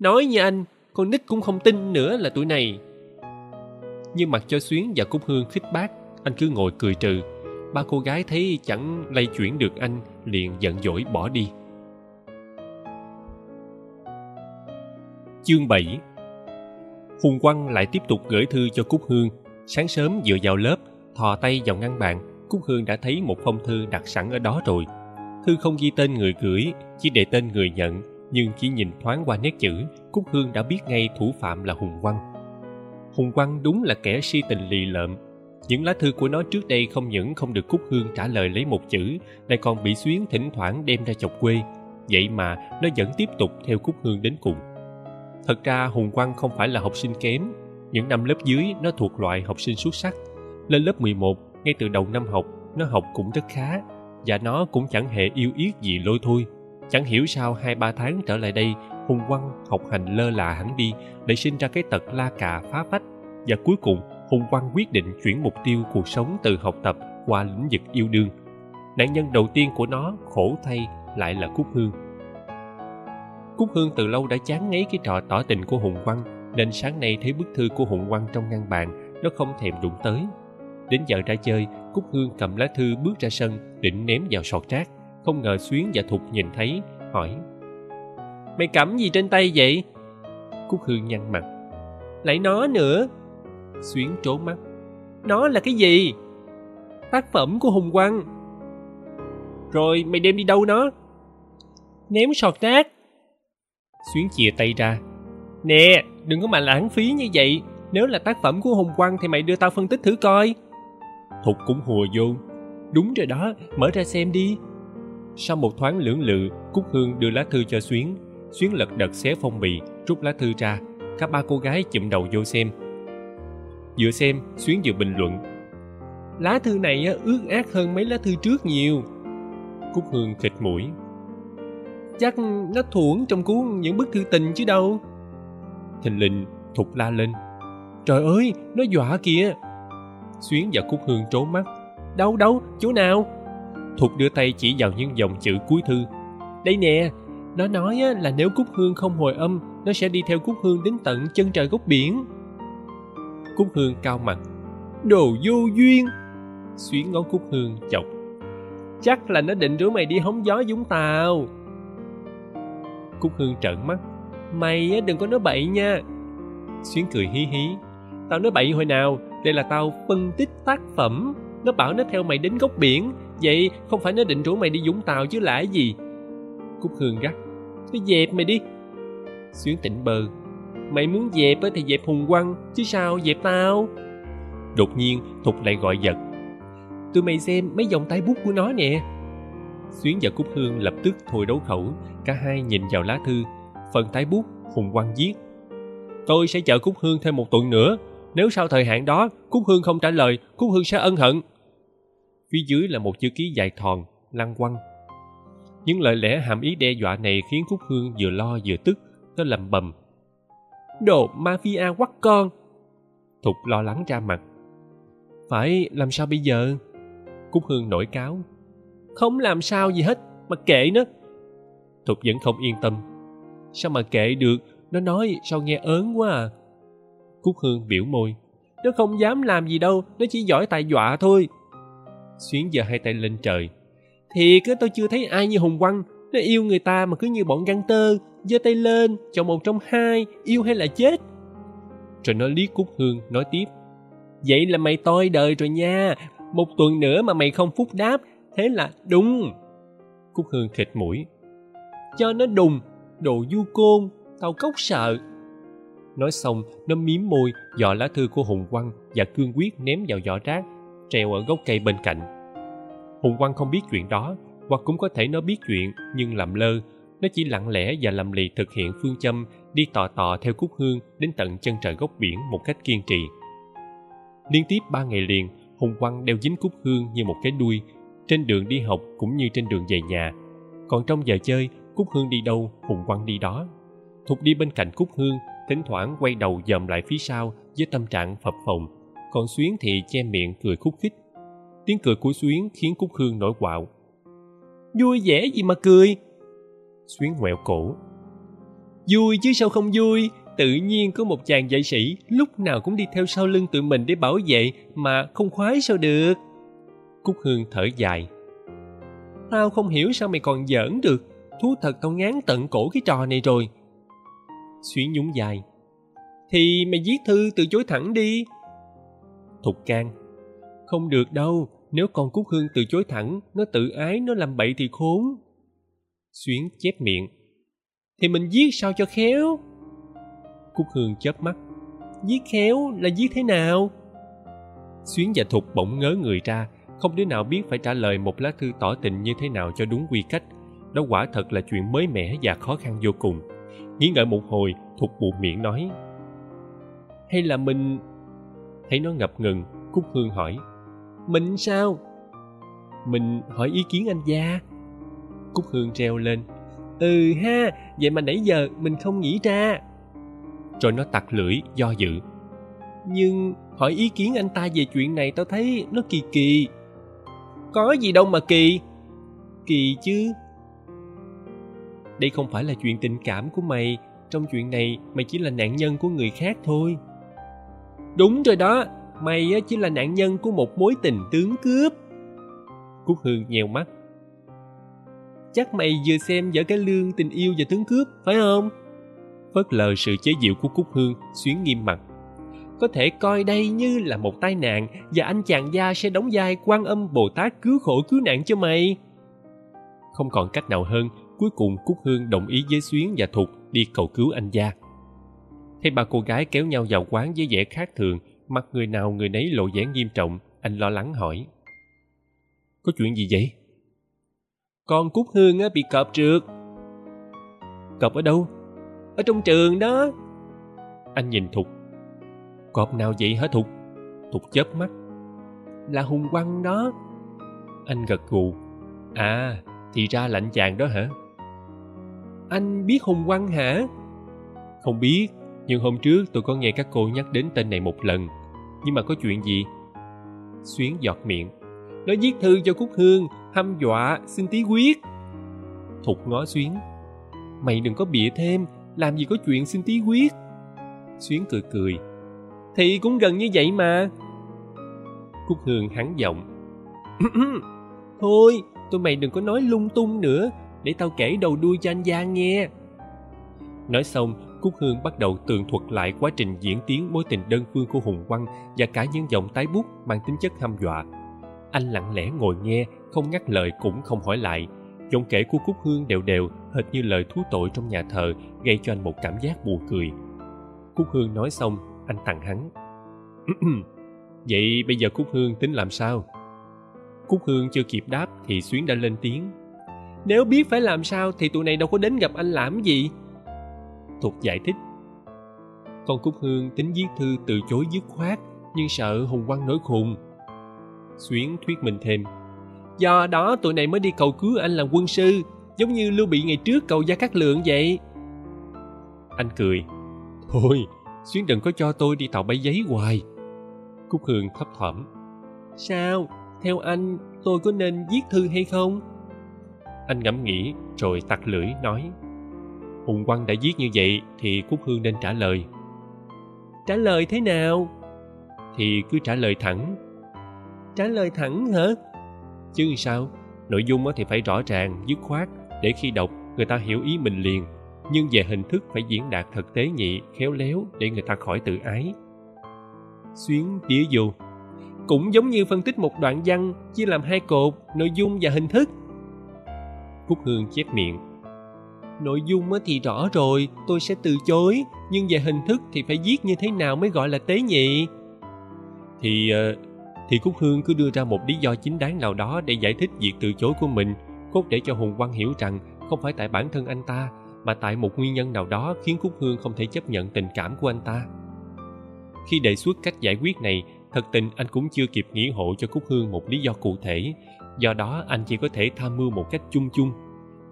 nói như anh con nít cũng không tin nữa là tụi này. Nhưng mặt cho xuyến và cúc hương khích bác anh cứ ngồi cười trừ. Ba cô gái thấy chẳng lay chuyển được anh liền giận dỗi bỏ đi. Chương 7 Hùng Quang lại tiếp tục gửi thư cho Cúc Hương. Sáng sớm vừa vào lớp, thò tay vào ngăn bàn, Cúc Hương đã thấy một phong thư đặt sẵn ở đó rồi. Thư không ghi tên người gửi, chỉ để tên người nhận, nhưng chỉ nhìn thoáng qua nét chữ, Cúc Hương đã biết ngay thủ phạm là Hùng Quang. Hùng Quang đúng là kẻ si tình lì lợm. Những lá thư của nó trước đây không những không được Cúc Hương trả lời lấy một chữ, lại còn bị Xuyến thỉnh thoảng đem ra chọc quê. Vậy mà nó vẫn tiếp tục theo Cúc Hương đến cùng. Thật ra Hùng Quang không phải là học sinh kém. Những năm lớp dưới nó thuộc loại học sinh xuất sắc. Lên lớp 11, ngay từ đầu năm học, nó học cũng rất khá. Và nó cũng chẳng hề yêu yết gì lôi thôi. Chẳng hiểu sao hai ba tháng trở lại đây, Hùng Quang học hành lơ là hẳn đi để sinh ra cái tật la cà phá phách. Và cuối cùng, Hùng Quang quyết định chuyển mục tiêu cuộc sống từ học tập qua lĩnh vực yêu đương. Nạn nhân đầu tiên của nó khổ thay lại là Cúc Hương. cúc hương từ lâu đã chán ngấy cái trò tỏ tình của hùng quang nên sáng nay thấy bức thư của hùng quang trong ngăn bàn, nó không thèm đụng tới. Đến giờ ra chơi, cúc hương cầm lá thư bước ra sân, định ném vào sọt rác. Không ngờ xuyến và thục nhìn thấy, hỏi, mày cầm gì trên tay vậy? Cúc hương nhăn mặt, lại nó nữa. Xuyến trốn mắt, nó là cái gì? Tác phẩm của hùng quang. Rồi mày đem đi đâu nó? Ném sọt rác. Xuyến chìa tay ra, nè đừng có mà lãng phí như vậy. Nếu là tác phẩm của hùng quang thì mày đưa tao phân tích thử coi. Thục cũng hùa vô. Đúng rồi đó mở ra xem đi. Sau một thoáng lưỡng lự cúc hương đưa lá thư cho xuyến. Xuyến lật đật xé phong bì rút lá thư ra. Cả ba cô gái chụm đầu vô xem. Vừa xem xuyến vừa bình luận. Lá thư này ướt át hơn mấy lá thư trước nhiều. Cúc hương khịt mũi. Chắc nó thuẫn trong cuốn những bức thư tình chứ đâu thình lình thục la lên. Trời ơi, nó dọa kìa. Xuyến và cúc hương trốn mắt. Đâu đâu, chỗ nào? Thục đưa tay chỉ vào những dòng chữ cuối thư. Đây nè, nó nói là nếu cúc hương không hồi âm, nó sẽ đi theo cúc hương đến tận chân trời góc biển. Cúc hương cao mặt. Đồ vô duyên. Xuyến ngón cúc hương chọc. Chắc là nó định rủ mày đi hóng gió vũng tàu. Cúc hương trợn mắt mày đừng có nói bậy nha. Xuyến cười hí hí. Tao nói bậy hồi nào, đây là tao phân tích tác phẩm. Nó bảo nó theo mày đến góc biển. Vậy không phải nó định rủ mày đi vũng tàu chứ lạ gì? Cúc hương gắt. Nó dẹp mày đi. Xuyến tỉnh bơ mày muốn dẹp thì dẹp hùng quăng, chứ sao dẹp tao? Đột nhiên, thục lại gọi giật. Tụi mày xem mấy dòng tay bút của nó nè. Xuyến và cúc hương lập tức thôi đấu khẩu. Cả hai nhìn vào lá thư phần tái bút, hùng quang viết. Tôi sẽ chờ cúc hương thêm một tuần nữa. Nếu sau thời hạn đó, cúc hương không trả lời, cúc hương sẽ ân hận. Phía dưới là một chữ ký dài thòn, lăng quăng. Những lời lẽ hàm ý đe dọa này khiến cúc hương vừa lo vừa tức, nó lầm bầm. Đồ mafia quắc con! Thục lo lắng ra mặt. Phải làm sao bây giờ? Cúc hương nổi cáo. Không làm sao gì hết, mà kệ nó. Thục vẫn không yên tâm sao mà kệ được? Nó nói sao nghe ớn quá à. Cúc hương biểu môi. Nó không dám làm gì đâu, nó chỉ giỏi tài dọa thôi. Xuyến giơ hai tay lên trời. Thiệt á, tôi chưa thấy ai như hùng quăng nó yêu người ta mà cứ như bọn găng tơ giơ tay lên, chọn một trong hai, yêu hay là chết? Rồi nó liếc cúc hương, nói tiếp. Vậy là mày toi đời rồi nha. Một tuần nữa mà mày không phúc đáp, thế là đúng. Cúc hương khịt mũi. Cho nó đùng đồ du côn tao cốc sợ. Nói xong, nó miếm môi dọ lá thư của hùng quăng và cương quyết ném vào giỏ rác, treo ở gốc cây bên cạnh. Hùng quăng không biết chuyện đó, hoặc cũng có thể nó biết chuyện, nhưng làm lơ, nó chỉ lặng lẽ và lầm lì thực hiện phương châm đi tò tò theo cúc hương đến tận chân trời góc biển một cách kiên trì. Liên tiếp ba ngày liền, hùng quăng đeo dính cúc hương như một cái đuôi, trên đường đi học cũng như trên đường về nhà. Còn trong giờ chơi cúc hương đi đâu, hùng quăng đi đó. Thục đi bên cạnh cúc hương, thỉnh thoảng quay đầu dòm lại phía sau với tâm trạng phập phồng. Còn xuyến thì che miệng cười khúc khích. Tiếng cười của xuyến khiến cúc hương nổi quạo. Vui vẻ gì mà cười? Xuyến ngoẹo cổ. Vui chứ sao không vui? Tự nhiên có một chàng vệ sĩ lúc nào cũng đi theo sau lưng tụi mình để bảo vệ mà không khoái sao được. Cúc hương thở dài. Tao không hiểu sao mày còn giỡn được thú thật tao ngán tận cổ cái trò này rồi. Xuyến nhún dài thì mày viết thư từ chối thẳng đi. Thục can. Không được đâu, nếu con cúc hương từ chối thẳng, nó tự ái, nó làm bậy thì khốn. Xuyến chép miệng. Thì mình viết sao cho khéo? Cúc hương chớp mắt. Viết khéo là viết thế nào? Xuyến và thục bỗng ngớ người ra, không đứa nào biết phải trả lời một lá thư tỏ tình như thế nào cho đúng quy cách đó quả thật là chuyện mới mẻ và khó khăn vô cùng. Nghĩ ngợi một hồi, thục buộc miệng nói. Hay là mình? Thấy nó ngập ngừng, cúc hương hỏi. Mình sao? Mình hỏi ý kiến anh gia. Cúc hương treo lên. Ừ ha, vậy mà nãy giờ mình không nghĩ ra. Rồi nó tặc lưỡi, do dự. Nhưng hỏi ý kiến anh ta về chuyện này tao thấy nó kỳ kỳ. Có gì đâu mà kỳ. Kỳ chứ đây không phải là chuyện tình cảm của mày. Trong chuyện này, mày chỉ là nạn nhân của người khác thôi. Đúng rồi đó. Mày chỉ là nạn nhân của một mối tình tướng cướp. Cúc hương nhèo mắt. Chắc mày vừa xem vở cái lương tình yêu và tướng cướp, phải không? Phớt lờ sự chế giễu của cúc hương, xuyến nghiêm mặt. Có thể coi đây như là một tai nạn và anh chàng gia sẽ đóng vai quan âm bồ tát cứu khổ, cứu nạn cho mày. Không còn cách nào hơn cuối cùng cúc hương đồng ý với xuyến và thục đi cầu cứu anh gia. Thấy ba cô gái kéo nhau vào quán với vẻ khác thường, mặt người nào người nấy lộ vẻ nghiêm trọng, anh lo lắng hỏi. Có chuyện gì vậy? Con cúc hương á, bị cọp trượt. Cọp ở đâu? Ở trong trường đó. Anh nhìn thục. Cọp nào vậy hả thục? Thục chớp mắt. Là hùng quăng đó. Anh gật gù. À thì ra lạnh chàng đó hả? Anh biết hùng quăng hả? Không biết, nhưng hôm trước tôi có nghe các cô nhắc đến tên này một lần. Nhưng mà có chuyện gì? Xuyến giọt miệng. Nó viết thư cho cúc hương, hăm dọa, xin tí quyết. Thục ngó xuyến. Mày đừng có bịa thêm, làm gì có chuyện xin tí quyết. Xuyến cười cười. Thì cũng gần như vậy mà. Cúc hương hắn giọng. Thôi, tụi mày đừng có nói lung tung nữa để tao kể đầu đuôi cho anh Giang nghe. Nói xong, cúc hương bắt đầu tường thuật lại quá trình diễn tiến mối tình đơn phương của hùng Quang và cả những dòng tái bút mang tính chất hăm dọa. Anh lặng lẽ ngồi nghe, không ngắt lời cũng không hỏi lại. Giọng kể của cúc hương đều đều, hệt như lời thú tội trong nhà thờ, gây cho anh một cảm giác buồn cười. Cúc hương nói xong, anh tặng hắn. Vậy bây giờ cúc hương tính làm sao? Cúc hương chưa kịp đáp thì xuyến đã lên tiếng nếu biết phải làm sao thì tụi này đâu có đến gặp anh làm gì. Thục giải thích. Con cúc hương tính viết thư từ chối dứt khoát, nhưng sợ hùng quang nổi khùng. Xuyến thuyết mình thêm. Do đó tụi này mới đi cầu cứu anh làm quân sư, giống như lưu bị ngày trước cầu gia cát lượng vậy. Anh cười. Thôi, xuyến đừng có cho tôi đi tàu bay giấy hoài. Cúc hương thấp thỏm. Sao? Theo anh, tôi có nên viết thư hay không? Anh ngẫm nghĩ, rồi tặc lưỡi nói, hùng quang đã giết như vậy thì cúc hương nên trả lời. Trả lời thế nào? Thì cứ trả lời thẳng. Trả lời thẳng hả? Chứ sao, nội dung thì phải rõ ràng, dứt khoát, để khi đọc, người ta hiểu ý mình liền. Nhưng về hình thức phải diễn đạt thật tế nhị, khéo léo để người ta khỏi tự ái. Xuyến tía dù cũng giống như phân tích một đoạn văn, chia làm hai cột, nội dung và hình thức cúc hương chép miệng. Nội dung thì rõ rồi, tôi sẽ từ chối, nhưng về hình thức thì phải viết như thế nào mới gọi là tế nhị? Thì ờ, thì cúc hương cứ đưa ra một lý do chính đáng nào đó để giải thích việc từ chối của mình, cốt để cho hùng quang hiểu rằng không phải tại bản thân anh ta, mà tại một nguyên nhân nào đó khiến cúc hương không thể chấp nhận tình cảm của anh ta. Khi đề xuất cách giải quyết này, thật tình anh cũng chưa kịp nghĩ hộ cho cúc hương một lý do cụ thể do đó, anh chỉ có thể tham mưu một cách chung chung.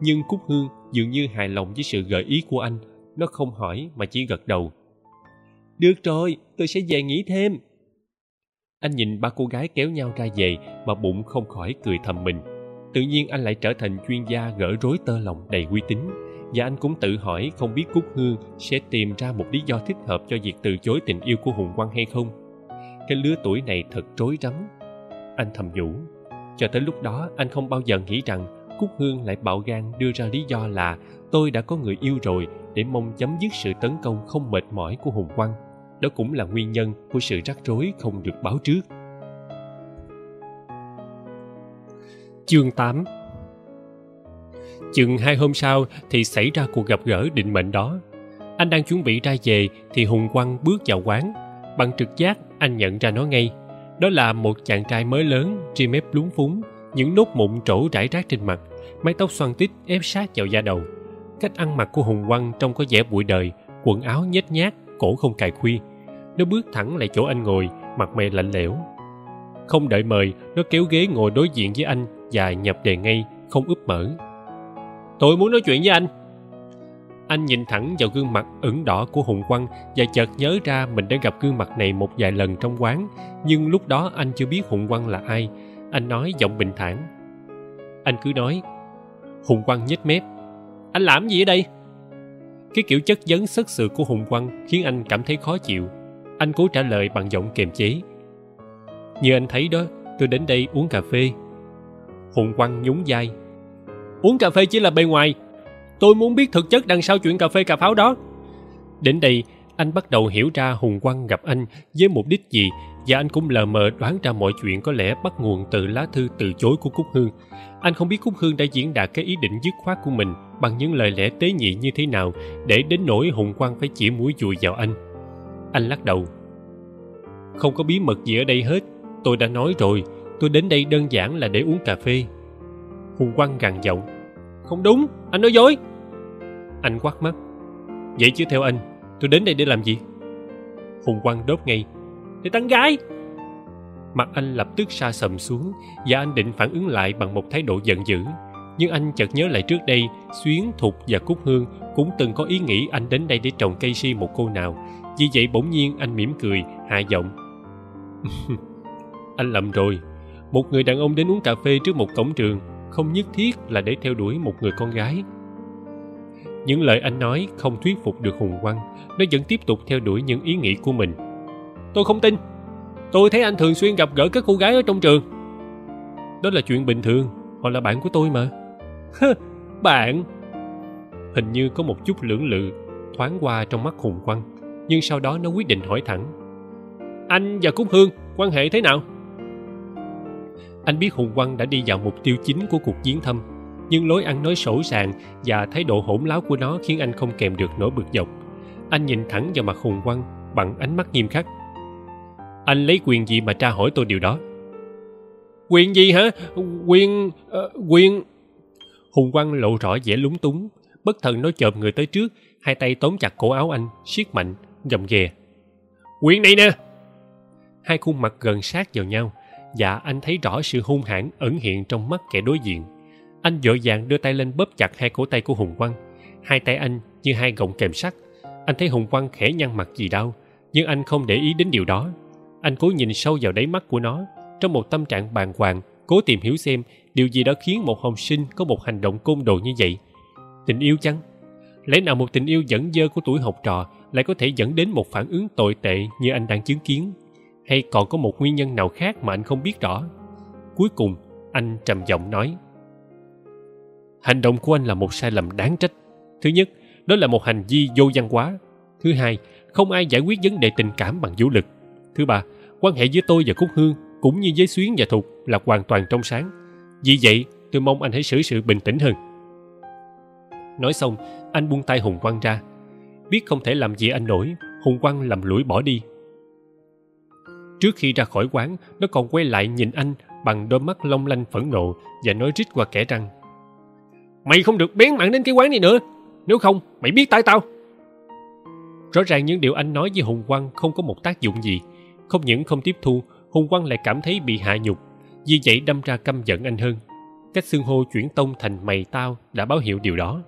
Nhưng cúc hương dường như hài lòng với sự gợi ý của anh. Nó không hỏi mà chỉ gật đầu. Được rồi, tôi sẽ về nghĩ thêm. Anh nhìn ba cô gái kéo nhau ra về mà bụng không khỏi cười thầm mình. Tự nhiên anh lại trở thành chuyên gia gỡ rối tơ lòng đầy uy tín. Và anh cũng tự hỏi không biết cúc hương sẽ tìm ra một lý do thích hợp cho việc từ chối tình yêu của hùng quang hay không. Cái lứa tuổi này thật rối rắm. Anh thầm nhủ cho tới lúc đó anh không bao giờ nghĩ rằng cúc hương lại bạo gan đưa ra lý do là tôi đã có người yêu rồi để mong chấm dứt sự tấn công không mệt mỏi của hùng quang đó cũng là nguyên nhân của sự rắc rối không được báo trước chương 8 Chừng hai hôm sau thì xảy ra cuộc gặp gỡ định mệnh đó. Anh đang chuẩn bị ra về thì Hùng Quang bước vào quán. Bằng trực giác, anh nhận ra nó ngay. Đó là một chàng trai mới lớn, ri mép lúng phúng, những nốt mụn trổ rải rác trên mặt, mái tóc xoăn tít ép sát vào da đầu. Cách ăn mặc của Hùng quăng trông có vẻ bụi đời, quần áo nhếch nhác, cổ không cài khuy. Nó bước thẳng lại chỗ anh ngồi, mặt mày lạnh lẽo. Không đợi mời, nó kéo ghế ngồi đối diện với anh và nhập đề ngay, không úp mở tôi muốn nói chuyện với anh anh nhìn thẳng vào gương mặt ửng đỏ của hùng quăng và chợt nhớ ra mình đã gặp gương mặt này một vài lần trong quán. Nhưng lúc đó anh chưa biết hùng quăng là ai. Anh nói giọng bình thản. Anh cứ nói, hùng quăng nhếch mép. Anh làm gì ở đây? Cái kiểu chất vấn sất sự của hùng quang khiến anh cảm thấy khó chịu. Anh cố trả lời bằng giọng kiềm chế. Như anh thấy đó, tôi đến đây uống cà phê. Hùng quang nhún vai. Uống cà phê chỉ là bề ngoài tôi muốn biết thực chất đằng sau chuyện cà phê cà pháo đó. Đến đây, anh bắt đầu hiểu ra hùng quang gặp anh với mục đích gì, và anh cũng lờ mờ đoán ra mọi chuyện có lẽ bắt nguồn từ lá thư từ chối của cúc hương. Anh không biết cúc hương đã diễn đạt cái ý định dứt khoát của mình bằng những lời lẽ tế nhị như thế nào để đến nỗi hùng quang phải chỉ mũi dùi vào anh. Anh lắc đầu. Không có bí mật gì ở đây hết, tôi đã nói rồi, tôi đến đây đơn giản là để uống cà phê. Hùng quang gằn giọng. Không đúng anh nói dối. Anh quát mắt. Vậy chứ theo anh, tôi đến đây để làm gì? Hùng quang đốt ngay. Để tán gái. Mặt anh lập tức sa sầm xuống và anh định phản ứng lại bằng một thái độ giận dữ. Nhưng anh chợt nhớ lại trước đây, xuyến, thục và cúc hương cũng từng có ý nghĩ anh đến đây để trồng cây si một cô nào. Vì vậy bỗng nhiên anh mỉm cười, hạ giọng. Anh lầm rồi. Một người đàn ông đến uống cà phê trước một cổng trường không nhất thiết là để theo đuổi một người con gái. Những lời anh nói không thuyết phục được hùng quang, nó vẫn tiếp tục theo đuổi những ý nghĩ của mình. Tôi không tin. Tôi thấy anh thường xuyên gặp gỡ các cô gái ở trong trường. Đó là chuyện bình thường, họ là bạn của tôi mà. Bạn. Hình như có một chút lưỡng lự, thoáng qua trong mắt hùng quang, nhưng sau đó nó quyết định hỏi thẳng. Anh và cúc hương, quan hệ thế nào? Anh biết hùng quang đã đi vào mục tiêu chính của cuộc chiến thăm nhưng lối ăn nói sổ sàng và thái độ hỗn láo của nó khiến anh không kèm được nỗi bực dọc. Anh nhìn thẳng vào mặt hùng quang bằng ánh mắt nghiêm khắc. Anh lấy quyền gì mà tra hỏi tôi điều đó? Quyền gì hả? Quyền uh, quyền hùng quang lộ rõ vẻ lúng túng bất thần nó chộp người tới trước hai tay tóm chặt cổ áo anh siết mạnh gầm ghè. Quyền này nè! Hai khuôn mặt gần sát vào nhau và anh thấy rõ sự hung hãn, ẩn hiện trong mắt kẻ đối diện. Anh vội vàng đưa tay lên bóp chặt hai cổ tay của hùng quang. Hai tay anh như hai gọng kềm sắt. Anh thấy hùng quang khẽ nhăn mặt vì đau, nhưng anh không để ý đến điều đó. Anh cố nhìn sâu vào đáy mắt của nó. Trong một tâm trạng bàng hoàng, cố tìm hiểu xem điều gì đã khiến một học sinh có một hành động côn đồ như vậy. Tình yêu chăng? Lẽ nào một tình yêu dẫn dơ của tuổi học trò lại có thể dẫn đến một phản ứng tồi tệ như anh đang chứng kiến? Hay còn có một nguyên nhân nào khác mà anh không biết rõ? Cuối cùng, anh trầm giọng nói. Hành động của anh là một sai lầm đáng trách. Thứ nhất, đó là một hành vi vô văn hóa. Thứ hai, không ai giải quyết vấn đề tình cảm bằng vũ lực. Thứ ba, quan hệ giữa tôi và cúc hương cũng như với xuyến và thục là hoàn toàn trong sáng. Vì vậy, tôi mong anh hãy xử sự bình tĩnh hơn. Nói xong, anh buông tay hùng quang ra. Biết không thể làm gì anh nổi, hùng quang lầm lũi bỏ đi trước khi ra khỏi quán, nó còn quay lại nhìn anh bằng đôi mắt long lanh phẫn nộ và nói rít qua kẻ răng. Mày không được bén mảng đến cái quán này nữa. Nếu không, mày biết tại tao. Rõ ràng những điều anh nói với hùng quang không có một tác dụng gì. Không những không tiếp thu, hùng quang lại cảm thấy bị hạ nhục, vì vậy đâm ra căm giận anh hơn. Cách xưng hô chuyển tông thành mày tao đã báo hiệu điều đó.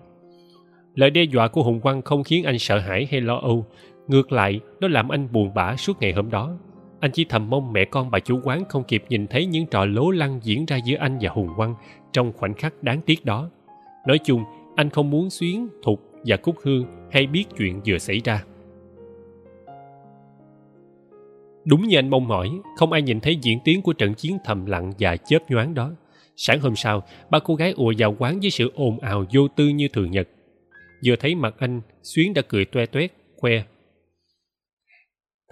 Lời đe dọa của hùng quang không khiến anh sợ hãi hay lo âu. Ngược lại, nó làm anh buồn bã suốt ngày hôm đó anh chỉ thầm mong mẹ con bà chủ quán không kịp nhìn thấy những trò lố lăng diễn ra giữa anh và hùng quang trong khoảnh khắc đáng tiếc đó. Nói chung, anh không muốn xuyến, thục và cúc hương hay biết chuyện vừa xảy ra. Đúng như anh mong mỏi, không ai nhìn thấy diễn tiến của trận chiến thầm lặng và chớp nhoáng đó. Sáng hôm sau, ba cô gái ùa vào quán với sự ồn ào vô tư như thường nhật. Vừa thấy mặt anh, xuyến đã cười toe toét, khoe.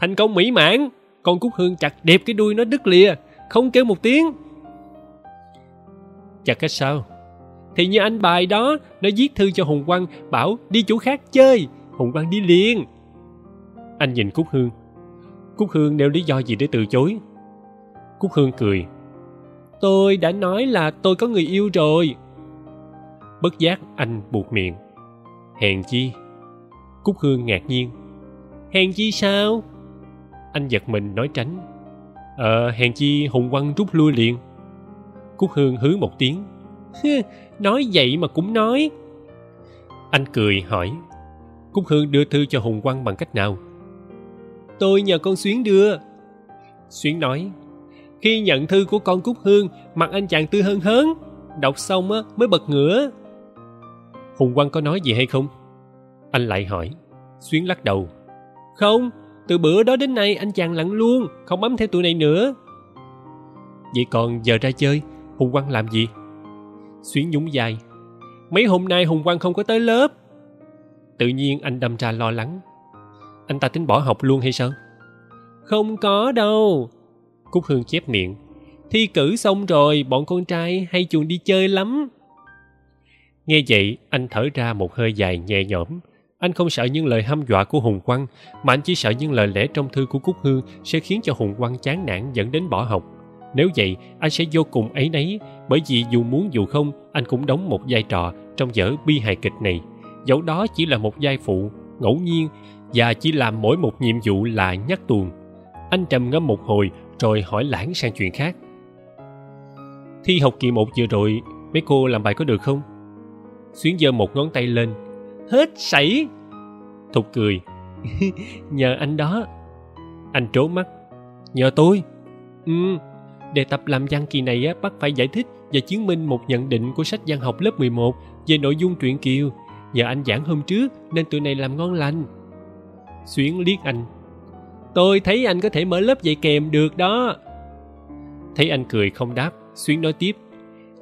Thành công mỹ mãn! Con cúc hương chặt đẹp cái đuôi nó đứt lìa, không kêu một tiếng. Chặt cách sao? Thì như anh bài đó, nó viết thư cho hùng quang, bảo đi chỗ khác chơi. Hùng quang đi liền. Anh nhìn cúc hương. Cúc hương nêu lý do gì để từ chối? Cúc hương cười. Tôi đã nói là tôi có người yêu rồi. Bất giác anh buộc miệng. Hèn chi? Cúc hương ngạc nhiên. Hèn chi sao? Anh giật mình nói tránh. Ờ hèn chi hùng quang rút lui liền. Cúc hương hứ một tiếng. Nói vậy mà cũng nói. Anh cười hỏi. Cúc hương đưa thư cho hùng quang bằng cách nào? Tôi nhờ con xuyến đưa. Xuyến nói. Khi nhận thư của con cúc hương, mặt anh chàng tươi hơn hớn. Đọc xong á, mới bật ngửa. Hùng quang có nói gì hay không? Anh lại hỏi. Xuyến lắc đầu. Không từ bữa đó đến nay, anh chàng lặng luôn, không bấm theo tụi này nữa. Vậy còn giờ ra chơi, hùng quang làm gì? Xuyến nhúng dài. Mấy hôm nay hùng quang không có tới lớp. Tự nhiên anh đâm ra lo lắng. Anh ta tính bỏ học luôn hay sao? Không có đâu. Cúc hương chép miệng. Thi cử xong rồi, bọn con trai hay chuồn đi chơi lắm. Nghe vậy, anh thở ra một hơi dài nhẹ nhõm anh không sợ những lời hăm dọa của hùng quang, mà anh chỉ sợ những lời lẽ trong thư của cúc hương sẽ khiến cho hùng quang chán nản dẫn đến bỏ học. Nếu vậy, anh sẽ vô cùng ấy nấy bởi vì dù muốn dù không, anh cũng đóng một vai trò trong vở bi hài kịch này. Dẫu đó chỉ là một vai phụ, ngẫu nhiên, và chỉ làm mỗi một nhiệm vụ là nhắc tuồng. Anh trầm ngâm một hồi rồi hỏi lãng sang chuyện khác. Thi học kỳ một vừa rồi, mấy cô làm bài có được không? Xuyến giơ một ngón tay lên hết sảy. Thục cười. nhờ anh đó. Anh trố mắt. Nhờ tôi. Ừ. Đề tập làm văn kỳ này á bắt phải giải thích và chứng minh một nhận định của sách văn học lớp 11 về nội dung truyện kiều. Nhờ anh giảng hôm trước, nên tụi này làm ngon lành. Xuyến liếc anh. Tôi thấy anh có thể mở lớp dạy kèm được đó. Thấy anh cười không đáp, xuyến nói tiếp.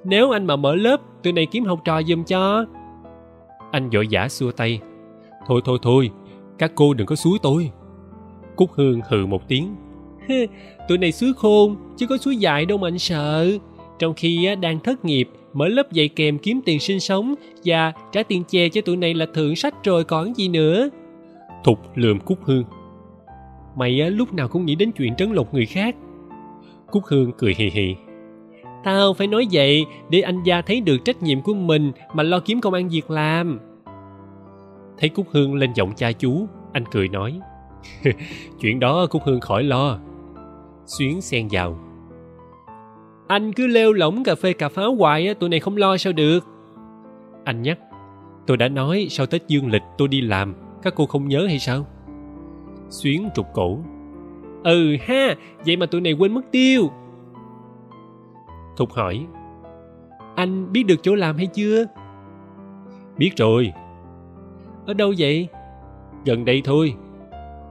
Nếu anh mà mở lớp, tụi này kiếm học trò giùm cho anh vội vã xua tay. Thôi thôi thôi các cô đừng có suối tôi. Cúc hương hừ một tiếng. Tụi này suối khôn chứ có suối dại đâu mà anh sợ. Trong khi đang thất nghiệp mở lớp dạy kèm kiếm tiền sinh sống và trả tiền chè cho tụi này là thượng sách rồi còn gì nữa. Thục lườm cúc hương. Mày lúc nào cũng nghĩ đến chuyện trấn lột người khác. Cúc hương cười hì hì tao phải nói vậy để anh gia thấy được trách nhiệm của mình mà lo kiếm công ăn việc làm. Thấy cúc hương lên giọng cha chú, anh cười nói, chuyện đó cúc hương khỏi lo. Xuyến xen vào, anh cứ lêu lỏng cà phê cà pháo hoài tụi này không lo sao được. Anh nhắc, tôi đã nói sau tết dương lịch tôi đi làm, các cô không nhớ hay sao? Xuyến trục cổ ừ ha, vậy mà tụi này quên mất tiêu thục hỏi, anh biết được chỗ làm hay chưa? Biết rồi. Ở đâu vậy? Gần đây thôi.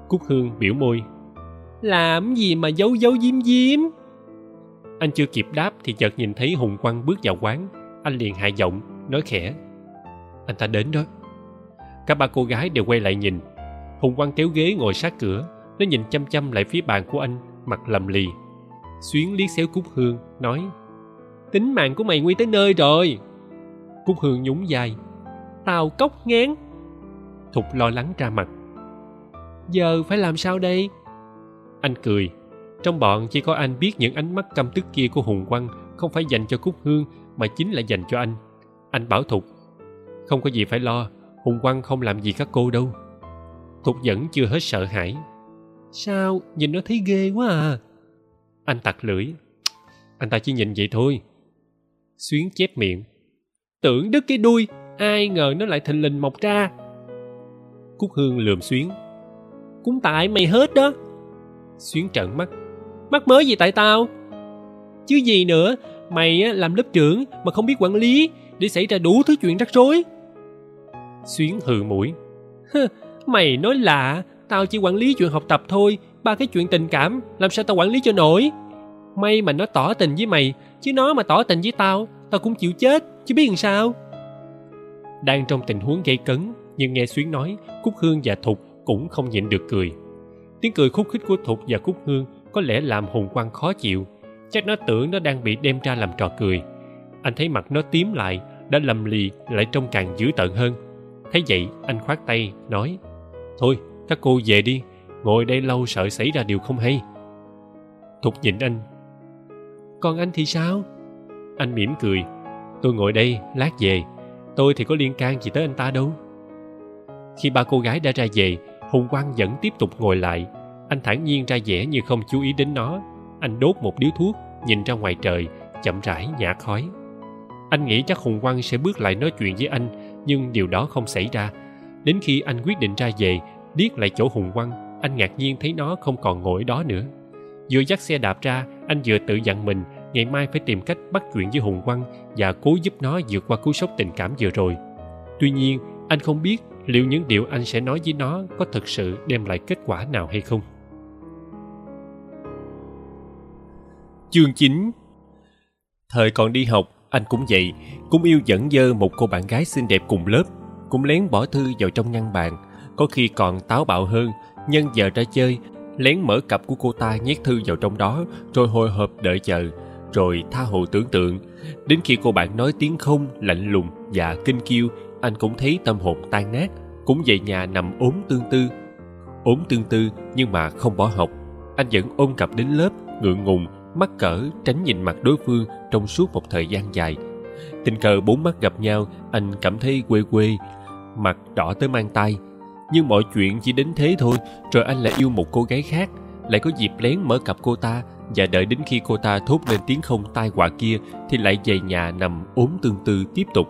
Cúc hương biểu môi, làm gì mà giấu giấu diếm diếm anh chưa kịp đáp thì chợt nhìn thấy hùng quang bước vào quán. Anh liền hạ giọng, nói khẽ, anh ta đến đó. Cả ba cô gái đều quay lại nhìn. Hùng quang kéo ghế ngồi sát cửa, nó nhìn chăm chăm lại phía bàn của anh, mặt lầm lì. Xuyến liếc xéo cúc hương, nói tính mạng của mày nguy tới nơi rồi. Cúc hương nhún vai. Tao cốc ngán. Thục lo lắng ra mặt. Giờ phải làm sao đây? Anh cười. Trong bọn chỉ có anh biết những ánh mắt căm tức kia của hùng quang không phải dành cho cúc hương, mà chính là dành cho anh. Anh bảo thục. Không có gì phải lo, hùng quang không làm gì các cô đâu. Thục vẫn chưa hết sợ hãi. Sao nhìn nó thấy ghê quá à? Anh tặc lưỡi. Anh ta chỉ nhìn vậy thôi xuyến chép miệng. Tưởng đứt cái đuôi, ai ngờ nó lại thình lình mọc ra. Cúc hương lườm xuyến. Cũng tại mày hết đó. Xuyến trợn mắt. Mắc mới gì tại tao? Chứ gì nữa, mày làm lớp trưởng mà không biết quản lý để xảy ra đủ thứ chuyện rắc rối. Xuyến hừ mũi. Mày nói lạ, tao chỉ quản lý chuyện học tập thôi, ba cái chuyện tình cảm, làm sao tao quản lý cho nổi? May mà nó tỏ tình với mày chứ nó mà tỏ tình với tao tao cũng chịu chết, chứ biết làm sao? Đang trong tình huống gây cấn, nhưng nghe xuyến nói, cúc hương và thục cũng không nhịn được cười. Tiếng cười khúc khích của thục và cúc hương có lẽ làm hùng quang khó chịu. Chắc nó tưởng nó đang bị đem ra làm trò cười. Anh thấy mặt nó tím lại, đã lầm lì lại trông càng dữ tợn hơn. Thấy vậy, anh khoát tay, nói, thôi, các cô về đi, ngồi đây lâu sợ xảy ra điều không hay. Thục nhìn anh còn anh thì sao? Anh mỉm cười. Tôi ngồi đây, lát về. Tôi thì có liên can gì tới anh ta đâu. Khi ba cô gái đã ra về, hùng quang vẫn tiếp tục ngồi lại. Anh thản nhiên ra vẻ như không chú ý đến nó. Anh đốt một điếu thuốc, nhìn ra ngoài trời, chậm rãi nhả khói. Anh nghĩ chắc hùng quang sẽ bước lại nói chuyện với anh, nhưng điều đó không xảy ra. Đến khi anh quyết định ra về, điếc lại chỗ hùng quang, anh ngạc nhiên thấy nó không còn ngồi đó nữa. Vừa dắt xe đạp ra, anh vừa tự dặn mình ngày mai phải tìm cách bắt chuyện với hùng quang và cố giúp nó vượt qua cú sốc tình cảm vừa rồi. Tuy nhiên, anh không biết liệu những điều anh sẽ nói với nó có thực sự đem lại kết quả nào hay không. Chương 9 thời còn đi học, anh cũng vậy. Cũng yêu dẫn dơ một cô bạn gái xinh đẹp cùng lớp. Cũng lén bỏ thư vào trong ngăn bàn. Có khi còn táo bạo hơn. Nhân giờ ra chơi, lén mở cặp của cô ta nhét thư vào trong đó, rồi hồi hộp đợi chờ rồi tha hồ tưởng tượng. Đến khi cô bạn nói tiếng không, lạnh lùng và kinh kiêu, anh cũng thấy tâm hồn tan nát, cũng về nhà nằm ốm tương tư. Ốm tương tư nhưng mà không bỏ học. Anh vẫn ôm cặp đến lớp, ngượng ngùng, mắc cỡ, tránh nhìn mặt đối phương trong suốt một thời gian dài. Tình cờ bốn mắt gặp nhau, anh cảm thấy quê quê, mặt đỏ tới mang tay nhưng mọi chuyện chỉ đến thế thôi, rồi anh lại yêu một cô gái khác, lại có dịp lén mở cặp cô ta và đợi đến khi cô ta thốt lên tiếng không tai họa kia, thì lại về nhà nằm ốm tương tư tiếp tục.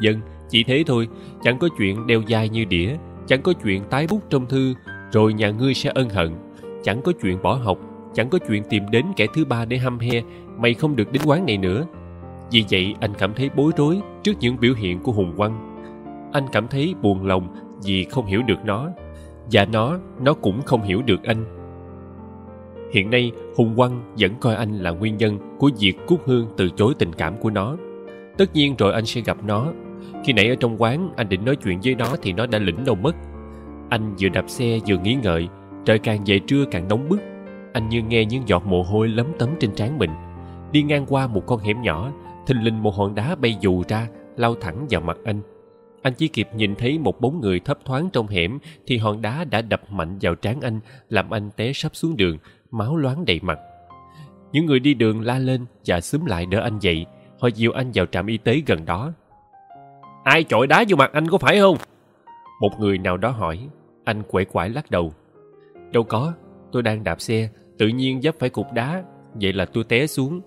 Dân, chỉ thế thôi, chẳng có chuyện đeo dai như đĩa, chẳng có chuyện tái bút trong thư, rồi nhà ngươi sẽ ân hận. Chẳng có chuyện bỏ học, chẳng có chuyện tìm đến kẻ thứ ba để hăm he, mày không được đến quán này nữa. Vì vậy, anh cảm thấy bối rối trước những biểu hiện của hùng quang. anh cảm thấy buồn lòng vì không hiểu được nó. Và nó nó cũng không hiểu được anh hiện nay, hùng quăng vẫn coi anh là nguyên nhân của việc cúc hương từ chối tình cảm của nó. Tất nhiên rồi anh sẽ gặp nó. Khi nãy ở trong quán, anh định nói chuyện với nó thì nó đã lĩnh đâu mất. Anh vừa đạp xe vừa nghĩ ngợi, trời càng về trưa càng nóng bức. Anh như nghe những giọt mồ hôi lấm tấm trên trán mình. Đi ngang qua một con hẻm nhỏ, thình lình một hòn đá bay dù ra, lao thẳng vào mặt anh. Anh chỉ kịp nhìn thấy một bóng người thấp thoáng trong hẻm thì hòn đá đã đập mạnh vào trán anh, làm anh té sắp xuống đường máu loáng đầy mặt. Những người đi đường la lên và xúm lại đỡ anh dậy, họ dìu anh vào trạm y tế gần đó. Ai chọi đá vô mặt anh có phải không? Một người nào đó hỏi. Anh quể quải lắc đầu. Đâu có, tôi đang đạp xe, tự nhiên dấp phải cục đá, vậy là tôi té xuống.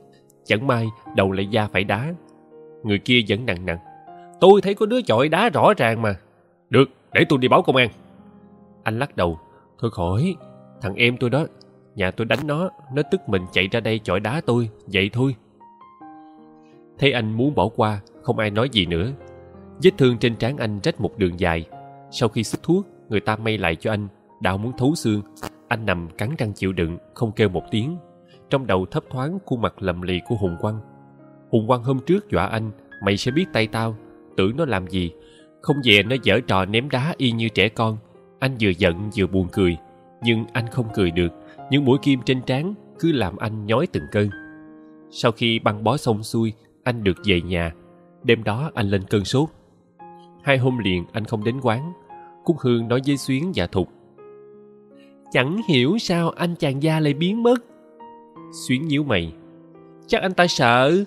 Chẳng may, đầu lại da phải đá. Người kia vẫn nặng nặng. Tôi thấy có đứa chọi đá rõ ràng mà. Được, để tôi đi báo công an. Anh lắc đầu. Thôi khỏi, thằng em tôi đó nhà tôi đánh nó nó tức mình chạy ra đây chọi đá tôi, vậy thôi. Thấy anh muốn bỏ qua, không ai nói gì nữa. Vết thương trên trán anh rách một đường dài. Sau khi sức thuốc, người ta may lại cho anh, đau muốn thấu xương. Anh nằm cắn răng chịu đựng, không kêu một tiếng. Trong đầu thấp thoáng, khuôn mặt lầm lì của hùng quang. hùng quang hôm trước dọa anh, mày sẽ biết tay tao, tưởng nó làm gì. Không về nó dở trò ném đá y như trẻ con. Anh vừa giận, vừa buồn cười, nhưng anh không cười được những mũi kim trên trán cứ làm anh nhói từng cơn. Sau khi băng bó xong xuôi, anh được về nhà. Đêm đó anh lên cơn sốt. Hai hôm liền anh không đến quán. Cúc hương nói với xuyến và thục, chẳng hiểu sao anh chàng gia lại biến mất. Xuyến nhíu mày, chắc anh ta sợ.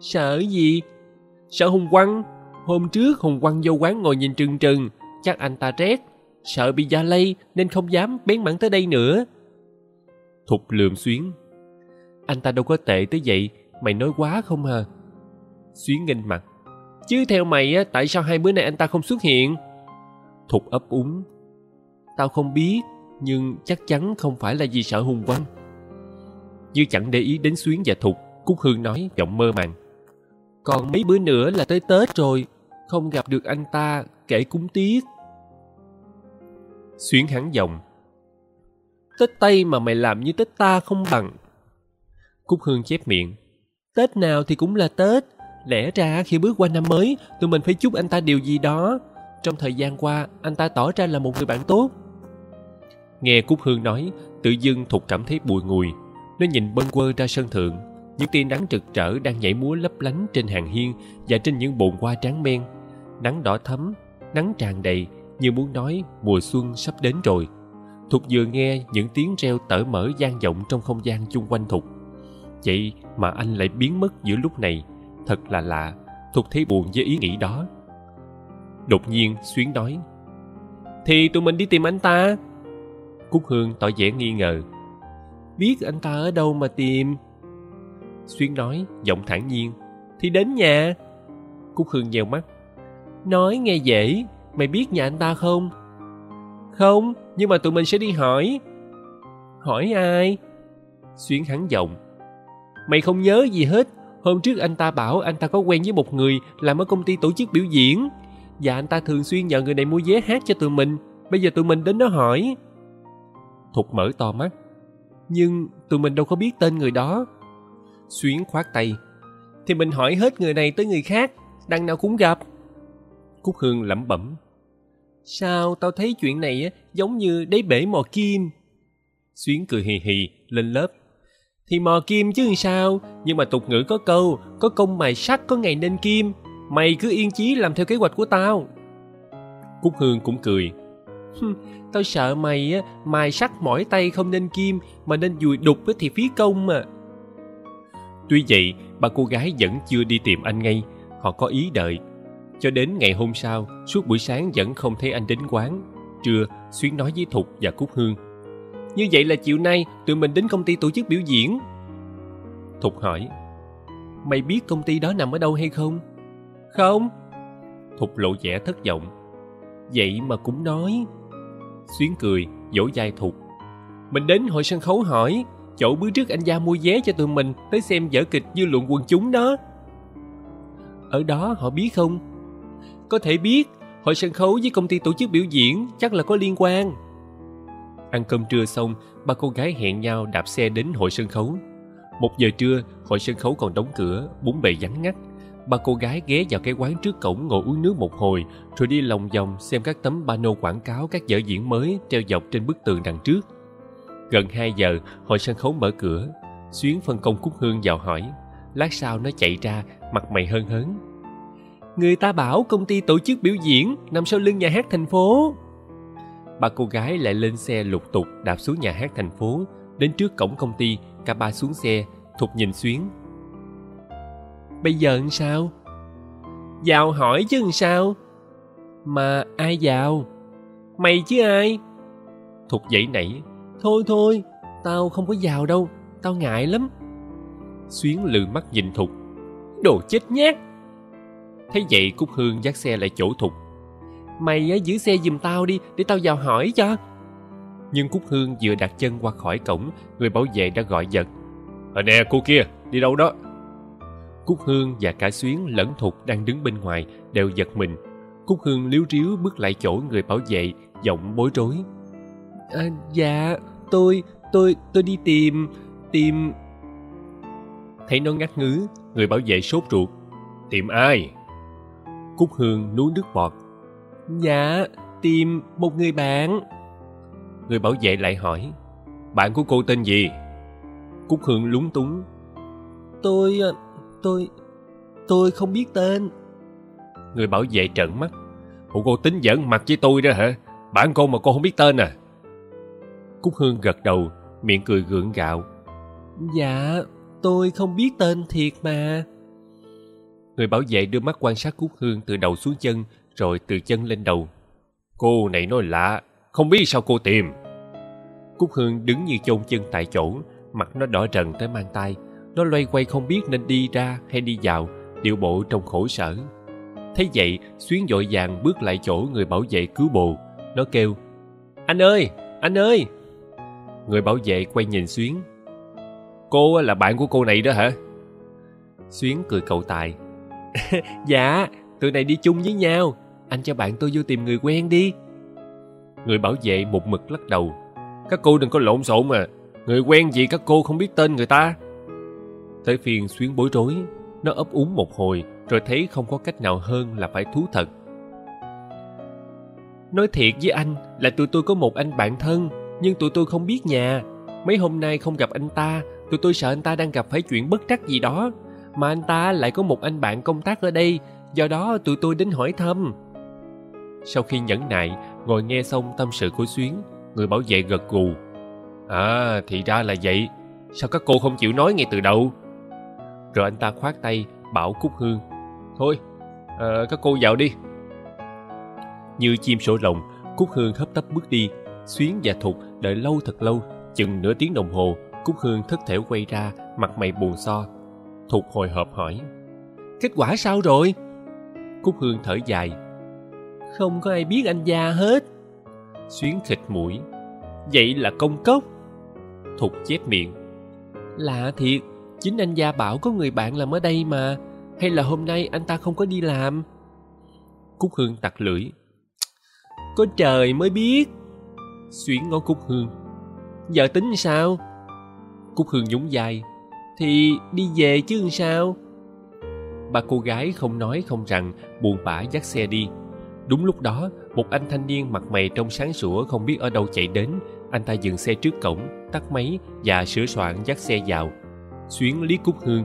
Sợ gì? Sợ hùng quăng. Hôm trước hùng quăng vô quán ngồi nhìn trừng trừng chắc anh ta rét. Sợ bị da lây nên không dám bén mảng tới đây nữa thục lườm xuyến. Anh ta đâu có tệ tới vậy mày nói quá không hả xuyến nghênh mặt. Chứ theo mày á tại sao hai bữa nay anh ta không xuất hiện? Thục ấp úng. Tao không biết nhưng chắc chắn không phải là vì sợ hùng quăng như chẳng để ý đến xuyến và thục cúc hương nói giọng mơ màng. Còn mấy bữa nữa là tới tết rồi không gặp được anh ta kể cúng tiếc xuyến hắn giọng tết tây mà mày làm như tết ta không bằng. Cúc hương chép miệng, tết nào thì cũng là tết. Lẽ ra khi bước qua năm mới, tụi mình phải chúc anh ta điều gì đó. Trong thời gian qua, anh ta tỏ ra là một người bạn tốt. Nghe cúc hương nói tự dưng thục cảm thấy bùi ngùi. Nó nhìn bâng quơ ra sân thượng, những tia nắng trực trở đang nhảy múa lấp lánh trên hàng hiên và trên những bồn hoa tráng men. Nắng đỏ thấm nắng tràn đầy, như muốn nói mùa xuân sắp đến rồi thục vừa nghe những tiếng reo tở mở gian vọng trong không gian chung quanh thục. Vậy mà anh lại biến mất giữa lúc này. Thật là lạ, thục thấy buồn với ý nghĩ đó. Đột nhiên xuyến nói, thì tụi mình đi tìm anh ta. Cúc hương tỏ vẻ nghi ngờ, biết anh ta ở đâu mà tìm? Xuyến nói, giọng thản nhiên, thì đến nhà. Cúc hương nheo mắt, nói nghe dễ, mày biết nhà anh ta không? Không nhưng mà tụi mình sẽ đi hỏi. Hỏi ai? Xuyến hắn giọng. Mày không nhớ gì hết. Hôm trước anh ta bảo anh ta có quen với một người làm ở công ty tổ chức biểu diễn. Và anh ta thường xuyên nhờ người này mua vé hát cho tụi mình. Bây giờ tụi mình đến đó hỏi. Thục mở to mắt. Nhưng tụi mình đâu có biết tên người đó. Xuyến khoát tay. Thì mình hỏi hết người này tới người khác. Đằng nào cũng gặp. Cúc Hương lẩm bẩm. Sao tao thấy chuyện này giống như đáy bể mò kim? Xuyến cười hì hì, lên lớp. Thì mò kim chứ sao? Nhưng mà tục ngữ có câu, Có công mài sắt, có ngày nên kim. Mày cứ yên chí làm theo kế hoạch của tao. Cúc Hương cũng cười. Tao sợ mày á, mài sắt mỏi tay không nên kim, Mà nên dùi đục thì phí công mà. Tuy vậy ba cô gái vẫn chưa đi tìm anh ngay. Họ có ý đợi cho đến ngày hôm sau, suốt buổi sáng vẫn không thấy anh đến quán, trưa xuyến nói với thục và cúc hương. Như vậy là chiều nay tụi mình đến công ty tổ chức biểu diễn. Thục hỏi. Mày biết công ty đó nằm ở đâu hay không? Không. Thục lộ vẻ thất vọng. Vậy mà cũng nói. Xuyến cười, vỗ vai thục. Mình đến hội sân khấu hỏi, chỗ bữa trước anh gia mua vé cho tụi mình tới xem vở kịch dư luận quần chúng đó. Ở đó họ biết không? Có thể biết, hội sân khấu với công ty tổ chức biểu diễn chắc là có liên quan. Ăn cơm trưa xong, ba cô gái hẹn nhau đạp xe đến hội sân khấu. Một giờ trưa, hội sân khấu còn đóng cửa bốn bề vắng ngắt. Ba cô gái ghé vào cái quán trước cổng ngồi uống nước một hồi, rồi đi lòng vòng xem các tấm pano quảng cáo các vở diễn mới treo dọc trên bức tường đằng trước. Gần hai giờ, hội sân khấu mở cửa. Xuyến phân công cúc hương vào hỏi, lát sau nó chạy ra, mặt mày hân hớn người ta bảo công ty tổ chức biểu diễn nằm sau lưng nhà hát thành phố. Ba cô gái lại lên xe lục tục đạp xuống nhà hát thành phố. Đến trước cổng công ty, cả ba xuống xe thục nhìn xuyến. Bây giờ làm sao? Vào hỏi chứ làm sao? Mà ai vào mày chứ ai? Thục dậy nảy. Thôi thôi, tao không có vào đâu, tao ngại lắm. Xuyến lừ mắt nhìn thục đồ chết nhát! Thấy vậy cúc hương dắt xe lại chỗ thục. Mày á giữ xe giùm tao đi để tao vào hỏi cho. Nhưng cúc hương vừa đặt chân qua khỏi cổng người bảo vệ đã gọi giật. Ở nè cô kia đi đâu đó? Cúc hương và cả xuyến lẫn thục đang đứng bên ngoài đều giật mình. Cúc hương liếu riếu bước lại chỗ người bảo vệ giọng bối rối. À, dạ tôi tôi tôi đi tìm tìm thấy nó ngắt ngứ người bảo vệ sốt ruột. Tìm ai? Cúc hương nuốt nước bọt. Dạ tìm một người bạn. Người bảo vệ lại hỏi, bạn của cô tên gì? Cúc hương lúng túng. Tôi ờ, tôi tôi không biết tên. Người bảo vệ trợn mắt. Ủa, cô tính giỡn mặt với tôi đó hả? Bạn cô mà cô không biết tên à? Cúc hương gật đầu, miệng cười gượng gạo. Dạ tôi không biết tên thiệt mà người bảo vệ đưa mắt quan sát cúc hương từ đầu xuống chân, rồi từ chân lên đầu. Cô này nói lạ, không biết sao cô tìm. Cúc hương đứng như chôn chân tại chỗ, mặt nó đỏ rần tới mang tay. Nó loay quay không biết nên đi ra hay đi vào, điệu bộ trong khổ sở. Thấy vậy, xuyến dội vàng bước lại chỗ người bảo vệ cứu bồ. Nó kêu, anh ơi anh ơi! Người bảo vệ quay nhìn xuyến. Cô là bạn của cô này đó hả? Xuyến cười cậu tài. dạ tụi này đi chung với nhau. Anh cho bạn tôi vô tìm người quen đi. Người bảo vệ một mực lắc đầu. Các cô đừng có lộn xộn mà. Người quen gì các cô không biết tên người ta. Tới phiên xuyến bối rối, nó ấp úng một hồi, rồi thấy không có cách nào hơn là phải thú thật. Nói thiệt với anh là tụi tôi có một anh bạn thân, nhưng tụi tôi không biết nhà. Mấy hôm nay không gặp anh ta, tụi tôi sợ anh ta đang gặp phải chuyện bất trắc gì đó mà anh ta lại có một anh bạn công tác ở đây do đó tụi tôi đến hỏi thăm. Sau khi nhẫn nại ngồi nghe xong tâm sự của xuyến người bảo vệ gật gù. À thì ra là vậy. Sao các cô không chịu nói ngay từ đầu? Rồi anh ta khoát tay bảo cúc hương thôi à, các cô vào đi. Như chim sổ lồng cúc hương hấp tấp bước đi. Xuyến và thục đợi lâu thật lâu chừng nửa tiếng đồng hồ cúc hương thất thểu quay ra mặt mày buồn so thục hồi hộp hỏi, kết quả sao rồi cúc hương thở dài, không có ai biết anh gia hết xuyến khịt mũi, vậy là công cốc thục chép miệng, lạ thiệt, chính anh gia bảo có người bạn làm ở đây mà, hay là hôm nay anh ta không có đi làm Cúc Hương tặc lưỡi. Có trời mới biết. Xuyến ngó Cúc Hương. Giờ tính sao? Cúc Hương nhún dài thì đi về chứ sao? Ba cô gái không nói không rằng buồn bã dắt xe đi. Đúng lúc đó, một anh thanh niên mặt mày trong sáng sủa không biết ở đâu chạy đến. Anh ta dừng xe trước cổng, tắt máy và sửa soạn dắt xe vào. Xuyến lý Cúc Hương.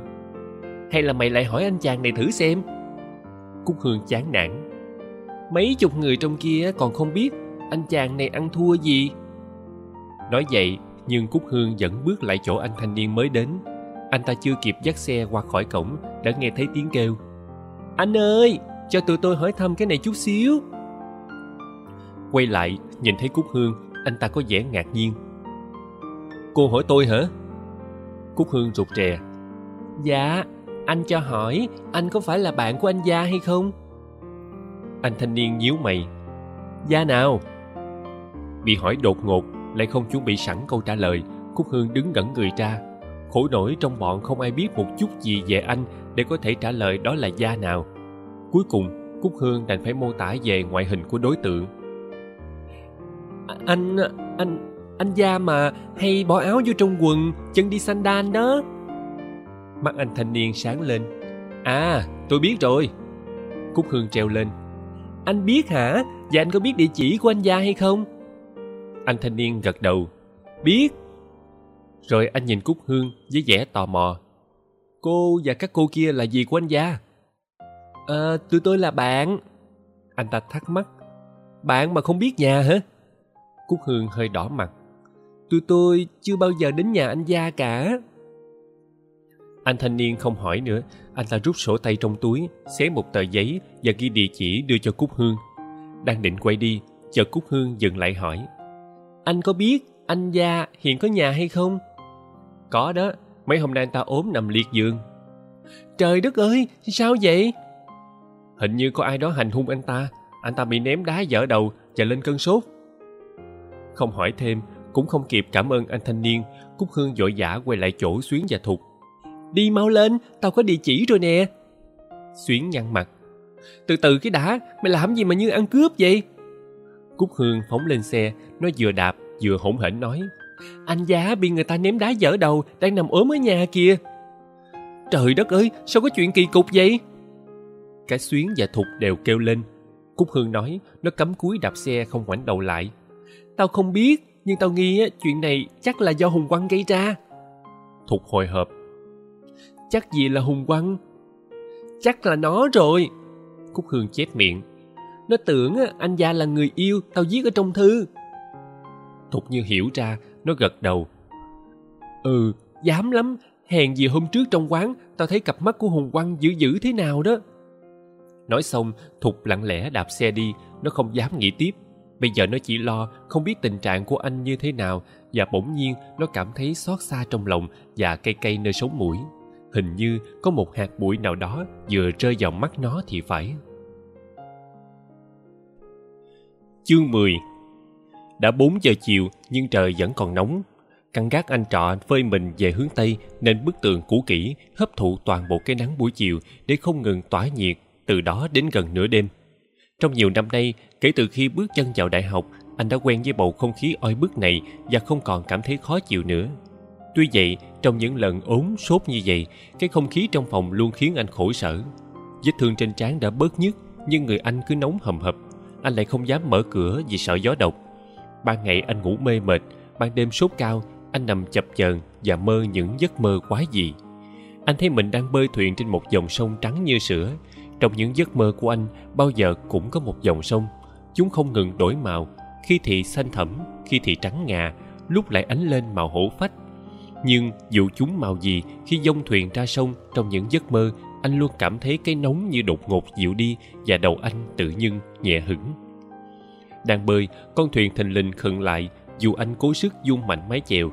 Hay là mày lại hỏi anh chàng này thử xem? Cúc Hương chán nản. Mấy chục người trong kia còn không biết anh chàng này ăn thua gì. Nói vậy, nhưng Cúc Hương vẫn bước lại chỗ anh thanh niên mới đến. Anh ta chưa kịp dắt xe qua khỏi cổng đã nghe thấy tiếng kêu. Anh ơi, cho tụi tôi hỏi thăm cái này chút xíu. Quay lại, nhìn thấy Cúc Hương, anh ta có vẻ ngạc nhiên. Cô hỏi tôi hả? Cúc Hương rụt rè. Dạ, anh cho hỏi, anh có phải là bạn của anh Gia hay không? Anh thanh niên nhíu mày. Gia nào? Bị hỏi đột ngột, lại không chuẩn bị sẵn câu trả lời, Cúc Hương đứng ngẩn người ra. Khổ nổi trong bọn không ai biết một chút gì về anh để có thể trả lời đó là Gia nào. Cuối cùng, Cúc Hương đành phải mô tả về ngoại hình của đối tượng. Anh, anh, anh Gia mà hay bỏ áo vô trong quần, chân đi sandal đó. Mắt anh thanh niên sáng lên. À, tôi biết rồi. Cúc Hương treo lên. Anh biết hả? Và anh có biết địa chỉ của anh Gia hay không? Anh thanh niên gật đầu. Biết. Rồi anh nhìn Cúc Hương với vẻ tò mò. Cô và các cô kia là gì của anh Gia? À, tụi tôi là bạn. Anh ta thắc mắc. Bạn mà không biết nhà hả? Cúc Hương hơi đỏ mặt. Tụi tôi chưa bao giờ đến nhà anh Gia cả. Anh thanh niên không hỏi nữa, anh ta rút sổ tay trong túi, xé một tờ giấy và ghi địa chỉ đưa cho Cúc Hương. Đang định quay đi, chợt Cúc Hương dừng lại hỏi. Anh có biết anh Gia hiện có nhà hay không? Có đó, mấy hôm nay anh ta ốm nằm liệt giường. Trời đất ơi, sao vậy? Hình như có ai đó hành hung anh ta, anh ta bị ném đá dở đầu và lên cơn sốt. Không hỏi thêm, cũng không kịp cảm ơn anh thanh niên, Cúc Hương vội vã quay lại chỗ Xuyến và Thục. Đi mau lên, tao có địa chỉ rồi nè. Xuyến nhăn mặt. Từ từ cái đã, mày làm gì mà như ăn cướp vậy? Cúc Hương phóng lên xe, nó vừa đạp vừa hỗn hển nói. Anh giá bị người ta ném đá dở đầu, đang nằm ốm ở nhà kìa. Trời đất ơi, sao có chuyện kỳ cục vậy? Cả Xuyến và Thục đều kêu lên. Cúc Hương nói, nó cắm cúi đạp xe không ngoảnh đầu lại. Tao không biết, nhưng tao nghi chuyện này chắc là do Hùng Quang gây ra. Thục hồi hộp. Chắc gì là Hùng Quang? Chắc là nó rồi. Cúc Hương chép miệng. Nó tưởng anh gia là người yêu tao viết ở trong thư. Thục như hiểu ra, nó gật đầu. Ừ, dám lắm. Hèn gì hôm trước trong quán, tao thấy cặp mắt của Hùng Quang dữ dữ thế nào đó. Nói xong, Thục lặng lẽ đạp xe đi, nó không dám nghĩ tiếp. Bây giờ nó chỉ lo không biết tình trạng của anh như thế nào và bỗng nhiên nó cảm thấy xót xa trong lòng và cay cay nơi sống mũi. Hình như có một hạt bụi nào đó vừa rơi vào mắt nó thì phải. Chương 10 đã 4 giờ chiều nhưng trời vẫn còn nóng. Căn gác anh trọ phơi mình về hướng Tây nên bức tường cũ kỹ hấp thụ toàn bộ cái nắng buổi chiều để không ngừng tỏa nhiệt từ đó đến gần nửa đêm. Trong nhiều năm nay, kể từ khi bước chân vào đại học, anh đã quen với bầu không khí oi bức này và không còn cảm thấy khó chịu nữa. Tuy vậy, trong những lần ốm sốt như vậy, cái không khí trong phòng luôn khiến anh khổ sở. Vết thương trên trán đã bớt nhức, nhưng người anh cứ nóng hầm hập. Anh lại không dám mở cửa vì sợ gió độc. Ban ngày anh ngủ mê mệt, ban đêm sốt cao, anh nằm chập chờn và mơ những giấc mơ quái dị. Anh thấy mình đang bơi thuyền trên một dòng sông trắng như sữa. Trong những giấc mơ của anh, bao giờ cũng có một dòng sông. Chúng không ngừng đổi màu, khi thì xanh thẫm, khi thì trắng ngà, lúc lại ánh lên màu hổ phách. Nhưng dù chúng màu gì, khi dông thuyền ra sông trong những giấc mơ, anh luôn cảm thấy cái nóng như đột ngột dịu đi và đầu anh tự nhiên nhẹ hững. Đang bơi, con thuyền thình lình khựng lại dù anh cố sức dung mạnh mái chèo.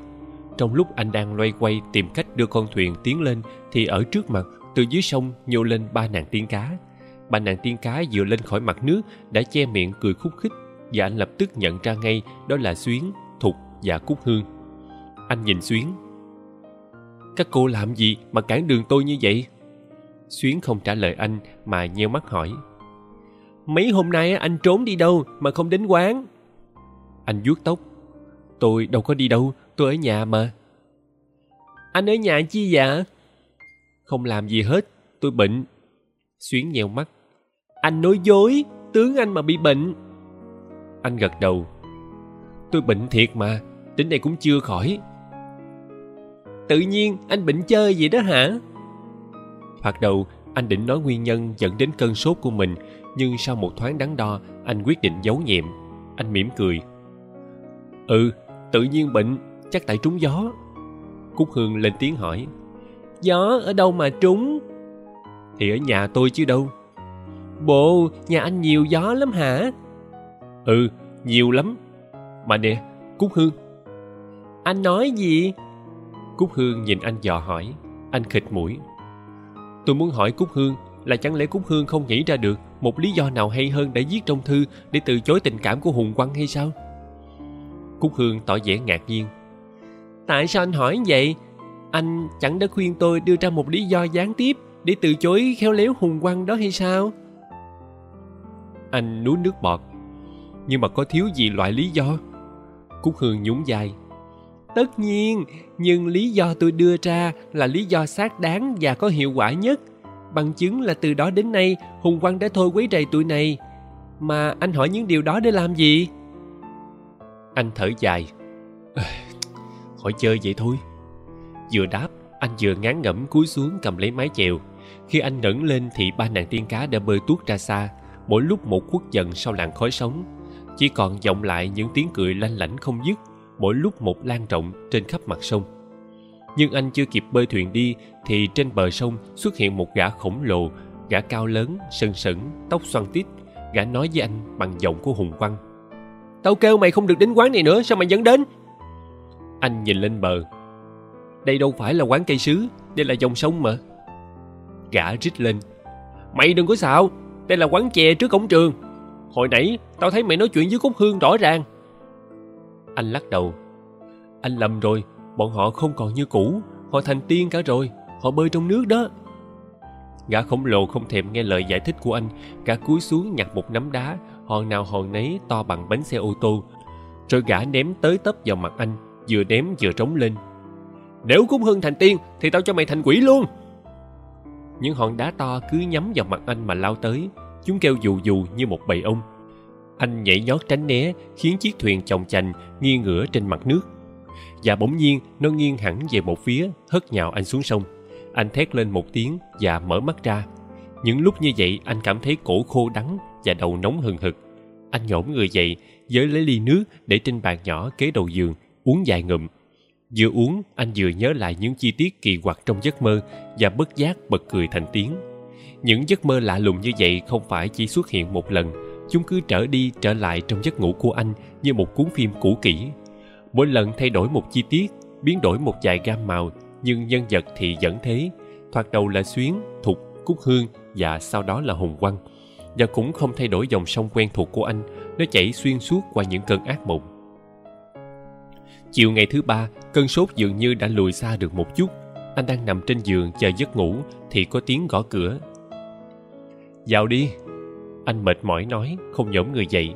Trong lúc anh đang loay quay tìm cách đưa con thuyền tiến lên thì ở trước mặt từ dưới sông nhô lên ba nàng tiên cá. Ba nàng tiên cá vừa lên khỏi mặt nước đã che miệng cười khúc khích và anh lập tức nhận ra ngay đó là Xuyến, Thục và Cúc Hương. Anh nhìn Xuyến. Các cô làm gì mà cản đường tôi như vậy? Xuyến không trả lời anh mà nheo mắt hỏi mấy hôm nay anh trốn đi đâu mà không đến quán? Anh vuốt tóc. Tôi đâu có đi đâu, tôi ở nhà mà. Anh ở nhà chi dạ? Không làm gì hết, tôi bệnh. Xuyến nheo mắt. Anh nói dối, tướng anh mà bị bệnh. Anh gật đầu. Tôi bệnh thiệt mà, đến đây cũng chưa khỏi. Tự nhiên anh bệnh chơi vậy đó hả? Thoạt đầu, anh định nói nguyên nhân dẫn đến cơn sốt của mình, nhưng sau một thoáng đắn đo, anh quyết định giấu nhẹm. Anh mỉm cười. Ừ, tự nhiên bệnh, chắc tại trúng gió. Cúc Hương lên tiếng hỏi. Gió ở đâu mà trúng? Thì ở nhà tôi chứ đâu. Bộ, nhà anh nhiều gió lắm hả? Ừ, nhiều lắm. Mà nè, Cúc Hương. Anh nói gì? Cúc Hương nhìn anh dò hỏi. Anh khịt mũi. Tôi muốn hỏi Cúc Hương là chẳng lẽ Cúc Hương không nghĩ ra được một lý do nào hay hơn để viết trong thư để từ chối tình cảm của Hùng Quang hay sao? Cúc Hương tỏ vẻ ngạc nhiên. Tại sao anh hỏi vậy? Anh chẳng đã khuyên tôi đưa ra một lý do gián tiếp để từ chối khéo léo Hùng Quang đó hay sao? Anh nuốt nước bọt. Nhưng mà có thiếu gì loại lý do? Cúc Hương nhún vai. Tất nhiên, nhưng lý do tôi đưa ra là lý do xác đáng và có hiệu quả nhất. Bằng chứng là từ đó đến nay, Hùng Quang đã thôi quấy rầy tụi này. Mà anh hỏi những điều đó để làm gì? Anh thở dài. Hỏi chơi vậy thôi. Vừa đáp, anh vừa ngán ngẩm cúi xuống cầm lấy mái chèo. Khi anh ngẩng lên thì ba nàng tiên cá đã bơi tuốt ra xa, mỗi lúc một khuất dần sau làn khói sóng. Chỉ còn vọng lại những tiếng cười lanh lảnh không dứt, mỗi lúc một lan rộng trên khắp mặt sông. Nhưng anh chưa kịp bơi thuyền đi thì trên bờ sông xuất hiện một gã khổng lồ, gã cao lớn, sần sẩn, tóc xoăn tít. Gã nói với anh bằng giọng của hùng quăng. Tao kêu mày không được đến quán này nữa, sao mày vẫn đến? Anh nhìn lên bờ. Đây đâu phải là quán cây sứ, đây là dòng sông mà. Gã rít lên. Mày đừng có xạo, đây là quán chè trước cổng trường. Hồi nãy tao thấy mày nói chuyện với Cúc Hương rõ ràng. Anh lắc đầu. Anh lầm rồi, bọn họ không còn như cũ, họ thành tiên cả rồi, họ bơi trong nước đó. Gã khổng lồ không thèm nghe lời giải thích của anh, gã cúi xuống nhặt một nắm đá, hòn nào hòn nấy to bằng bánh xe ô tô. Rồi gã ném tới tấp vào mặt anh, vừa ném vừa trống lên. Nếu cũng hưng thành tiên, thì tao cho mày thành quỷ luôn. Những hòn đá to cứ nhắm vào mặt anh mà lao tới, chúng kêu dù dù như một bầy ong. Anh nhảy nhót tránh né, khiến chiếc thuyền chồng chành nghiêng ngửa trên mặt nước. Và bỗng nhiên, nó nghiêng hẳn về một phía, hất nhào anh xuống sông. Anh thét lên một tiếng và mở mắt ra. Những lúc như vậy, anh cảm thấy cổ khô đắng và đầu nóng hừng hực. Anh nhổm người dậy, giới lấy ly nước để trên bàn nhỏ kế đầu giường, uống vài ngụm. Vừa uống, anh vừa nhớ lại những chi tiết kỳ quặc trong giấc mơ và bất giác bật cười thành tiếng. Những giấc mơ lạ lùng như vậy không phải chỉ xuất hiện một lần, chúng cứ trở đi trở lại trong giấc ngủ của anh như một cuốn phim cũ kỹ. Mỗi lần thay đổi một chi tiết, biến đổi một vài gam màu, nhưng nhân vật thì vẫn thế. Thoạt đầu là Xuyến, Thục, Cúc Hương và sau đó là Hùng quăng Và cũng không thay đổi dòng sông quen thuộc của anh, nó chảy xuyên suốt qua những cơn ác mộng. Chiều ngày thứ ba, cơn sốt dường như đã lùi xa được một chút. Anh đang nằm trên giường chờ giấc ngủ thì có tiếng gõ cửa. Vào đi, anh mệt mỏi nói, không nhổm người dậy.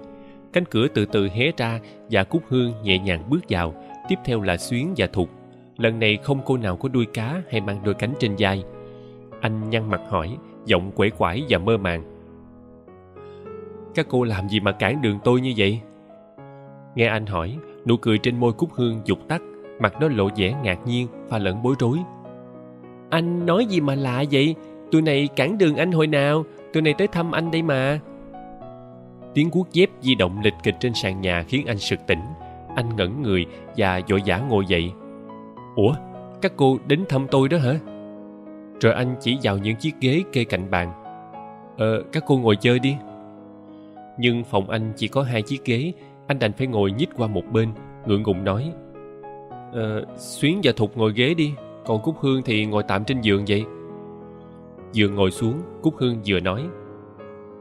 Cánh cửa từ từ hé ra và Cúc Hương nhẹ nhàng bước vào, tiếp theo là Xuyến và Thục. Lần này không cô nào có đuôi cá hay mang đôi cánh trên vai. Anh nhăn mặt hỏi, giọng quể quải và mơ màng. Các cô làm gì mà cản đường tôi như vậy? Nghe anh hỏi, nụ cười trên môi Cúc Hương dục tắt, mặt nó lộ vẻ ngạc nhiên, pha lẫn bối rối. Anh nói gì mà lạ vậy? Tụi này cản đường anh hồi nào? Tụi này tới thăm anh đây mà. Tiếng cuốc dép di động lịch kịch trên sàn nhà khiến anh sực tỉnh. Anh ngẩn người và vội vã ngồi dậy. Ủa, các cô đến thăm tôi đó hả? Rồi anh chỉ vào những chiếc ghế kê cạnh bàn. Ờ, các cô ngồi chơi đi. Nhưng phòng anh chỉ có hai chiếc ghế, anh đành phải ngồi nhích qua một bên, ngượng ngùng nói. Ờ, Xuyến và Thục ngồi ghế đi, còn Cúc Hương thì ngồi tạm trên giường vậy. Vừa ngồi xuống, Cúc Hương vừa nói.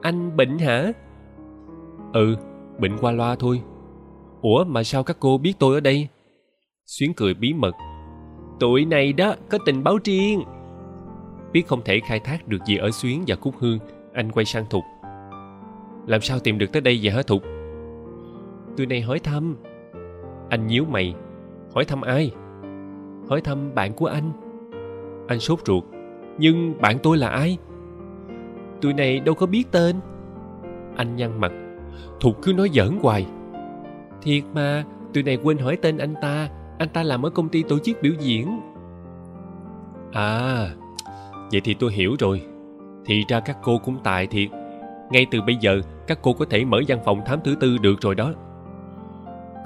Anh bệnh hả? Ừ, bệnh qua loa thôi. Ủa mà sao các cô biết tôi ở đây? Xuyến cười bí mật. Tụi này đó có tình báo riêng. Biết không thể khai thác được gì ở Xuyến và Cúc Hương, anh quay sang Thục. làm sao tìm được tới đây vậy hả thục tụi này hỏi thăm anh nhíu mày hỏi thăm ai hỏi thăm bạn của anh anh sốt ruột nhưng bạn tôi là ai tụi này đâu có biết tên anh nhăn mặt thục cứ nói giỡn hoài. Thiệt mà, tụi này quên hỏi tên anh ta. Anh ta làm ở công ty tổ chức biểu diễn. À vậy thì tôi hiểu rồi. Thì ra các cô cũng tài thiệt. Ngay từ bây giờ, các cô có thể mở văn phòng thám thứ tư được rồi đó.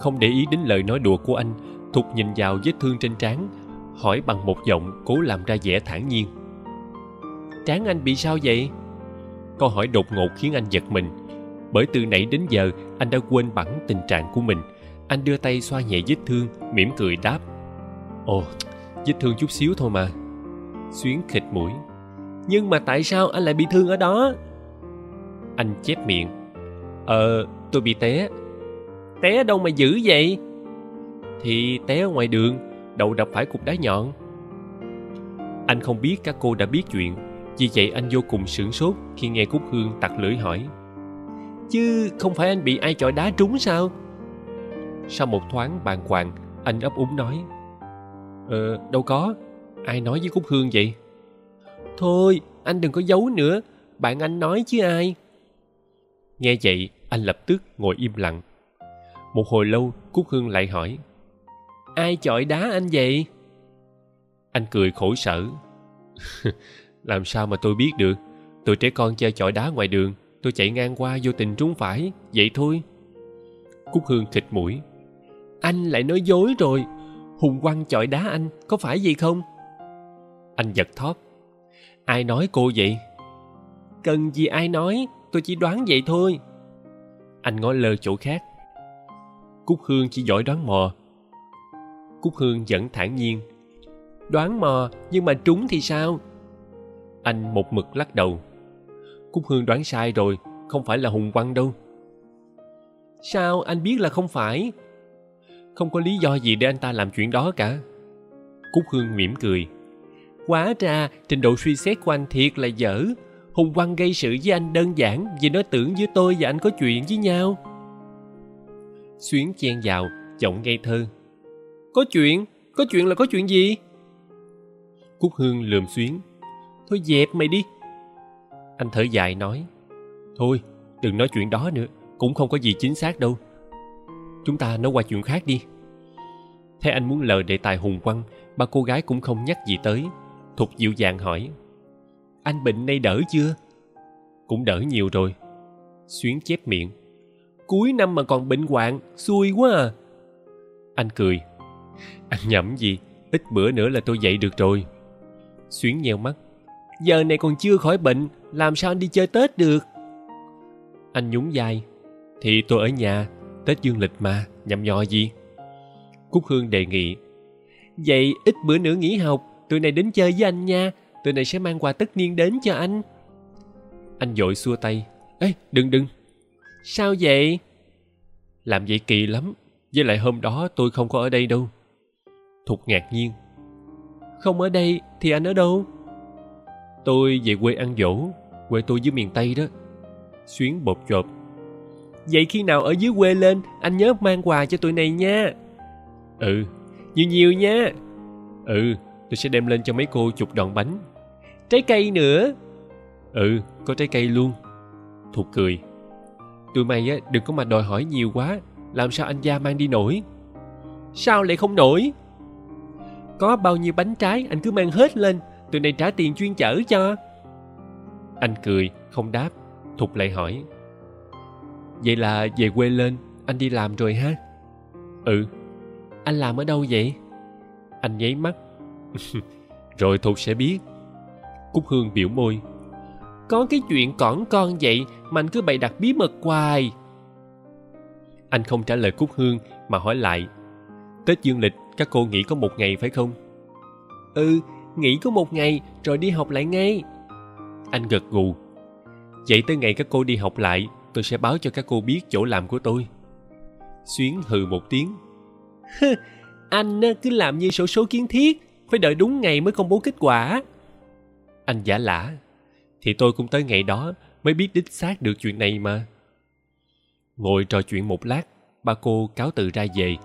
Không để ý đến lời nói đùa của anh, thục nhìn vào vết thương trên trán, hỏi bằng một giọng cố làm ra vẻ thản nhiên. Trán anh bị sao vậy? Câu hỏi đột ngột khiến anh giật mình bởi từ nãy đến giờ, anh đã quên bẵng tình trạng của mình. Anh đưa tay xoa nhẹ vết thương, mỉm cười đáp, ồ, vết thương chút xíu thôi mà. Xuyến khịt mũi, nhưng mà tại sao anh lại bị thương ở đó? Anh chép miệng ờ tôi bị té. Té đâu mà dữ vậy? Thì té ở ngoài đường, đầu đập phải cục đá nhọn. Anh không biết các cô đã biết chuyện, vì vậy anh vô cùng sửng sốt khi nghe cúc hương tặc lưỡi hỏi chứ không phải anh bị ai chọi đá trúng sao? Sau một thoáng bàng hoàng, anh ấp úng nói ờ đâu có, ai nói với cúc hương vậy? Thôi, anh đừng có giấu nữa, bạn anh nói chứ ai. Nghe vậy, anh lập tức ngồi im lặng. Một hồi lâu, cúc hương lại hỏi, ai chọi đá anh vậy? Anh cười khổ sở, làm sao mà tôi biết được? Tụi trẻ con chơi chọi đá ngoài đường tôi chạy ngang qua vô tình trúng phải, vậy thôi. Cúc hương khịt mũi. Anh lại nói dối rồi. Hùng quăng chọi đá anh, có phải gì không? Anh giật thóp. Ai nói cô vậy? Cần gì ai nói, tôi chỉ đoán vậy thôi. Anh ngó lơ chỗ khác. Cúc hương chỉ giỏi đoán mò. Cúc hương vẫn thản nhiên. Đoán mò, nhưng mà trúng thì sao? Anh một mực lắc đầu cúc hương đoán sai rồi, không phải là hùng Quang đâu. Sao anh biết là không phải? Không có lý do gì để anh ta làm chuyện đó cả. Cúc hương mỉm cười. Quá ra, trình độ suy xét của anh thiệt là dở. Hùng Quang gây sự với anh đơn giản vì nó tưởng với tôi và anh có chuyện với nhau. Xuyến chen vào, giọng ngây thơ. Có chuyện? Có chuyện là có chuyện gì? Cúc hương lườm xuyến. Thôi dẹp mày đi anh thở dài nói, thôi, đừng nói chuyện đó nữa, cũng không có gì chính xác đâu. Chúng ta nói qua chuyện khác đi. Thấy anh muốn lờ đề tài hùng quăng, ba cô gái cũng không nhắc gì tới. Thục dịu dàng hỏi, anh bệnh nay đỡ chưa? Cũng đỡ nhiều rồi. Xuyến chép miệng, cuối năm mà còn bệnh hoạn, xui quá à. Anh cười anh nhẩm gì, ít bữa nữa là tôi dậy được rồi. Xuyến nheo mắt giờ này còn chưa khỏi bệnh làm sao anh đi chơi tết được? Anh nhún vai. Thì tôi ở nhà tết dương lịch mà nhầm nhò gì? Cúc hương đề nghị. Vậy ít bữa nữa nghỉ học tụi này đến chơi với anh nha tụi này sẽ mang quà tất niên đến cho anh. Anh dội xua tay. Ê đừng đừng. Sao vậy? Làm vậy kỳ lắm với lại hôm đó tôi không có ở đây đâu. Thục ngạc nhiên. Không ở đây thì anh ở đâu tôi về quê ăn dỗ, quê tôi dưới miền tây đó. Xuyến bột chộp. Vậy khi nào ở dưới quê lên, anh nhớ mang quà cho tụi này nha. Ừ nhiều nhiều nha. Ừ tôi sẽ đem lên cho mấy cô chục đòn bánh. Trái cây nữa. Ừ có trái cây luôn. Thục cười. Tụi mày á, đừng có mà đòi hỏi nhiều quá. Làm sao anh gia mang đi nổi? Sao lại không nổi? Có bao nhiêu bánh trái anh cứ mang hết lên tụi này trả tiền chuyên chở cho. Anh cười, không đáp thục lại hỏi. Vậy là về quê lên, anh đi làm rồi ha? Ừ. Anh làm ở đâu vậy? Anh nháy mắt. Rồi thục sẽ biết. Cúc hương biểu môi. Có cái chuyện cỏn con vậy mà anh cứ bày đặt bí mật hoài. Anh không trả lời cúc hương mà hỏi lại. Tết dương lịch, các cô nghỉ có một ngày phải không? Ừ nghỉ có một ngày rồi đi học lại ngay. Anh gật gù. Vậy tới ngày các cô đi học lại tôi sẽ báo cho các cô biết chỗ làm của tôi. Xuyến hừ một tiếng. Anh cứ làm như sổ số kiến thiết phải đợi đúng ngày mới công bố kết quả. Anh giả lả. Thì tôi cũng tới ngày đó mới biết đích xác được chuyện này mà. Ngồi trò chuyện một lát ba cô cáo từ ra về.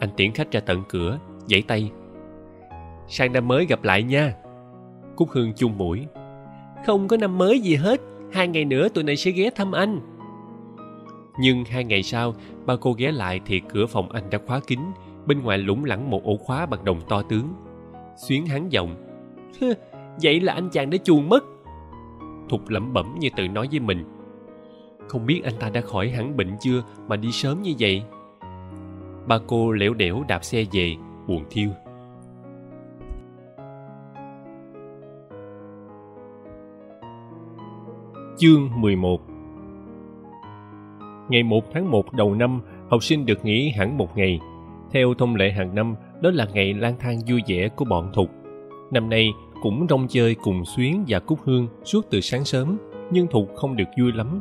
Anh tiễn khách ra tận cửa giãy tay sang năm mới gặp lại nha. Cúc hương chung mũi. Không có năm mới gì hết, hai ngày nữa tụi này sẽ ghé thăm anh. Nhưng hai ngày sau, ba cô ghé lại thì cửa phòng anh đã khóa kín, bên ngoài lủng lẳng một ổ khóa bằng đồng to tướng. Xuyến hắn giọng vậy là anh chàng đã chuồn mất. Thục lẩm bẩm như tự nói với mình, không biết anh ta đã khỏi hẳn bệnh chưa mà đi sớm như vậy? Ba cô lẻo đẻo đạp xe về, buồn thiêu. Chương 11 Ngày 1 tháng 1 đầu năm, học sinh được nghỉ hẳn một ngày. Theo thông lệ hàng năm, đó là ngày lang thang vui vẻ của bọn Thục. Năm nay cũng rong chơi cùng Xuyến và Cúc Hương suốt từ sáng sớm, nhưng Thục không được vui lắm.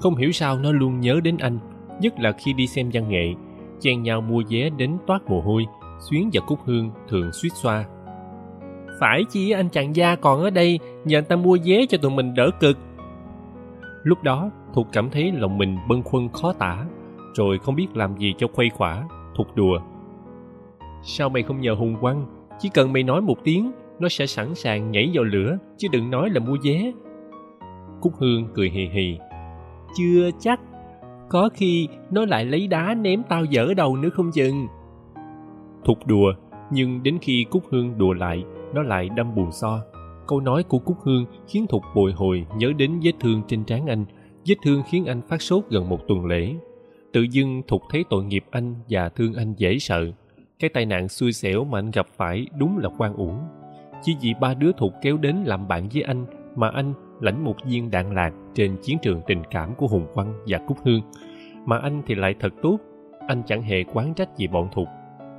Không hiểu sao nó luôn nhớ đến anh, nhất là khi đi xem văn nghệ, chen nhau mua vé đến toát mồ hôi, Xuyến và Cúc Hương thường suýt xoa. Phải chi anh chàng gia còn ở đây, nhờ anh ta mua vé cho tụi mình đỡ cực. Lúc đó, Thục cảm thấy lòng mình bâng khuâng khó tả, rồi không biết làm gì cho khuây khỏa, Thục đùa. Sao mày không nhờ Hùng quăng Chỉ cần mày nói một tiếng, nó sẽ sẵn sàng nhảy vào lửa, chứ đừng nói là mua vé. Cúc Hương cười hì hì. Chưa chắc, có khi nó lại lấy đá ném tao dở đầu nữa không chừng. Thục đùa, nhưng đến khi Cúc Hương đùa lại, nó lại đâm buồn so. Câu nói của Cúc Hương khiến Thục bồi hồi nhớ đến vết thương trên trán anh. Vết thương khiến anh phát sốt gần một tuần lễ. Tự dưng Thục thấy tội nghiệp anh và thương anh dễ sợ. Cái tai nạn xui xẻo mà anh gặp phải đúng là quan uổng. Chỉ vì ba đứa Thục kéo đến làm bạn với anh mà anh lãnh một viên đạn lạc trên chiến trường tình cảm của Hùng Quang và Cúc Hương. Mà anh thì lại thật tốt, anh chẳng hề quán trách gì bọn Thục.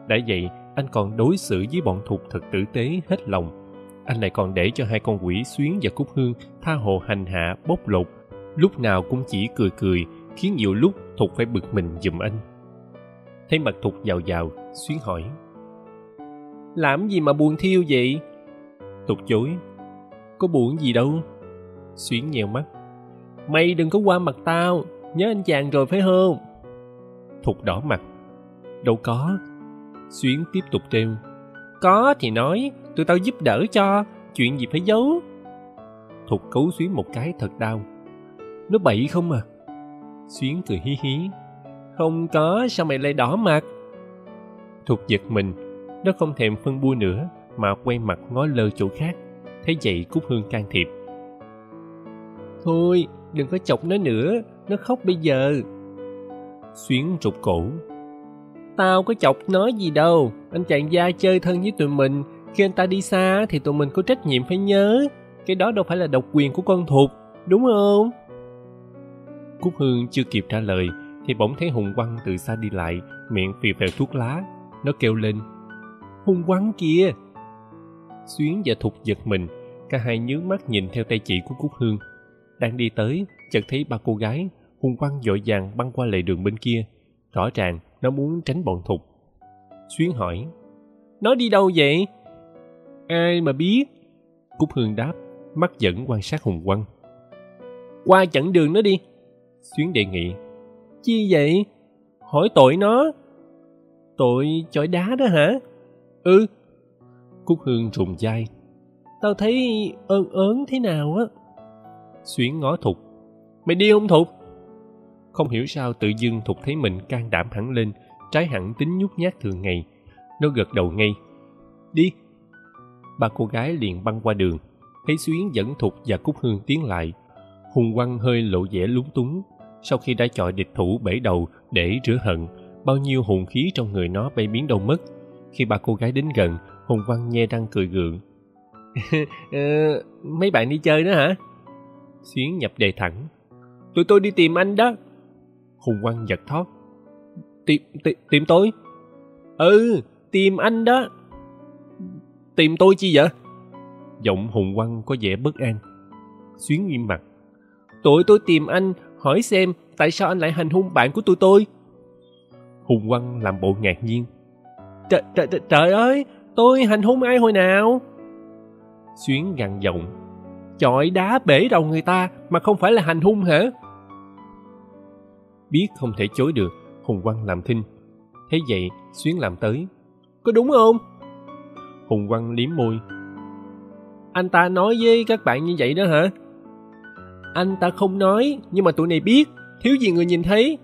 Đã vậy, anh còn đối xử với bọn Thục thật tử tế hết lòng anh lại còn để cho hai con quỷ xuyến và cúc hương tha hồ hành hạ, bóc lột. Lúc nào cũng chỉ cười cười, khiến nhiều lúc thục phải bực mình giùm anh. Thấy mặt thục giàu giàu, xuyến hỏi, làm gì mà buồn thiêu vậy? Thục chối, có buồn gì đâu. Xuyến nheo mắt, mày đừng có qua mặt tao, nhớ anh chàng rồi phải không? Thục đỏ mặt, đâu có. Xuyến tiếp tục trêu có thì nói tụi tao giúp đỡ cho, chuyện gì phải giấu. Thục cấu xuyến một cái thật đau. Nó bậy không à? Xuyến cười hí hí. Không có, sao mày lại đỏ mặt? Thục giật mình. Nó không thèm phân bua nữa, mà quay mặt ngó lơ chỗ khác, thấy vậy cúc hương can thiệp. Thôi, đừng có chọc nó nữa, nó khóc bây giờ. Xuyến rụt cổ. Tao có chọc nó gì đâu, anh chàng gia chơi thân với tụi mình khi anh ta đi xa thì tụi mình có trách nhiệm phải nhớ. Cái đó đâu phải là độc quyền của con thục, đúng không? Cúc hương chưa kịp trả lời, thì bỗng thấy hùng quăng từ xa đi lại, miệng phì phèo thuốc lá. Nó kêu lên, hùng quăng kìa. Xuyến và thục giật mình, cả hai nhướng mắt nhìn theo tay chị của cúc hương. Đang đi tới, chợt thấy ba cô gái, hùng quăng dội vàng băng qua lề đường bên kia. Rõ ràng, nó muốn tránh bọn thục. Xuyến hỏi, nó đi đâu vậy? Ai mà biết? Cúc hương đáp mắt vẫn quan sát hùng quăng. Qua chặn đường nó đi. Xuyến đề nghị chi vậy? Hỏi tội nó. Tội chọi đá đó hả? Ừ. Cúc hương rùng dai tao thấy ơn ớn thế nào á? Xuyến ngó thục mày đi không thục? Không hiểu sao tự dưng thục thấy mình can đảm hẳn lên trái hẳn tính nhút nhát thường ngày. Nó gật đầu ngay đi ba cô gái liền băng qua đường. Thấy xuyến dẫn thục và cúc hương tiến lại hùng quăng hơi lộ vẻ lúng túng. Sau khi đã chọi địch thủ bể đầu để rửa hận bao nhiêu hùng khí trong người nó bay biến đâu mất. Khi ba cô gái đến gần hùng quăng nhe răng cười gượng. Ờ, mấy bạn đi chơi nữa hả? Xuyến nhập đề thẳng. Tụi tôi đi tìm anh đó. Hùng quăng giật thót. Tìm tìm tìm tôi? Ừ tìm anh đó tìm tôi chi vậy? Giọng hùng quăng có vẻ bất an. Xuyến nghiêm mặt. Tụi tôi tìm anh hỏi xem tại sao anh lại hành hung bạn của tụi tôi. Hùng quăng làm bộ ngạc nhiên. Trời, trời, trời, trời ơi tôi hành hung ai hồi nào? Xuyến gằn giọng. Chọi đá bể đầu người ta mà không phải là hành hung hả? Biết không thể chối được hùng quang làm thinh. Thấy vậy xuyến làm tới. Có đúng không? Hùng quang liếm môi. Anh ta nói với các bạn như vậy đó hả? Anh ta không nói, nhưng mà tụi này biết, thiếu gì người nhìn thấy.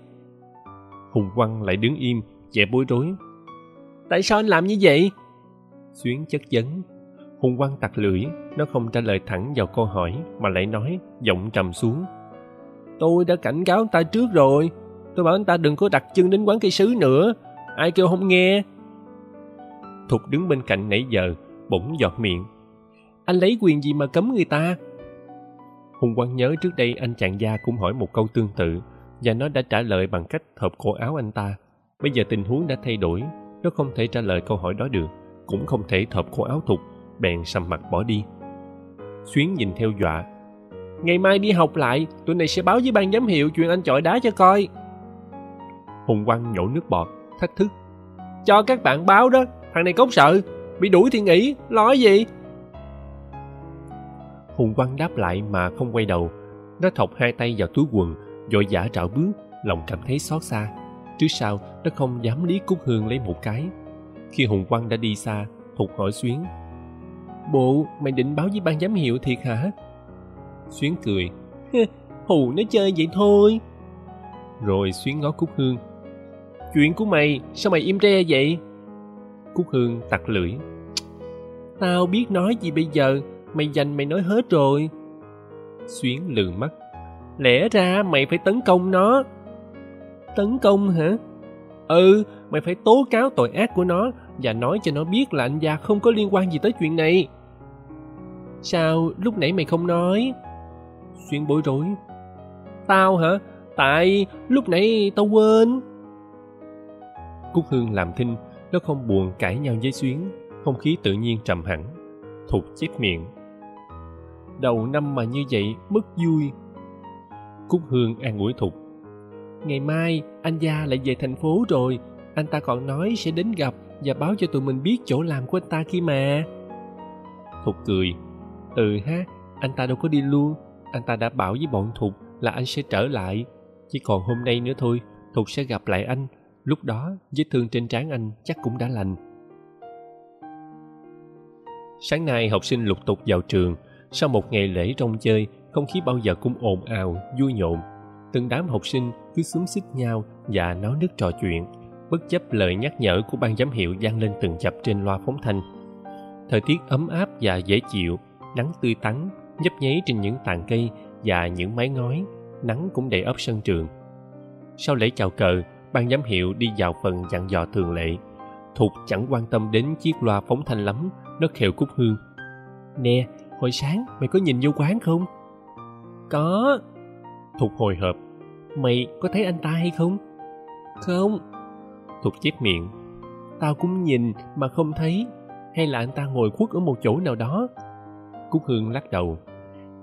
Hùng quang lại đứng im, vẻ bối rối. Tại sao anh làm như vậy? Xuyến chất vấn. Hùng quang tặc lưỡi, nó không trả lời thẳng vào câu hỏi, mà lại nói, giọng trầm xuống. Tôi đã cảnh cáo anh ta trước rồi. Tôi bảo anh ta đừng có đặt chân đến quán cây sứ nữa. Ai kêu không nghe thục đứng bên cạnh nãy giờ, bỗng giọt miệng. Anh lấy quyền gì mà cấm người ta? Hùng quang nhớ trước đây anh chàng gia cũng hỏi một câu tương tự, và nó đã trả lời bằng cách hợp cổ áo anh ta. Bây giờ tình huống đã thay đổi, nó không thể trả lời câu hỏi đó được, cũng không thể thợp cổ áo thục, bèn sầm mặt bỏ đi. Xuyến nhìn theo dọa, ngày mai đi học lại, tụi này sẽ báo với ban giám hiệu chuyện anh chọi đá cho coi. Hùng quang nhổ nước bọt, thách thức, cho các bạn báo đó thằng này cốc sợ. Bị đuổi thì nghỉ. Lo gì? Hùng quang đáp lại mà không quay đầu. Nó thọc hai tay vào túi quần vội vã trạo bước. Lòng cảm thấy xót xa. Trước sau nó không dám lý cúc hương lấy một cái. Khi hùng quang đã đi xa thục hỏi xuyến. Bộ mày định báo với ban giám hiệu thiệt hả? Xuyến cười. Hù nó chơi vậy thôi. Rồi xuyến ngó cúc hương. Chuyện của mày sao mày im re vậy cúc hương tặc lưỡi. Tao biết nói gì bây giờ, mày dành mày nói hết rồi. Xuyến lừ mắt. Lẽ ra mày phải tấn công nó. Tấn công hả? Ừ mày phải tố cáo tội ác của nó và nói cho nó biết là anh gia không có liên quan gì tới chuyện này. Sao lúc nãy mày không nói? Xuyên bối rối. Tao hả? Tại lúc nãy tao quên. Cúc hương làm thinh nó không buồn cãi nhau với xuyến, không khí tự nhiên trầm hẳn thục chép miệng. Đầu năm mà như vậy, mất vui. Cúc hương an ủi thục. Ngày mai, anh gia lại về thành phố rồi. Anh ta còn nói sẽ đến gặp và báo cho tụi mình biết chỗ làm của anh ta kia mà. Thục cười. Ừ ha, anh ta đâu có đi luôn. Anh ta đã bảo với bọn thục là anh sẽ trở lại. Chỉ còn hôm nay nữa thôi, thục sẽ gặp lại anh lúc đó, vết thương trên trán anh chắc cũng đã lành. Sáng nay học sinh lục tục vào trường. Sau một ngày lễ rong chơi, không khí bao giờ cũng ồn ào, vui nhộn. Từng đám học sinh cứ xúm xích nhau và náo nức trò chuyện. Bất chấp lời nhắc nhở của ban giám hiệu vang lên từng chập trên loa phóng thanh. Thời tiết ấm áp và dễ chịu, nắng tươi tắn, nhấp nháy trên những tàn cây và những mái ngói, nắng cũng đầy ấp sân trường. Sau lễ chào cờ ban giám hiệu đi vào phần dặn dò thường lệ. Thục chẳng quan tâm đến chiếc loa phóng thanh lắm, nó khều cúc hương nè, hồi sáng mày có nhìn vô quán không? Có. Thục hồi hộp. Mày có thấy anh ta hay không? Không. Thục chép miệng. Tao cũng nhìn mà không thấy. Hay là anh ta ngồi khuất ở một chỗ nào đó? Cúc hương lắc đầu.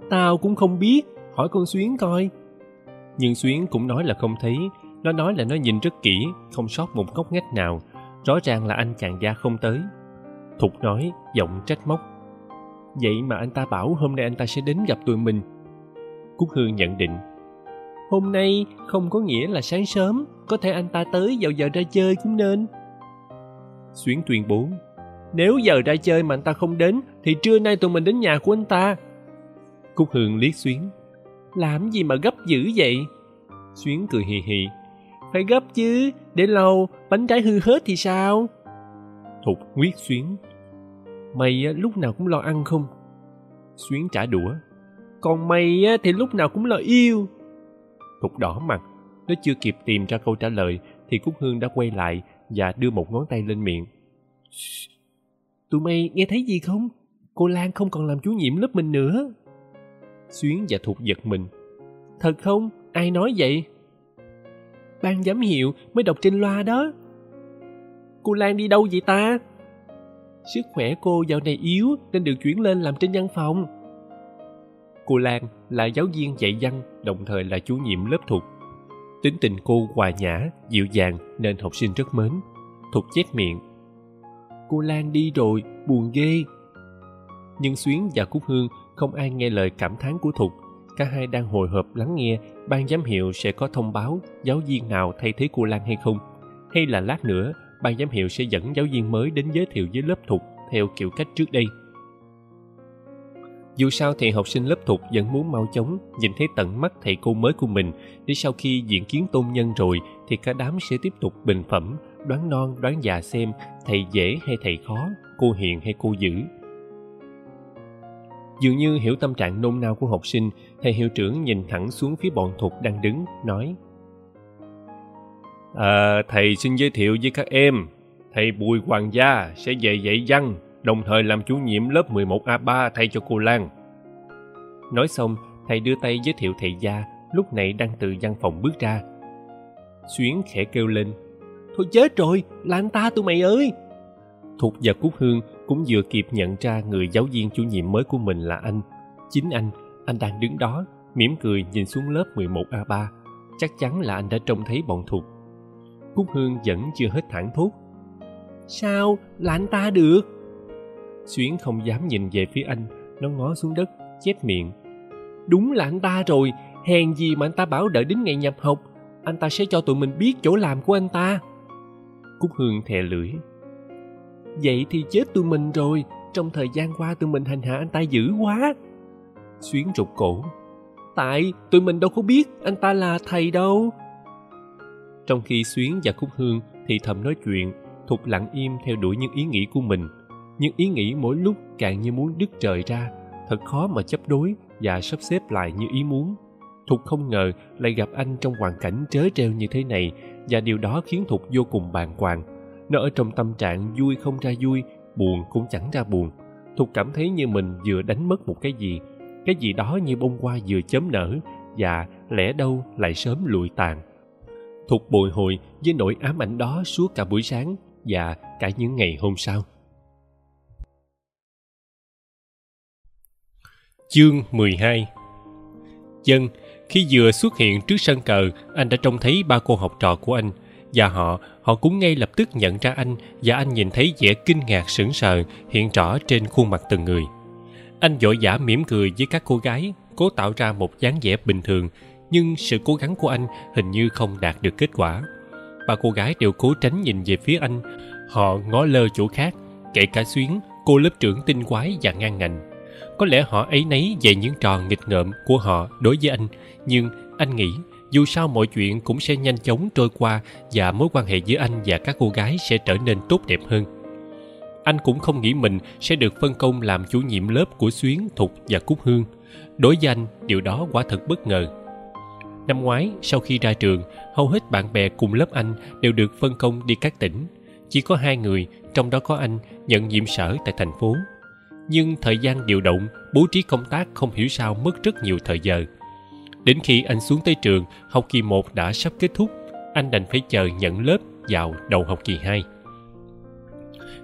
Tao cũng không biết. Hỏi con xuyến coi. Nhưng xuyến cũng nói là không thấy nó nói là nó nhìn rất kỹ, không sót một góc ngách nào. Rõ ràng là anh chàng gia không tới. Thục nói, giọng trách móc. Vậy mà anh ta bảo hôm nay anh ta sẽ đến gặp tụi mình. Cúc hương nhận định. Hôm nay không có nghĩa là sáng sớm, có thể anh ta tới vào giờ ra chơi cũng nên. Xuyến tuyên bố. Nếu giờ ra chơi mà anh ta không đến, thì trưa nay tụi mình đến nhà của anh ta. Cúc hương liếc xuyến. Làm gì mà gấp dữ vậy? Xuyến cười hì hì phải gấp chứ để lâu bánh trái hư hết thì sao? Thục nguyết xuyến. Mày lúc nào cũng lo ăn không? Xuyến trả đũa. Còn mày thì lúc nào cũng lo yêu. Thục đỏ mặt. Nó chưa kịp tìm ra câu trả lời thì cúc hương đã quay lại và đưa một ngón tay lên miệng. Tụi mày nghe thấy gì không? Cô lan không còn làm chủ nhiệm lớp mình nữa. Xuyến và thục giật mình. Thật không? Ai nói vậy ban giám hiệu mới đọc trên loa đó. Cô lan đi đâu vậy ta? Sức khỏe cô dạo này yếu nên được chuyển lên làm trên văn phòng. Cô lan là giáo viên dạy văn, đồng thời là chủ nhiệm lớp thuộc. tính tình cô hòa nhã, dịu dàng nên học sinh rất mến, thuộc chép miệng. Cô lan đi rồi, buồn ghê. Nhưng xuyến và cúc hương không ai nghe lời cảm thán của thục cả hai đang hồi hộp lắng nghe, ban giám hiệu sẽ có thông báo giáo viên nào thay thế cô lan hay không. Hay là lát nữa, ban giám hiệu sẽ dẫn giáo viên mới đến giới thiệu với lớp thục theo kiểu cách trước đây. Dù sao thì học sinh lớp thục vẫn muốn mau chóng nhìn thấy tận mắt thầy cô mới của mình, để sau khi diện kiến tôn nhân rồi thì cả đám sẽ tiếp tục bình phẩm, đoán non, đoán già xem thầy dễ hay thầy khó, cô hiền hay cô dữ dường như hiểu tâm trạng nôn nao của học sinh thầy hiệu trưởng nhìn thẳng xuống phía bọn thục đang đứng nói à, thầy xin giới thiệu với các em thầy bùi hoàng gia sẽ về dạy văn đồng thời làm chủ nhiệm lớp 11A3 thay cho cô Lan. Nói xong, thầy đưa tay giới thiệu thầy gia, lúc này đang từ văn phòng bước ra. Xuyến khẽ kêu lên, Thôi chết rồi, là anh ta tụi mày ơi! Thục và Cúc Hương cũng vừa kịp nhận ra người giáo viên chủ nhiệm mới của mình là anh. Chính anh, anh đang đứng đó, mỉm cười nhìn xuống lớp 11A3. Chắc chắn là anh đã trông thấy bọn Thục. Cúc Hương vẫn chưa hết thẳng thốt. Sao? Là anh ta được? Xuyến không dám nhìn về phía anh, nó ngó xuống đất, chép miệng. Đúng là anh ta rồi, hèn gì mà anh ta bảo đợi đến ngày nhập học, anh ta sẽ cho tụi mình biết chỗ làm của anh ta. Cúc Hương thè lưỡi. Vậy thì chết tụi mình rồi, trong thời gian qua tụi mình hành hạ anh ta dữ quá. Xuyến rụt cổ. Tại tụi mình đâu có biết anh ta là thầy đâu. Trong khi Xuyến và Cúc Hương thì thầm nói chuyện, Thục lặng im theo đuổi những ý nghĩ của mình nhưng ý nghĩ mỗi lúc càng như muốn đứt trời ra thật khó mà chấp đối và sắp xếp lại như ý muốn thục không ngờ lại gặp anh trong hoàn cảnh trớ trêu như thế này và điều đó khiến thục vô cùng bàng hoàng nó ở trong tâm trạng vui không ra vui buồn cũng chẳng ra buồn. Thục cảm thấy như mình vừa đánh mất một cái gì cái gì đó như bông hoa vừa chớm nở và lẽ đâu lại sớm lụi tàn. Thục bồi hồi với nỗi ám ảnh đó suốt cả buổi sáng và cả những ngày hôm sau. Chương 12 Dân, khi vừa xuất hiện trước sân cờ, anh đã trông thấy ba cô học trò của anh. Và họ, họ cũng ngay lập tức nhận ra anh và anh nhìn thấy vẻ kinh ngạc sững sờ hiện rõ trên khuôn mặt từng người. Anh vội vã mỉm cười với các cô gái, cố tạo ra một dáng vẻ bình thường, nhưng sự cố gắng của anh hình như không đạt được kết quả. Ba cô gái đều cố tránh nhìn về phía anh, họ ngó lơ chỗ khác, kể cả xuyến, cô lớp trưởng tinh quái và ngang ngành có lẽ họ ấy nấy về những trò nghịch ngợm của họ đối với anh nhưng anh nghĩ dù sao mọi chuyện cũng sẽ nhanh chóng trôi qua và mối quan hệ giữa anh và các cô gái sẽ trở nên tốt đẹp hơn. Anh cũng không nghĩ mình sẽ được phân công làm chủ nhiệm lớp của xuyến, thục và cúc hương. Đối với anh, điều đó quả thật bất ngờ. Năm ngoái, sau khi ra trường, hầu hết bạn bè cùng lớp anh đều được phân công đi các tỉnh. Chỉ có hai người, trong đó có anh, nhận nhiệm sở tại thành phố. Nhưng thời gian điều động, bố trí công tác không hiểu sao mất rất nhiều thời giờ đến khi anh xuống tới trường, học kỳ một đã sắp kết thúc, anh đành phải chờ nhận lớp vào đầu học kỳ hai.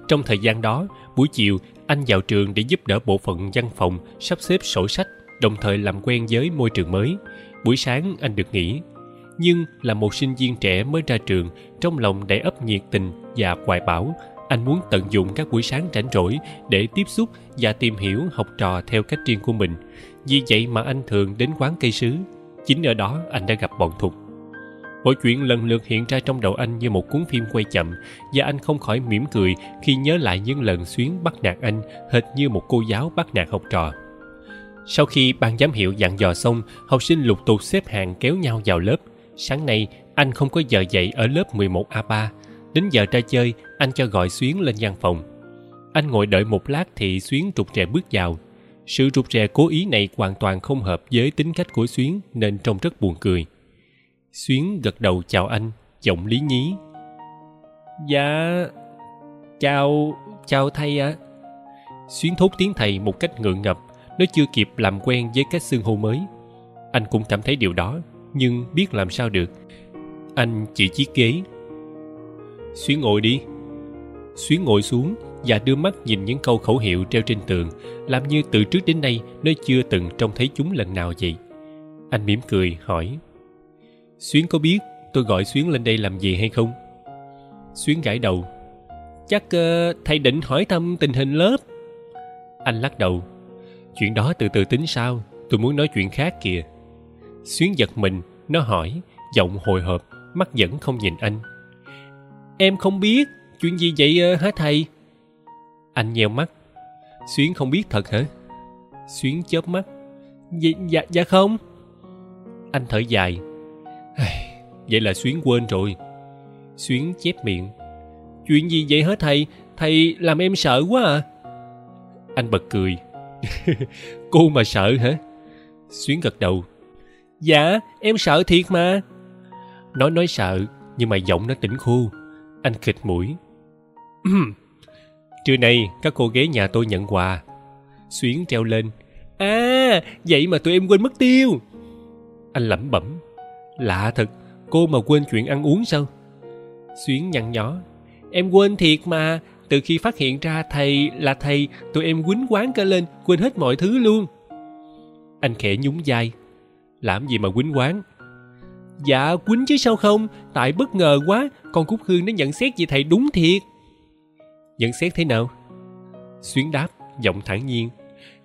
Trong thời gian đó, buổi chiều, anh vào trường để giúp đỡ bộ phận văn phòng sắp xếp sổ sách, đồng thời làm quen với môi trường mới. Buổi sáng, anh được nghỉ. Nhưng là một sinh viên trẻ mới ra trường, trong lòng đầy ấp nhiệt tình và hoài bão, anh muốn tận dụng các buổi sáng rảnh rỗi để tiếp xúc và tìm hiểu học trò theo cách riêng của mình vì vậy mà anh thường đến quán cây sứ. Chính ở đó anh đã gặp bọn thục. Mọi chuyện lần lượt hiện ra trong đầu anh như một cuốn phim quay chậm và anh không khỏi mỉm cười khi nhớ lại những lần xuyến bắt nạt anh hệt như một cô giáo bắt nạt học trò. Sau khi ban giám hiệu dặn dò xong học sinh lục tục xếp hàng kéo nhau vào lớp. Sáng nay anh không có giờ dạy ở lớp 11 a 3 Đến giờ ra chơi, anh cho gọi Xuyến lên văn phòng. Anh ngồi đợi một lát thì Xuyến trục trẻ bước vào. Sự trục trè cố ý này hoàn toàn không hợp với tính cách của Xuyến nên trông rất buồn cười. Xuyến gật đầu chào anh, giọng lý nhí. Dạ... Chào... chào thầy ạ. À. Xuyến thốt tiếng thầy một cách ngượng ngập, nó chưa kịp làm quen với cách xưng hô mới. Anh cũng cảm thấy điều đó, nhưng biết làm sao được. Anh chỉ chiếc ghế Xuyến ngồi đi. Xuyến ngồi xuống và đưa mắt nhìn những câu khẩu hiệu treo trên tường, làm như từ trước đến nay nó chưa từng trông thấy chúng lần nào vậy. Anh mỉm cười hỏi. Xuyến có biết tôi gọi Xuyến lên đây làm gì hay không? Xuyến gãi đầu. Chắc uh, thầy định hỏi thăm tình hình lớp. Anh lắc đầu. Chuyện đó từ từ tính sao, tôi muốn nói chuyện khác kìa xuyến giật mình nó hỏi giọng hồi hộp mắt vẫn không nhìn anh em không biết chuyện gì vậy ờ, hả thầy anh nheo mắt. Xuyến không biết thật hả? Xuyến chớp mắt. Dạ dạ, dạ không. Anh thở dài. Vậy là xuyến quên rồi. Xuyến chép miệng. Chuyện gì vậy hả thầy? Thầy làm em sợ quá à. Anh bật cười. cô mà sợ hả? Xuyến gật đầu. Dạ em sợ thiệt mà. Nói nói sợ nhưng mà giọng nó tỉnh khô. Anh khịt mũi. trưa nay, các cô ghé nhà tôi nhận quà. Xuyến treo lên. À vậy mà tụi em quên mất tiêu. Anh lẩm bẩm. Lạ thật, cô mà quên chuyện ăn uống sao? Xuyến nhăn nhó. Em quên thiệt mà. Từ khi phát hiện ra thầy là thầy, tụi em quýnh quán cả lên, quên hết mọi thứ luôn. Anh khẽ nhún vai. Làm gì mà quýnh quán? Dạ quýnh chứ sao không? Tại bất ngờ quá, con cúc hương nó nhận xét về thầy đúng thiệt nhận xét thế nào? Xuyến đáp giọng thản nhiên.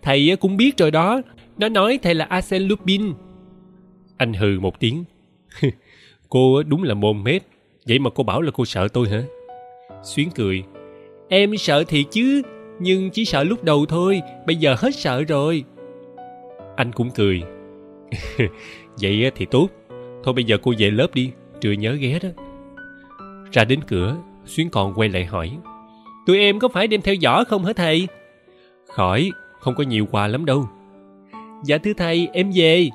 Thầy cũng biết rồi đó. Nó nói thầy là arsen lupin anh hừ một tiếng. Cô đúng là mồm mép. Vậy mà cô bảo là cô sợ tôi hả? Xuyến cười. Em sợ thiệt chứ, nhưng chỉ sợ lúc đầu thôi. Bây giờ hết sợ rồi. Anh cũng cười. vậy thì tốt. Thôi bây giờ cô về lớp đi. Trưa nhớ ghé đó. Ra đến cửa, xuyến còn quay lại hỏi tụi em có phải đem theo giỏ không hả thầy? Khỏi không có nhiều quà lắm đâu. Dạ thưa thầy em về.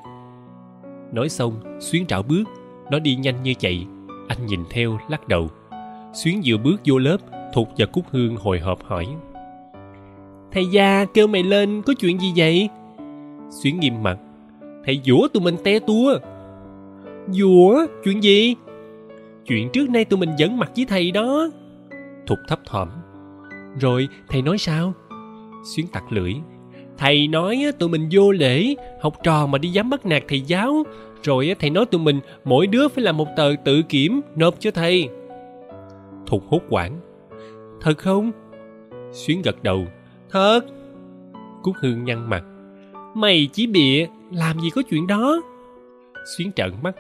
Nói xong xuyến trảo bước. Nó đi nhanh như chạy. Anh nhìn theo lắc đầu. Xuyến vừa bước vô lớp thục và cúc hương hồi hộp hỏi. Thầy gia kêu mày lên có chuyện gì vậy? Xuyến nghiêm mặt. Thầy dũa tụi mình te tua. Dũa chuyện gì? Chuyện trước nay tụi mình dẫn mặt với thầy đó. Thục thấp thỏm rồi, thầy nói sao? Xuyến tặc lưỡi. Thầy nói tụi mình vô lễ. Học trò mà đi dám bắt nạt thầy giáo. Rồi thầy nói tụi mình, mỗi đứa phải làm một tờ tự kiểm, nộp cho thầy. Thục hốt quản thật không? Xuyến gật đầu. Thật. Cúc hương nhăn mặt. Mày chỉ bịa, làm gì có chuyện đó. Xuyến trợn mắt.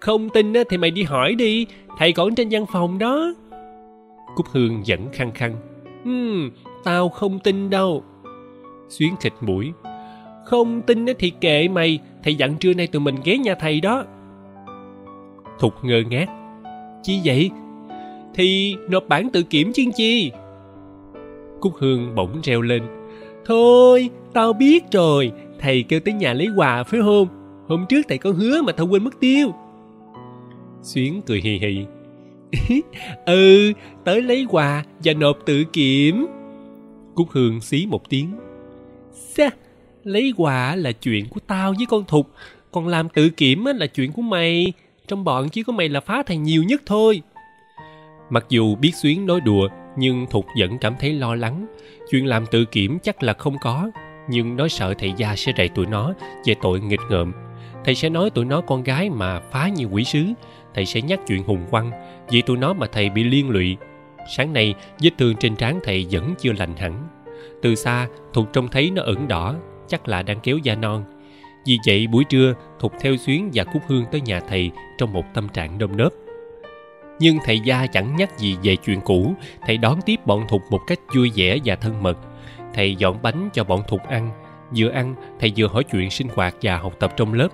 Không tin thì mày đi hỏi đi. Thầy còn trên văn phòng đó. Cúc hương vẫn khăng khăng. Ừm, tao không tin đâu. Xuyến khịt mũi. Không tin thì kệ mày thầy dặn trưa nay tụi mình ghé nhà thầy đó. Thục ngơ ngác. Chi vậy? Thì nộp bản tự kiểm chứ chi? Cúc hương bỗng reo lên. Thôi tao biết rồi thầy kêu tới nhà lấy quà phải không? Hôm trước thầy có hứa mà tao quên mất tiêu. Xuyến cười hì hì. ừ tới lấy quà và nộp tự kiểm. Cúc hương xí một tiếng. Xa lấy quà là chuyện của tao với con thục. Còn làm tự kiểm là chuyện của mày. Trong bọn chỉ có mày là phá thầy nhiều nhất thôi. Mặc dù biết xuyến nói đùa, nhưng thục vẫn cảm thấy lo lắng. Chuyện làm tự kiểm chắc là không có, nhưng nó sợ thầy gia sẽ rầy tụi nó về tội nghịch ngợm. Thầy sẽ nói tụi nó con gái mà phá như quỷ sứ thầy sẽ nhắc chuyện hùng quăng, vì tụi nó mà thầy bị liên lụy. Sáng nay, vết thương trên trán thầy vẫn chưa lành hẳn. Từ xa, thục trông thấy nó ửng đỏ, chắc là đang kéo da non. Vì vậy, buổi trưa, thục theo xuyến và cúc hương tới nhà thầy trong một tâm trạng nơm nớp. Nhưng thầy gia chẳng nhắc gì về chuyện cũ, thầy đón tiếp bọn thục một cách vui vẻ và thân mật. Thầy dọn bánh cho bọn thục ăn. Vừa ăn, thầy vừa hỏi chuyện sinh hoạt và học tập trong lớp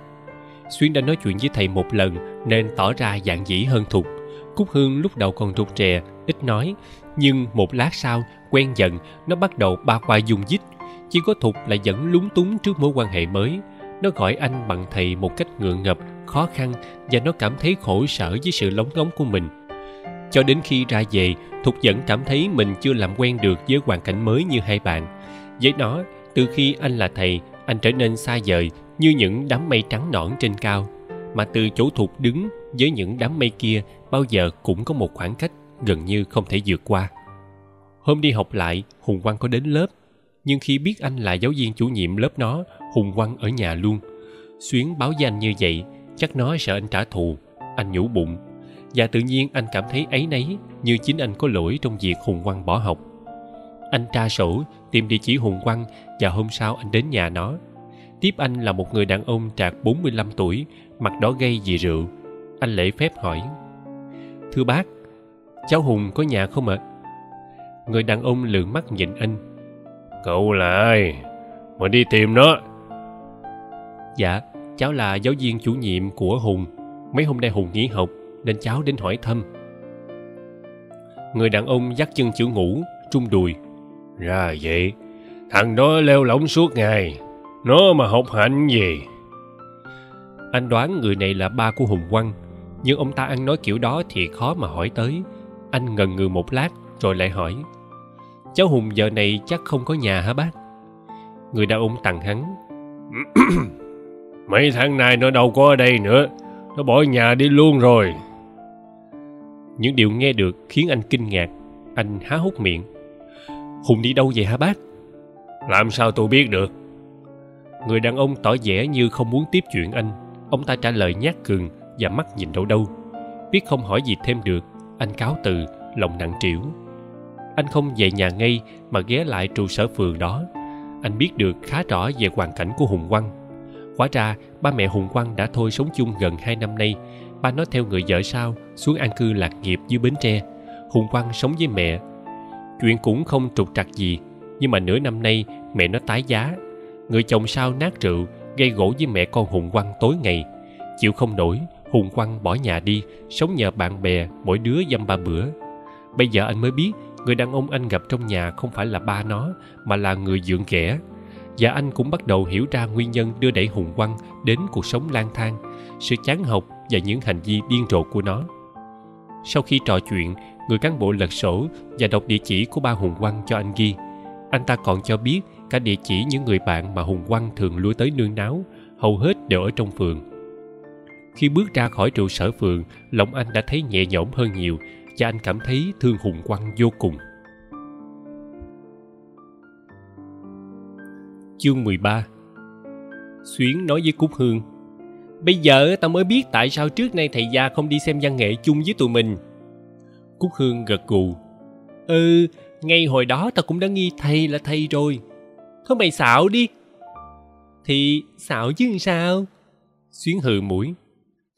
xuyến đã nói chuyện với thầy một lần, nên tỏ ra dạng dĩ hơn thục. Cúc hương lúc đầu còn rụt rè, ít nói, nhưng một lát sau, quen dần, nó bắt đầu ba qua dung dích. Chỉ có thục là vẫn lúng túng trước mối quan hệ mới. Nó gọi anh bằng thầy một cách ngượng ngập, khó khăn, và nó cảm thấy khổ sở với sự lóng ngóng của mình. Cho đến khi ra về, thục vẫn cảm thấy mình chưa làm quen được với hoàn cảnh mới như hai bạn. Với nó, từ khi anh là thầy, anh trở nên xa vời như những đám mây trắng nõn trên cao, mà từ chỗ thụt đứng với những đám mây kia bao giờ cũng có một khoảng cách gần như không thể vượt qua. Hôm đi học lại, hùng quang có đến lớp, nhưng khi biết anh là giáo viên chủ nhiệm lớp nó, hùng quang ở nhà luôn. Xuyến báo với anh như vậy, chắc nó sợ anh trả thù, anh nhủ bụng. Và tự nhiên anh cảm thấy ấy nấy như chính anh có lỗi trong việc hùng quang bỏ học. Anh tra sổ, tìm địa chỉ hùng quang và hôm sau anh đến nhà nó. Tiếp anh là một người đàn ông trạc 45 tuổi, mặt đỏ gay vì rượu. Anh lễ phép hỏi. Thưa bác, cháu Hùng có nhà không ạ? Người đàn ông lườm mắt nhìn anh. Cậu là ai? Mà đi tìm nó. Dạ, cháu là giáo viên chủ nhiệm của Hùng. Mấy hôm nay Hùng nghỉ học nên cháu đến hỏi thăm. Người đàn ông dắt chân chữ ngủ, trung đùi. Ra vậy, thằng đó leo lỏng suốt ngày. Nó mà học hạnh gì? Anh đoán người này là ba của Hùng Quang, nhưng ông ta ăn nói kiểu đó thì khó mà hỏi tới. Anh ngần ngừ một lát rồi lại hỏi. Cháu Hùng giờ này chắc không có nhà hả bác? Người đàn ông tặng hắn. Mấy tháng nay nó đâu có ở đây nữa. Nó bỏ nhà đi luôn rồi. Những điều nghe được khiến anh kinh ngạc. Anh há hốc miệng. Hùng đi đâu vậy hả bác? Làm sao tôi biết được? Người đàn ông tỏ vẻ như không muốn tiếp chuyện anh. Ông ta trả lời nhát cường và mắt nhìn đâu đâu. Biết không hỏi gì thêm được, anh cáo từ, lòng nặng trĩu. Anh không về nhà ngay mà ghé lại trụ sở phường đó. Anh biết được khá rõ về hoàn cảnh của Hùng Quang. Hóa ra, ba mẹ Hùng Quang đã thôi sống chung gần hai năm nay. Ba nó theo người vợ sau xuống an cư lạc nghiệp dưới Bến Tre. Hùng Quang sống với mẹ. Chuyện cũng không trục trặc gì, nhưng mà nửa năm nay mẹ nó tái giá. Người chồng sao nát rượu, gây gỗ với mẹ con Hùng Quang tối ngày. Chịu không nổi, Hùng Quang bỏ nhà đi, sống nhờ bạn bè, mỗi đứa dăm ba bữa. Bây giờ anh mới biết, người đàn ông anh gặp trong nhà không phải là ba nó, mà là người dượng ghẻ. Và anh cũng bắt đầu hiểu ra nguyên nhân đưa đẩy Hùng Quang đến cuộc sống lang thang, sự chán học và những hành vi điên rồ của nó. Sau khi trò chuyện, người cán bộ lật sổ và đọc địa chỉ của ba Hùng Quang cho anh ghi. Anh ta còn cho biết cả địa chỉ những người bạn mà Hùng Quang thường lui tới nương náo, hầu hết đều ở trong phường. Khi bước ra khỏi trụ sở phường, lòng anh đã thấy nhẹ nhõm hơn nhiều và anh cảm thấy thương Hùng Quang vô cùng. Chương 13 Xuyến nói với Cúc Hương Bây giờ tao mới biết tại sao trước nay thầy gia không đi xem văn nghệ chung với tụi mình. Cúc Hương gật gù. Ừ, ngay hồi đó tao cũng đã nghi thầy là thầy rồi. Thôi mày xạo đi. Thì xạo chứ sao? Xuyến hừ mũi.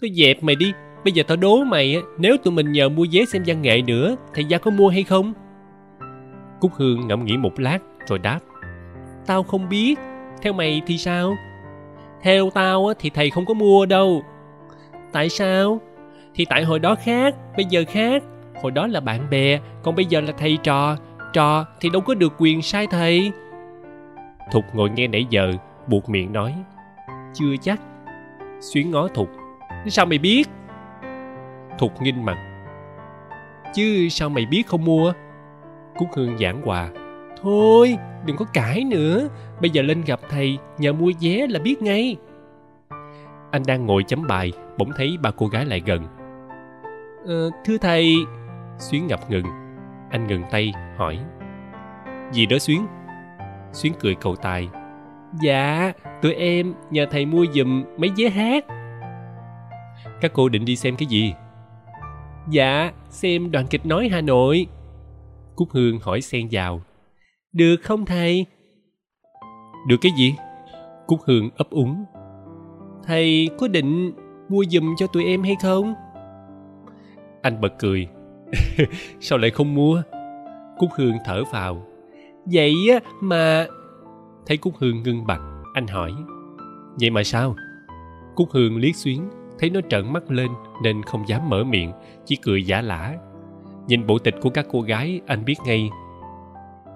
Thôi dẹp mày đi, bây giờ tao đố mày nếu tụi mình nhờ mua vé xem văn nghệ nữa, thầy gia có mua hay không? Cúc Hương ngẫm nghĩ một lát rồi đáp. Tao không biết, theo mày thì sao? Theo tao thì thầy không có mua đâu. Tại sao? Thì tại hồi đó khác, bây giờ khác. Hồi đó là bạn bè, còn bây giờ là thầy trò. Trò thì đâu có được quyền sai thầy. Thục ngồi nghe nãy giờ, buộc miệng nói. Chưa chắc. Xuyến ngó Thục. Sao mày biết? Thục nghinh mặt. Chứ sao mày biết không mua? Cúc Hương giảng hòa. Thôi, đừng có cãi nữa. Bây giờ lên gặp thầy, nhờ mua vé là biết ngay. Anh đang ngồi chấm bài, bỗng thấy ba cô gái lại gần. Ờ, thưa thầy... Xuyến ngập ngừng. Anh ngừng tay, hỏi. Gì đó Xuyến? Xuyến cười cầu tài. Dạ, tụi em nhờ thầy mua giùm mấy vé hát. Các cô định đi xem cái gì? Dạ, xem đoàn kịch nói Hà Nội. Cúc Hương hỏi xen vào. Được không thầy? Được cái gì? Cúc Hương ấp úng. Thầy có định mua giùm cho tụi em hay không? Anh bật cười. Sao lại không mua? Cúc Hương thở vào. Vậy á mà... Thấy Cúc Hương ngưng bặt, anh hỏi. Vậy mà sao? Cúc Hương liếc xuyến, thấy nó trợn mắt lên nên không dám mở miệng, chỉ cười giả lả. Nhìn bộ tịch của các cô gái, anh biết ngay.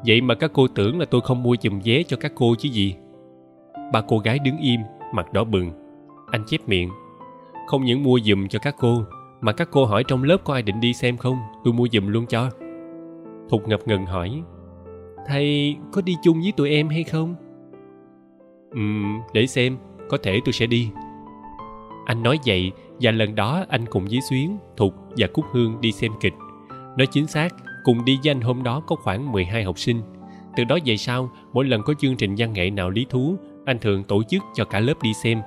Vậy mà các cô tưởng là tôi không mua chùm vé cho các cô chứ gì? Ba cô gái đứng im, mặt đỏ bừng. Anh chép miệng. Không những mua giùm cho các cô, mà các cô hỏi trong lớp có ai định đi xem không, tôi mua giùm luôn cho. Thục ngập ngừng hỏi. Thầy có đi chung với tụi em hay không? Ừm, để xem, có thể tôi sẽ đi. Anh nói vậy và lần đó anh cùng với Xuyến, Thục và Cúc Hương đi xem kịch. Nói chính xác, cùng đi với anh hôm đó có khoảng 12 học sinh. Từ đó về sau, mỗi lần có chương trình văn nghệ nào lý thú, anh thường tổ chức cho cả lớp đi xem.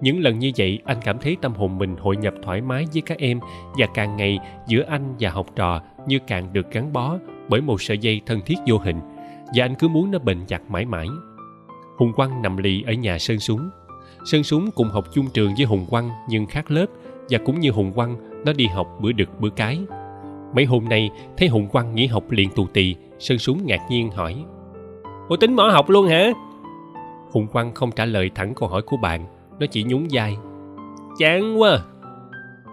Những lần như vậy, anh cảm thấy tâm hồn mình hội nhập thoải mái với các em và càng ngày giữa anh và học trò như càng được gắn bó bởi một sợi dây thân thiết vô hình và anh cứ muốn nó bệnh chặt mãi mãi. hùng quang nằm lì ở nhà sơn súng. Sơn súng cùng học chung trường với hùng quang nhưng khác lớp và cũng như hùng quang, nó đi học bữa đực bữa cái. Mấy hôm nay, thấy hùng quang nghỉ học liền tù tì, sơn súng ngạc nhiên hỏi, ủa tính bỏ học luôn hả? Hùng quang không trả lời thẳng câu hỏi của bạn, nó chỉ nhún vai, chán quá à.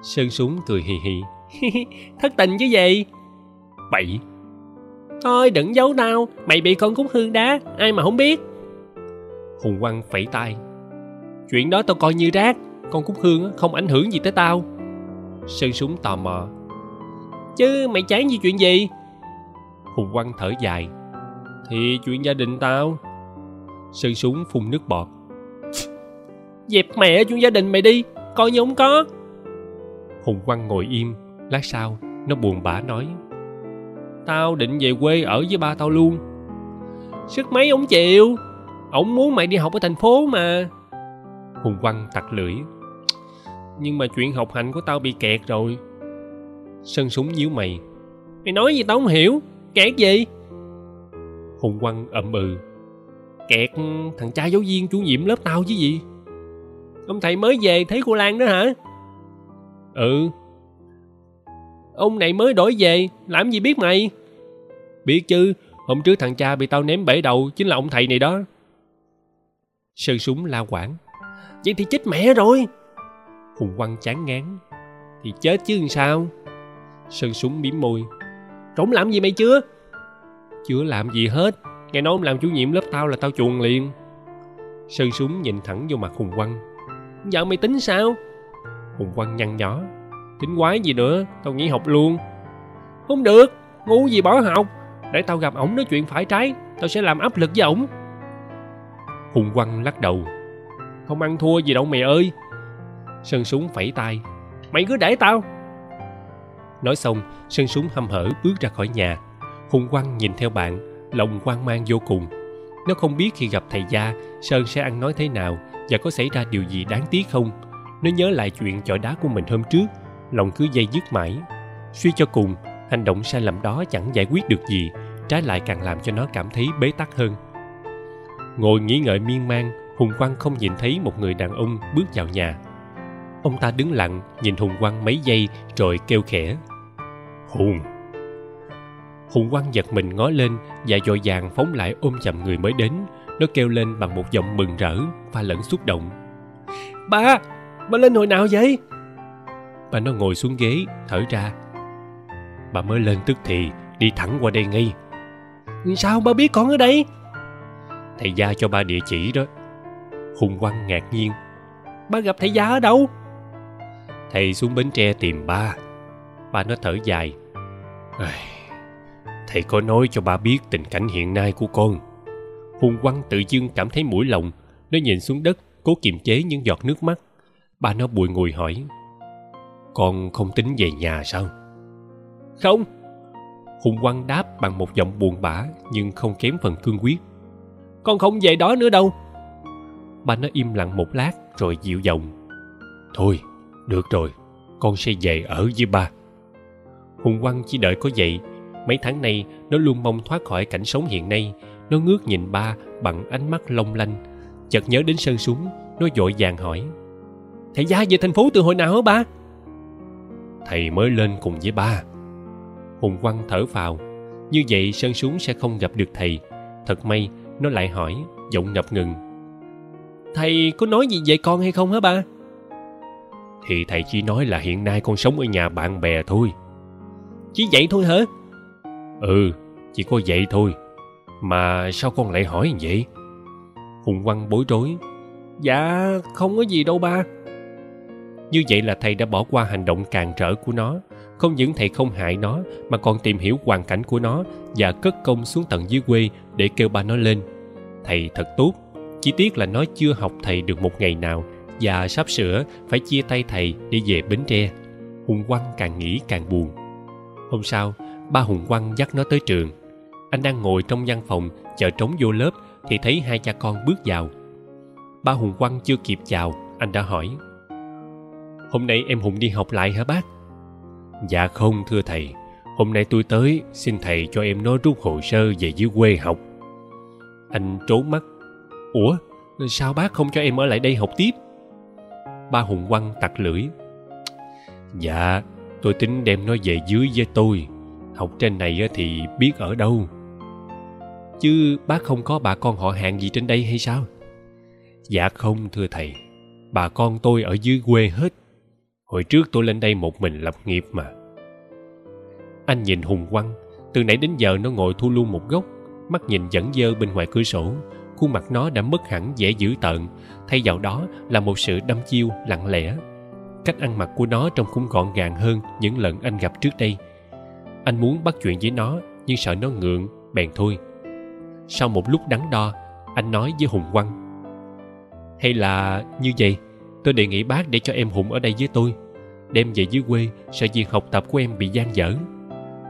sơn súng cười hì hì, thất tình chứ gì? Bậy thôi đừng giấu tao. Mày bị con cúc hương đá ai mà không biết. Hùng quang phẩy tay. Chuyện đó tao coi như rác. Con cúc hương không ảnh hưởng gì tới tao. Sơn súng tò mò. Chứ mày chán gì chuyện gì? Hùng quang thở dài. Thì chuyện gia đình tao. Sơn súng phun nước bọt. Dẹp mẹ chuyện gia đình mày đi. Coi như không có. Hùng quang ngồi im. Lát sau nó buồn bã nói tao định về quê ở với ba tao luôn. Sức mấy ông chịu? Ổng muốn mày đi học ở thành phố mà. Hùng quang tặc lưỡi. Nhưng mà chuyện học hành của tao bị kẹt rồi. Sơn súng nhíu mày. Mày nói gì tao không hiểu? Kẹt gì? Hùng quang ậm ừ. Kẹt thằng cha giáo viên chủ nhiệm lớp tao chứ gì? Ông thầy mới về thấy cô lan đó hả? Ừ ông này mới đổi về làm gì biết mày? Biết chứ hôm trước thằng cha bị tao ném bể đầu chính là ông thầy này đó. Sơn súng la quảng. Vậy thì chết mẹ rồi. Hùng quang chán ngán. Thì chết chứ làm sao? Sơn súng miếm môi. Trống làm gì mày chưa? Chưa làm gì hết. Nghe nói ông làm chủ nhiệm lớp tao là tao chuồn liền. Sơn súng nhìn thẳng vô mặt hùng quang giờ mày tính sao? Hùng quang nhăn nhó tính quái gì nữa tao nghỉ học luôn. Không được ngu gì bỏ học. Để tao gặp ổng nói chuyện phải trái tao sẽ làm áp lực với ổng. Hùng quang lắc đầu. Không ăn thua gì đâu mày ơi. Sơn súng phẩy tay. Mày cứ để tao. Nói xong sơn súng hăm hở bước ra khỏi nhà. Hùng quang nhìn theo bạn lòng hoang mang vô cùng. Nó không biết khi gặp thầy gia sơn sẽ ăn nói thế nào và có xảy ra điều gì đáng tiếc không. Nó nhớ lại chuyện chọi đá của mình hôm trước lòng cứ dây dứt mãi. Suy cho cùng, hành động sai lầm đó chẳng giải quyết được gì, trái lại càng làm cho nó cảm thấy bế tắc hơn. Ngồi nghĩ ngợi miên man, hùng quang không nhìn thấy một người đàn ông bước vào nhà. Ông ta đứng lặng, nhìn hùng quang mấy giây rồi kêu khẽ. Hùng! Hùng quang giật mình ngó lên và dội vàng phóng lại ôm chầm người mới đến. Nó kêu lên bằng một giọng mừng rỡ và lẫn xúc động. Ba ba lên hồi nào vậy? Bà nó ngồi xuống ghế thở ra. Bà mới lên tức thì đi thẳng qua đây ngay. Sao ba biết con ở đây? Thầy gia cho ba địa chỉ đó. Hùng quang ngạc nhiên. Ba gặp thầy gia ở đâu? Thầy xuống bến tre tìm ba. Ba nó thở dài. Thầy có nói cho ba biết tình cảnh hiện nay của con. Hùng quang tự dưng cảm thấy mũi lòng nó nhìn xuống đất cố kiềm chế những giọt nước mắt. Ba nó bùi ngùi hỏi con không tính về nhà sao? Không. Hùng quang đáp bằng một giọng buồn bã nhưng không kém phần cương quyết con không về đó nữa đâu. Ba nó im lặng một lát rồi dịu giọng. Thôi, được rồi, con sẽ về ở với ba. Hùng quang chỉ đợi có vậy. Mấy tháng nay, nó luôn mong thoát khỏi cảnh sống hiện nay. Nó ngước nhìn ba bằng ánh mắt long lanh. Chợt nhớ đến sơn súng, nó vội vàng hỏi. Thầy gia về thành phố từ hồi nào hả ba? Thầy mới lên cùng với ba. Hùng quang thở phào như vậy sơn xuống sẽ không gặp được thầy. Thật may, nó lại hỏi, giọng ngập ngừng. Thầy có nói gì về con hay không hả ba? Thì thầy chỉ nói là hiện nay con sống ở nhà bạn bè thôi. Chỉ vậy thôi hả? Ừ chỉ có vậy thôi. Mà sao con lại hỏi vậy? Hùng quang bối rối. Dạ không có gì đâu ba như vậy là thầy đã bỏ qua hành động càn trở của nó. Không những thầy không hại nó, mà còn tìm hiểu hoàn cảnh của nó và cất công xuống tận dưới quê để kêu ba nó lên. Thầy thật tốt. Chỉ tiếc là nó chưa học thầy được một ngày nào và sắp sửa phải chia tay thầy để về bến tre. Hùng quang càng nghĩ càng buồn. Hôm sau, ba hùng quang dắt nó tới trường. Anh đang ngồi trong văn phòng chờ trống vô lớp thì thấy hai cha con bước vào. Ba hùng quang chưa kịp chào, anh đã hỏi hôm nay em hùng đi học lại hả bác? Dạ không, thưa thầy. Hôm nay tôi tới, xin thầy cho em nó rút hồ sơ về dưới quê học. Anh trốn mắt. Ủa, sao bác không cho em ở lại đây học tiếp? Ba hùng quăng tặc lưỡi. Dạ tôi tính đem nó về dưới với tôi. Học trên này thì biết ở đâu. Chứ bác không có bà con họ hàng gì trên đây hay sao? Dạ không, thưa thầy. Bà con tôi ở dưới quê hết hồi trước tôi lên đây một mình lập nghiệp mà. Anh nhìn hùng quăng từ nãy đến giờ nó ngồi thu luôn một góc, mắt nhìn dẫn dơ bên ngoài cửa sổ, khuôn mặt nó đã mất hẳn vẻ dữ tợn, thay vào đó là một sự đăm chiêu, lặng lẽ. Cách ăn mặc của nó trông cũng gọn gàng hơn những lần anh gặp trước đây. Anh muốn bắt chuyện với nó, nhưng sợ nó ngượng, bèn thôi. Sau một lúc đắn đo, anh nói với hùng quăng hay là như vậy tôi đề nghị bác để cho em hùng ở đây với tôi. Đem về dưới quê, sợ việc học tập của em bị gian dở.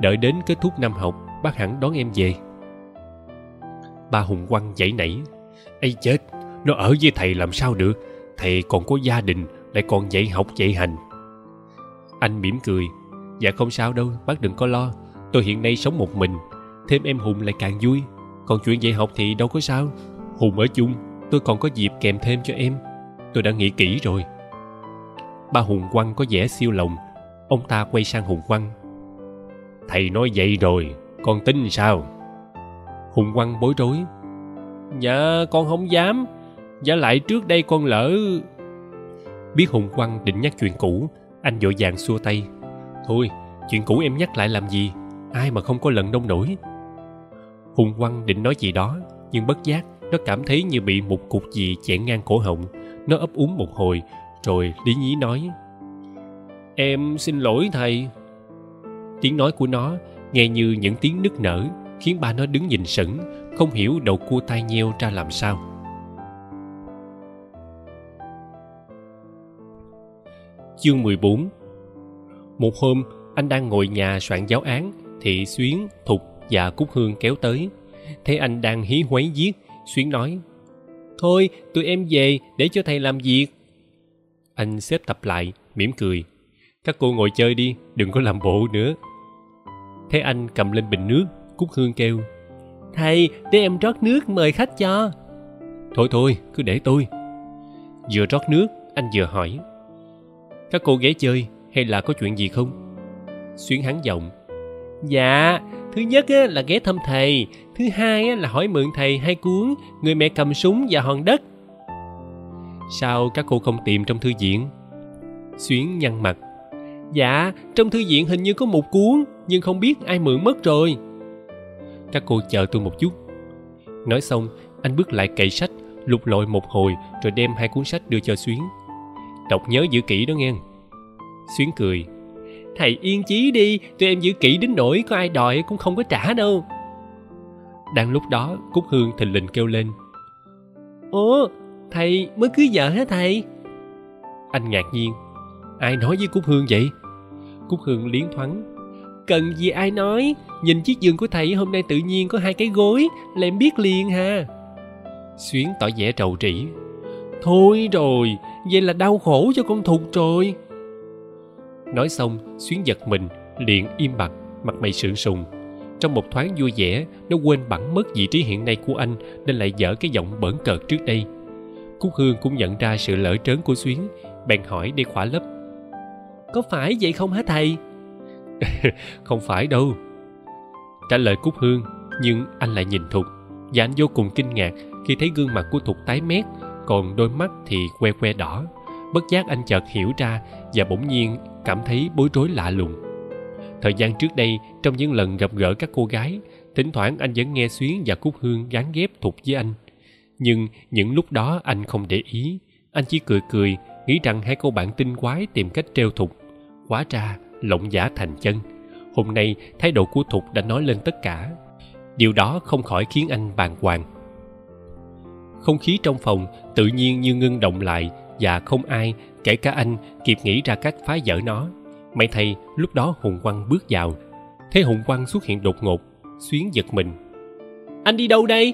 Đợi đến kết thúc năm học, bác hẳn đón em về. Ba hùng quăng dãy nảy. Ây chết, nó ở với thầy làm sao được? Thầy còn có gia đình, lại còn dạy học, dạy hành. Anh mỉm cười. Dạ không sao đâu, bác đừng có lo. Tôi hiện nay sống một mình, thêm em hùng lại càng vui. Còn chuyện dạy học thì đâu có sao. Hùng ở chung, tôi còn có dịp kèm thêm cho em tôi đã nghĩ kỹ rồi. Ba hùng quăng có vẻ siêu lòng. Ông ta quay sang hùng quăng thầy nói vậy rồi, con tin sao? Hùng quăng bối rối. Dạ con không dám. Giả lại trước đây con lỡ. Biết hùng quăng định nhắc chuyện cũ, anh vội vàng xua tay. Thôi, chuyện cũ em nhắc lại làm gì? Ai mà không có lần nông nổi? Hùng quăng định nói gì đó, nhưng bất giác nó cảm thấy như bị một cục gì chẹn ngang cổ họng nó ấp úng một hồi rồi lý nhí nói em xin lỗi thầy. Tiếng nói của nó nghe như những tiếng nức nở khiến ba nó đứng nhìn sững không hiểu đầu cua tai nheo ra làm sao. Chương 14 một hôm anh đang ngồi nhà soạn giáo án thì xuyến thục và cúc hương kéo tới. Thấy anh đang hí hoáy viết xuyến nói thôi tụi em về để cho thầy làm việc. Anh xếp tập lại mỉm cười. Các cô ngồi chơi đi đừng có làm bộ nữa. Thấy anh cầm lên bình nước cúc hương kêu. Thầy để em rót nước mời khách cho. Thôi thôi cứ để tôi. Vừa rót nước anh vừa hỏi. Các cô ghé chơi hay là có chuyện gì không? Xuyến hắn giọng. Dạ thứ nhất là ghé thăm thầy thứ hai là hỏi mượn thầy hai cuốn người mẹ cầm súng và hòn đất. Sao các cô không tìm trong thư viện? Xuyến nhăn mặt. Dạ trong thư viện hình như có một cuốn, nhưng không biết ai mượn mất rồi. Các cô chờ tôi một chút. Nói xong, anh bước lại cậy sách, lục lội một hồi, rồi đem hai cuốn sách đưa cho xuyến. Đọc nhớ giữ kỹ đó nghe. Xuyến cười. Thầy yên chí đi, tụi em giữ kỹ đến nỗi có ai đòi cũng không có trả đâu đang lúc đó cúc hương thình lình kêu lên. Ủa thầy mới cưới vợ hả thầy? Anh ngạc nhiên. Ai nói với cúc hương vậy? Cúc hương liến thoáng. Cần gì ai nói? Nhìn chiếc giường của thầy hôm nay tự nhiên có hai cái gối là em biết liền ha xuyến tỏ vẻ trầu trĩ. Thôi rồi vậy là đau khổ cho con thục rồi. Nói xong xuyến giật mình liền im bặt mặt mày sượng sùng trong một thoáng vui vẻ nó quên bẵng mất vị trí hiện nay của anh nên lại dở cái giọng bỡn cợt trước đây. Cúc hương cũng nhận ra sự lỡ trớn của xuyến. Bèn hỏi để khỏa lấp có phải vậy không hả thầy? Không phải đâu. Trả lời cúc hương nhưng anh lại nhìn thục. Và anh vô cùng kinh ngạc khi thấy gương mặt của thục tái mét còn đôi mắt thì que que đỏ. Bất giác anh chợt hiểu ra và bỗng nhiên cảm thấy bối rối lạ lùng thời gian trước đây, trong những lần gặp gỡ các cô gái, thỉnh thoảng anh vẫn nghe xuyến và cúc hương gán ghép thục với anh. Nhưng những lúc đó anh không để ý. Anh chỉ cười cười, nghĩ rằng hai cô bạn tinh quái tìm cách treo thục. Hóa ra, lộng giả thành chân. Hôm nay, thái độ của thục đã nói lên tất cả. Điều đó không khỏi khiến anh bàng hoàng. Không khí trong phòng tự nhiên như ngưng động lại và không ai, kể cả anh, kịp nghĩ ra cách phá vỡ nó may thay lúc đó hùng quang bước vào. Thấy hùng quang xuất hiện đột ngột xuyến giật mình. Anh đi đâu đây?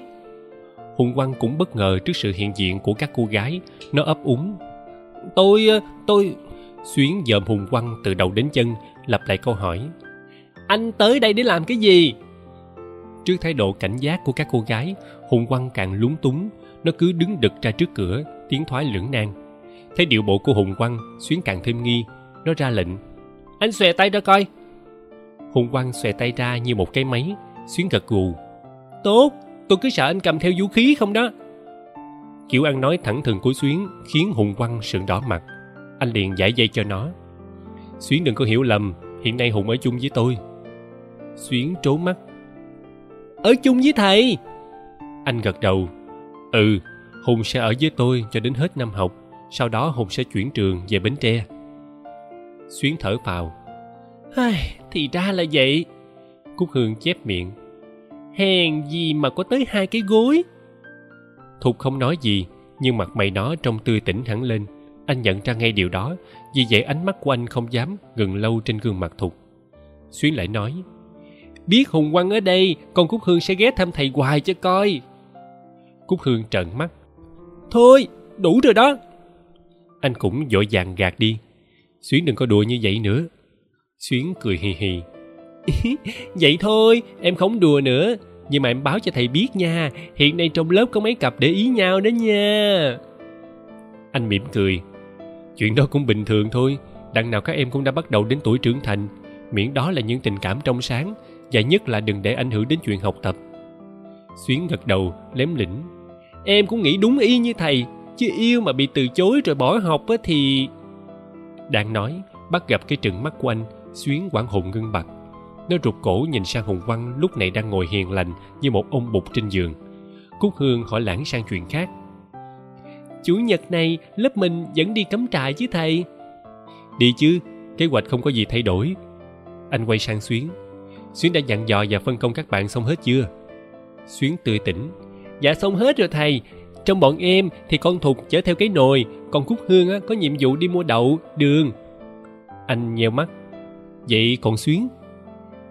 Hùng quang cũng bất ngờ trước sự hiện diện của các cô gái. Nó ấp úng. Tôi ờ, tôi xuyến dòm hùng quang từ đầu đến chân lặp lại câu hỏi. Anh tới đây để làm cái gì? Trước thái độ cảnh giác của các cô gái hùng quang càng lúng túng. Nó cứ đứng đực ra trước cửa tiến thoái lưỡng nan. Thấy điệu bộ của hùng quang, xuyến càng thêm nghi. Nó ra lệnh anh xòe tay ra coi. Hùng quăng xòe tay ra như một cái máy xuyến gật gù. Tốt tôi cứ sợ anh cầm theo vũ khí không đó. Kiểu ăn nói thẳng thừng của xuyến khiến hùng quăng sượng đỏ mặt. Anh liền giải dây cho nó. Xuyến đừng có hiểu lầm hiện nay hùng ở chung với tôi. Xuyến trốn mắt. Ở chung với thầy. Anh gật đầu. Ừ hùng sẽ ở với tôi cho đến hết năm học sau đó hùng sẽ chuyển trường về bến tre xuyến thở phào. Ai, thì ra là vậy. Cúc hương chép miệng. Hèn gì mà có tới hai cái gối. Thục không nói gì nhưng mặt mày nó trông tươi tỉnh hẳn lên. Anh nhận ra ngay điều đó vì vậy ánh mắt của anh không dám ngừng lâu trên gương mặt thục. Xuyến lại nói biết hùng quăng ở đây con cúc hương sẽ ghé thăm thầy hoài cho coi. Cúc hương trợn mắt. Thôi đủ rồi đó. Anh cũng vội vàng gạt đi xuyến đừng có đùa như vậy nữa. Xuyến cười hì hì. Vậy thôi, em không đùa nữa. Nhưng mà em báo cho thầy biết nha, hiện nay trong lớp có mấy cặp để ý nhau đó nha. Anh mỉm cười. Chuyện đó cũng bình thường thôi, đằng nào các em cũng đã bắt đầu đến tuổi trưởng thành. Miễn đó là những tình cảm trong sáng, và nhất là đừng để ảnh hưởng đến chuyện học tập. Xuyến gật đầu, lém lĩnh em cũng nghĩ đúng y như thầy, chứ yêu mà bị từ chối rồi bỏ học thì đang nói bắt gặp cái trừng mắt của anh, xuyến quảng hùng ngưng bặt nó rụt cổ nhìn sang hùng văn lúc này đang ngồi hiền lành như một ông bụt trên giường. Cúc hương hỏi lãng sang chuyện khác. Chủ nhật này, lớp mình vẫn đi cắm trại chứ thầy? Đi chứ, kế hoạch không có gì thay đổi. Anh quay sang xuyến. Xuyến đã dặn dò và phân công các bạn xong hết chưa? Xuyến tươi tỉnh. Dạ xong hết rồi thầy trong bọn em thì con thục chở theo cái nồi còn cúc hương á, có nhiệm vụ đi mua đậu đường. Anh nheo mắt. Vậy còn xuyến?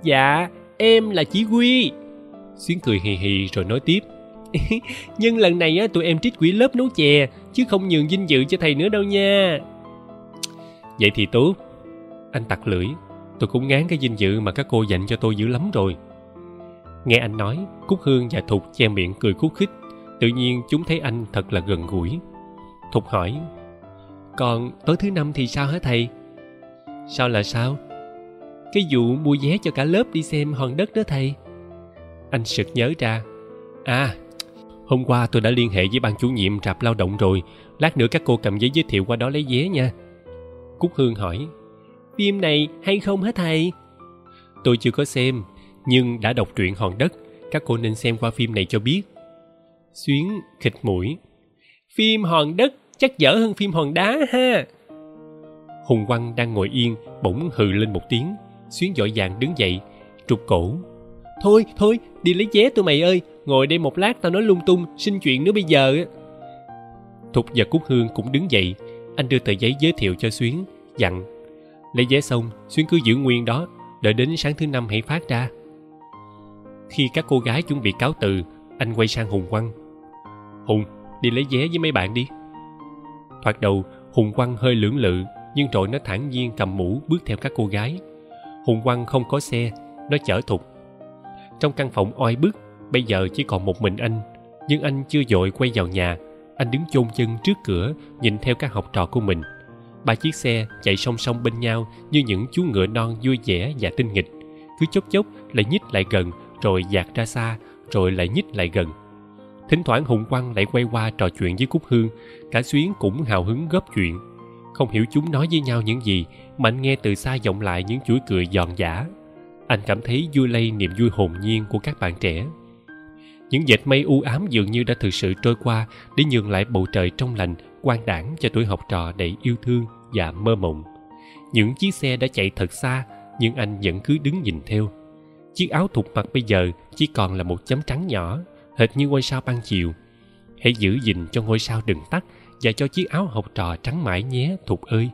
Dạ em là chỉ huy xuyến cười hì hì rồi nói tiếp. Nhưng lần này á tụi em trích quỹ lớp nấu chè chứ không nhường dinh dự cho thầy nữa đâu nha. Vậy thì tốt. Anh tặc lưỡi. Tôi cũng ngán cái dinh dự mà các cô dành cho tôi dữ lắm rồi. Nghe anh nói cúc hương và thục che miệng cười khúc khích tự nhiên chúng thấy anh thật là gần gũi. Thục hỏi, còn tối thứ năm thì sao hả thầy? Sao là sao? Cái vụ mua vé cho cả lớp đi xem hòn đất đó thầy. Anh sực nhớ ra à hôm qua tôi đã liên hệ với ban chủ nhiệm rạp lao động rồi, lát nữa các cô cầm giấy giới thiệu qua đó lấy vé nha. Cúc hương hỏi, phim này hay không hả thầy? Tôi chưa có xem, nhưng đã đọc truyện hòn đất, các cô nên xem qua phim này cho biết xuyến khịt mũi. Phim hòn đất chắc dở hơn phim hòn đá ha. Hùng quăng đang ngồi yên, bỗng hừ lên một tiếng. Xuyến dội vàng đứng dậy, trục cổ. Thôi thôi, đi lấy vé tụi mày ơi, ngồi đây một lát tao nói lung tung, xin chuyện nữa bây giờ thục và cúc hương cũng đứng dậy. Anh đưa tờ giấy giới thiệu cho xuyến, dặn, lấy vé xong, xuyến cứ giữ nguyên đó, đợi đến sáng thứ năm hãy phát ra. Khi các cô gái chuẩn bị cáo từ, anh quay sang hùng quăng hùng, đi lấy vé với mấy bạn đi. Thoạt đầu, hùng quăng hơi lưỡng lự, nhưng rồi nó thản nhiên cầm mũ bước theo các cô gái. Hùng quăng không có xe, nó chở thục. Trong căn phòng oi bức, bây giờ chỉ còn một mình anh, nhưng anh chưa dội quay vào nhà. Anh đứng chôn chân trước cửa, nhìn theo các học trò của mình. Ba chiếc xe chạy song song bên nhau như những chú ngựa non vui vẻ và tinh nghịch. Cứ chốc chốc lại nhích lại gần, rồi dạt ra xa, rồi lại nhích lại gần thỉnh thoảng hùng quăng lại quay qua trò chuyện với cúc hương. Cả xuyến cũng hào hứng góp chuyện. Không hiểu chúng nói với nhau những gì, mà anh nghe từ xa vọng lại những chuỗi cười giòn giả anh cảm thấy vui lây niềm vui hồn nhiên của các bạn trẻ. Những dệt mây u ám dường như đã thực sự trôi qua để nhường lại bầu trời trong lành quan đảng cho tuổi học trò đầy yêu thương và mơ mộng. Những chiếc xe đã chạy thật xa, nhưng anh vẫn cứ đứng nhìn theo. Chiếc áo thục mặt bây giờ chỉ còn là một chấm trắng nhỏ hệt như ngôi sao ban chiều. Hãy giữ gìn cho ngôi sao đừng tắt và cho chiếc áo học trò trắng mãi nhé, thục ơi.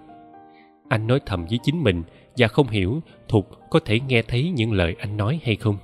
Anh nói thầm với chính mình và không hiểu thục có thể nghe thấy những lời anh nói hay không.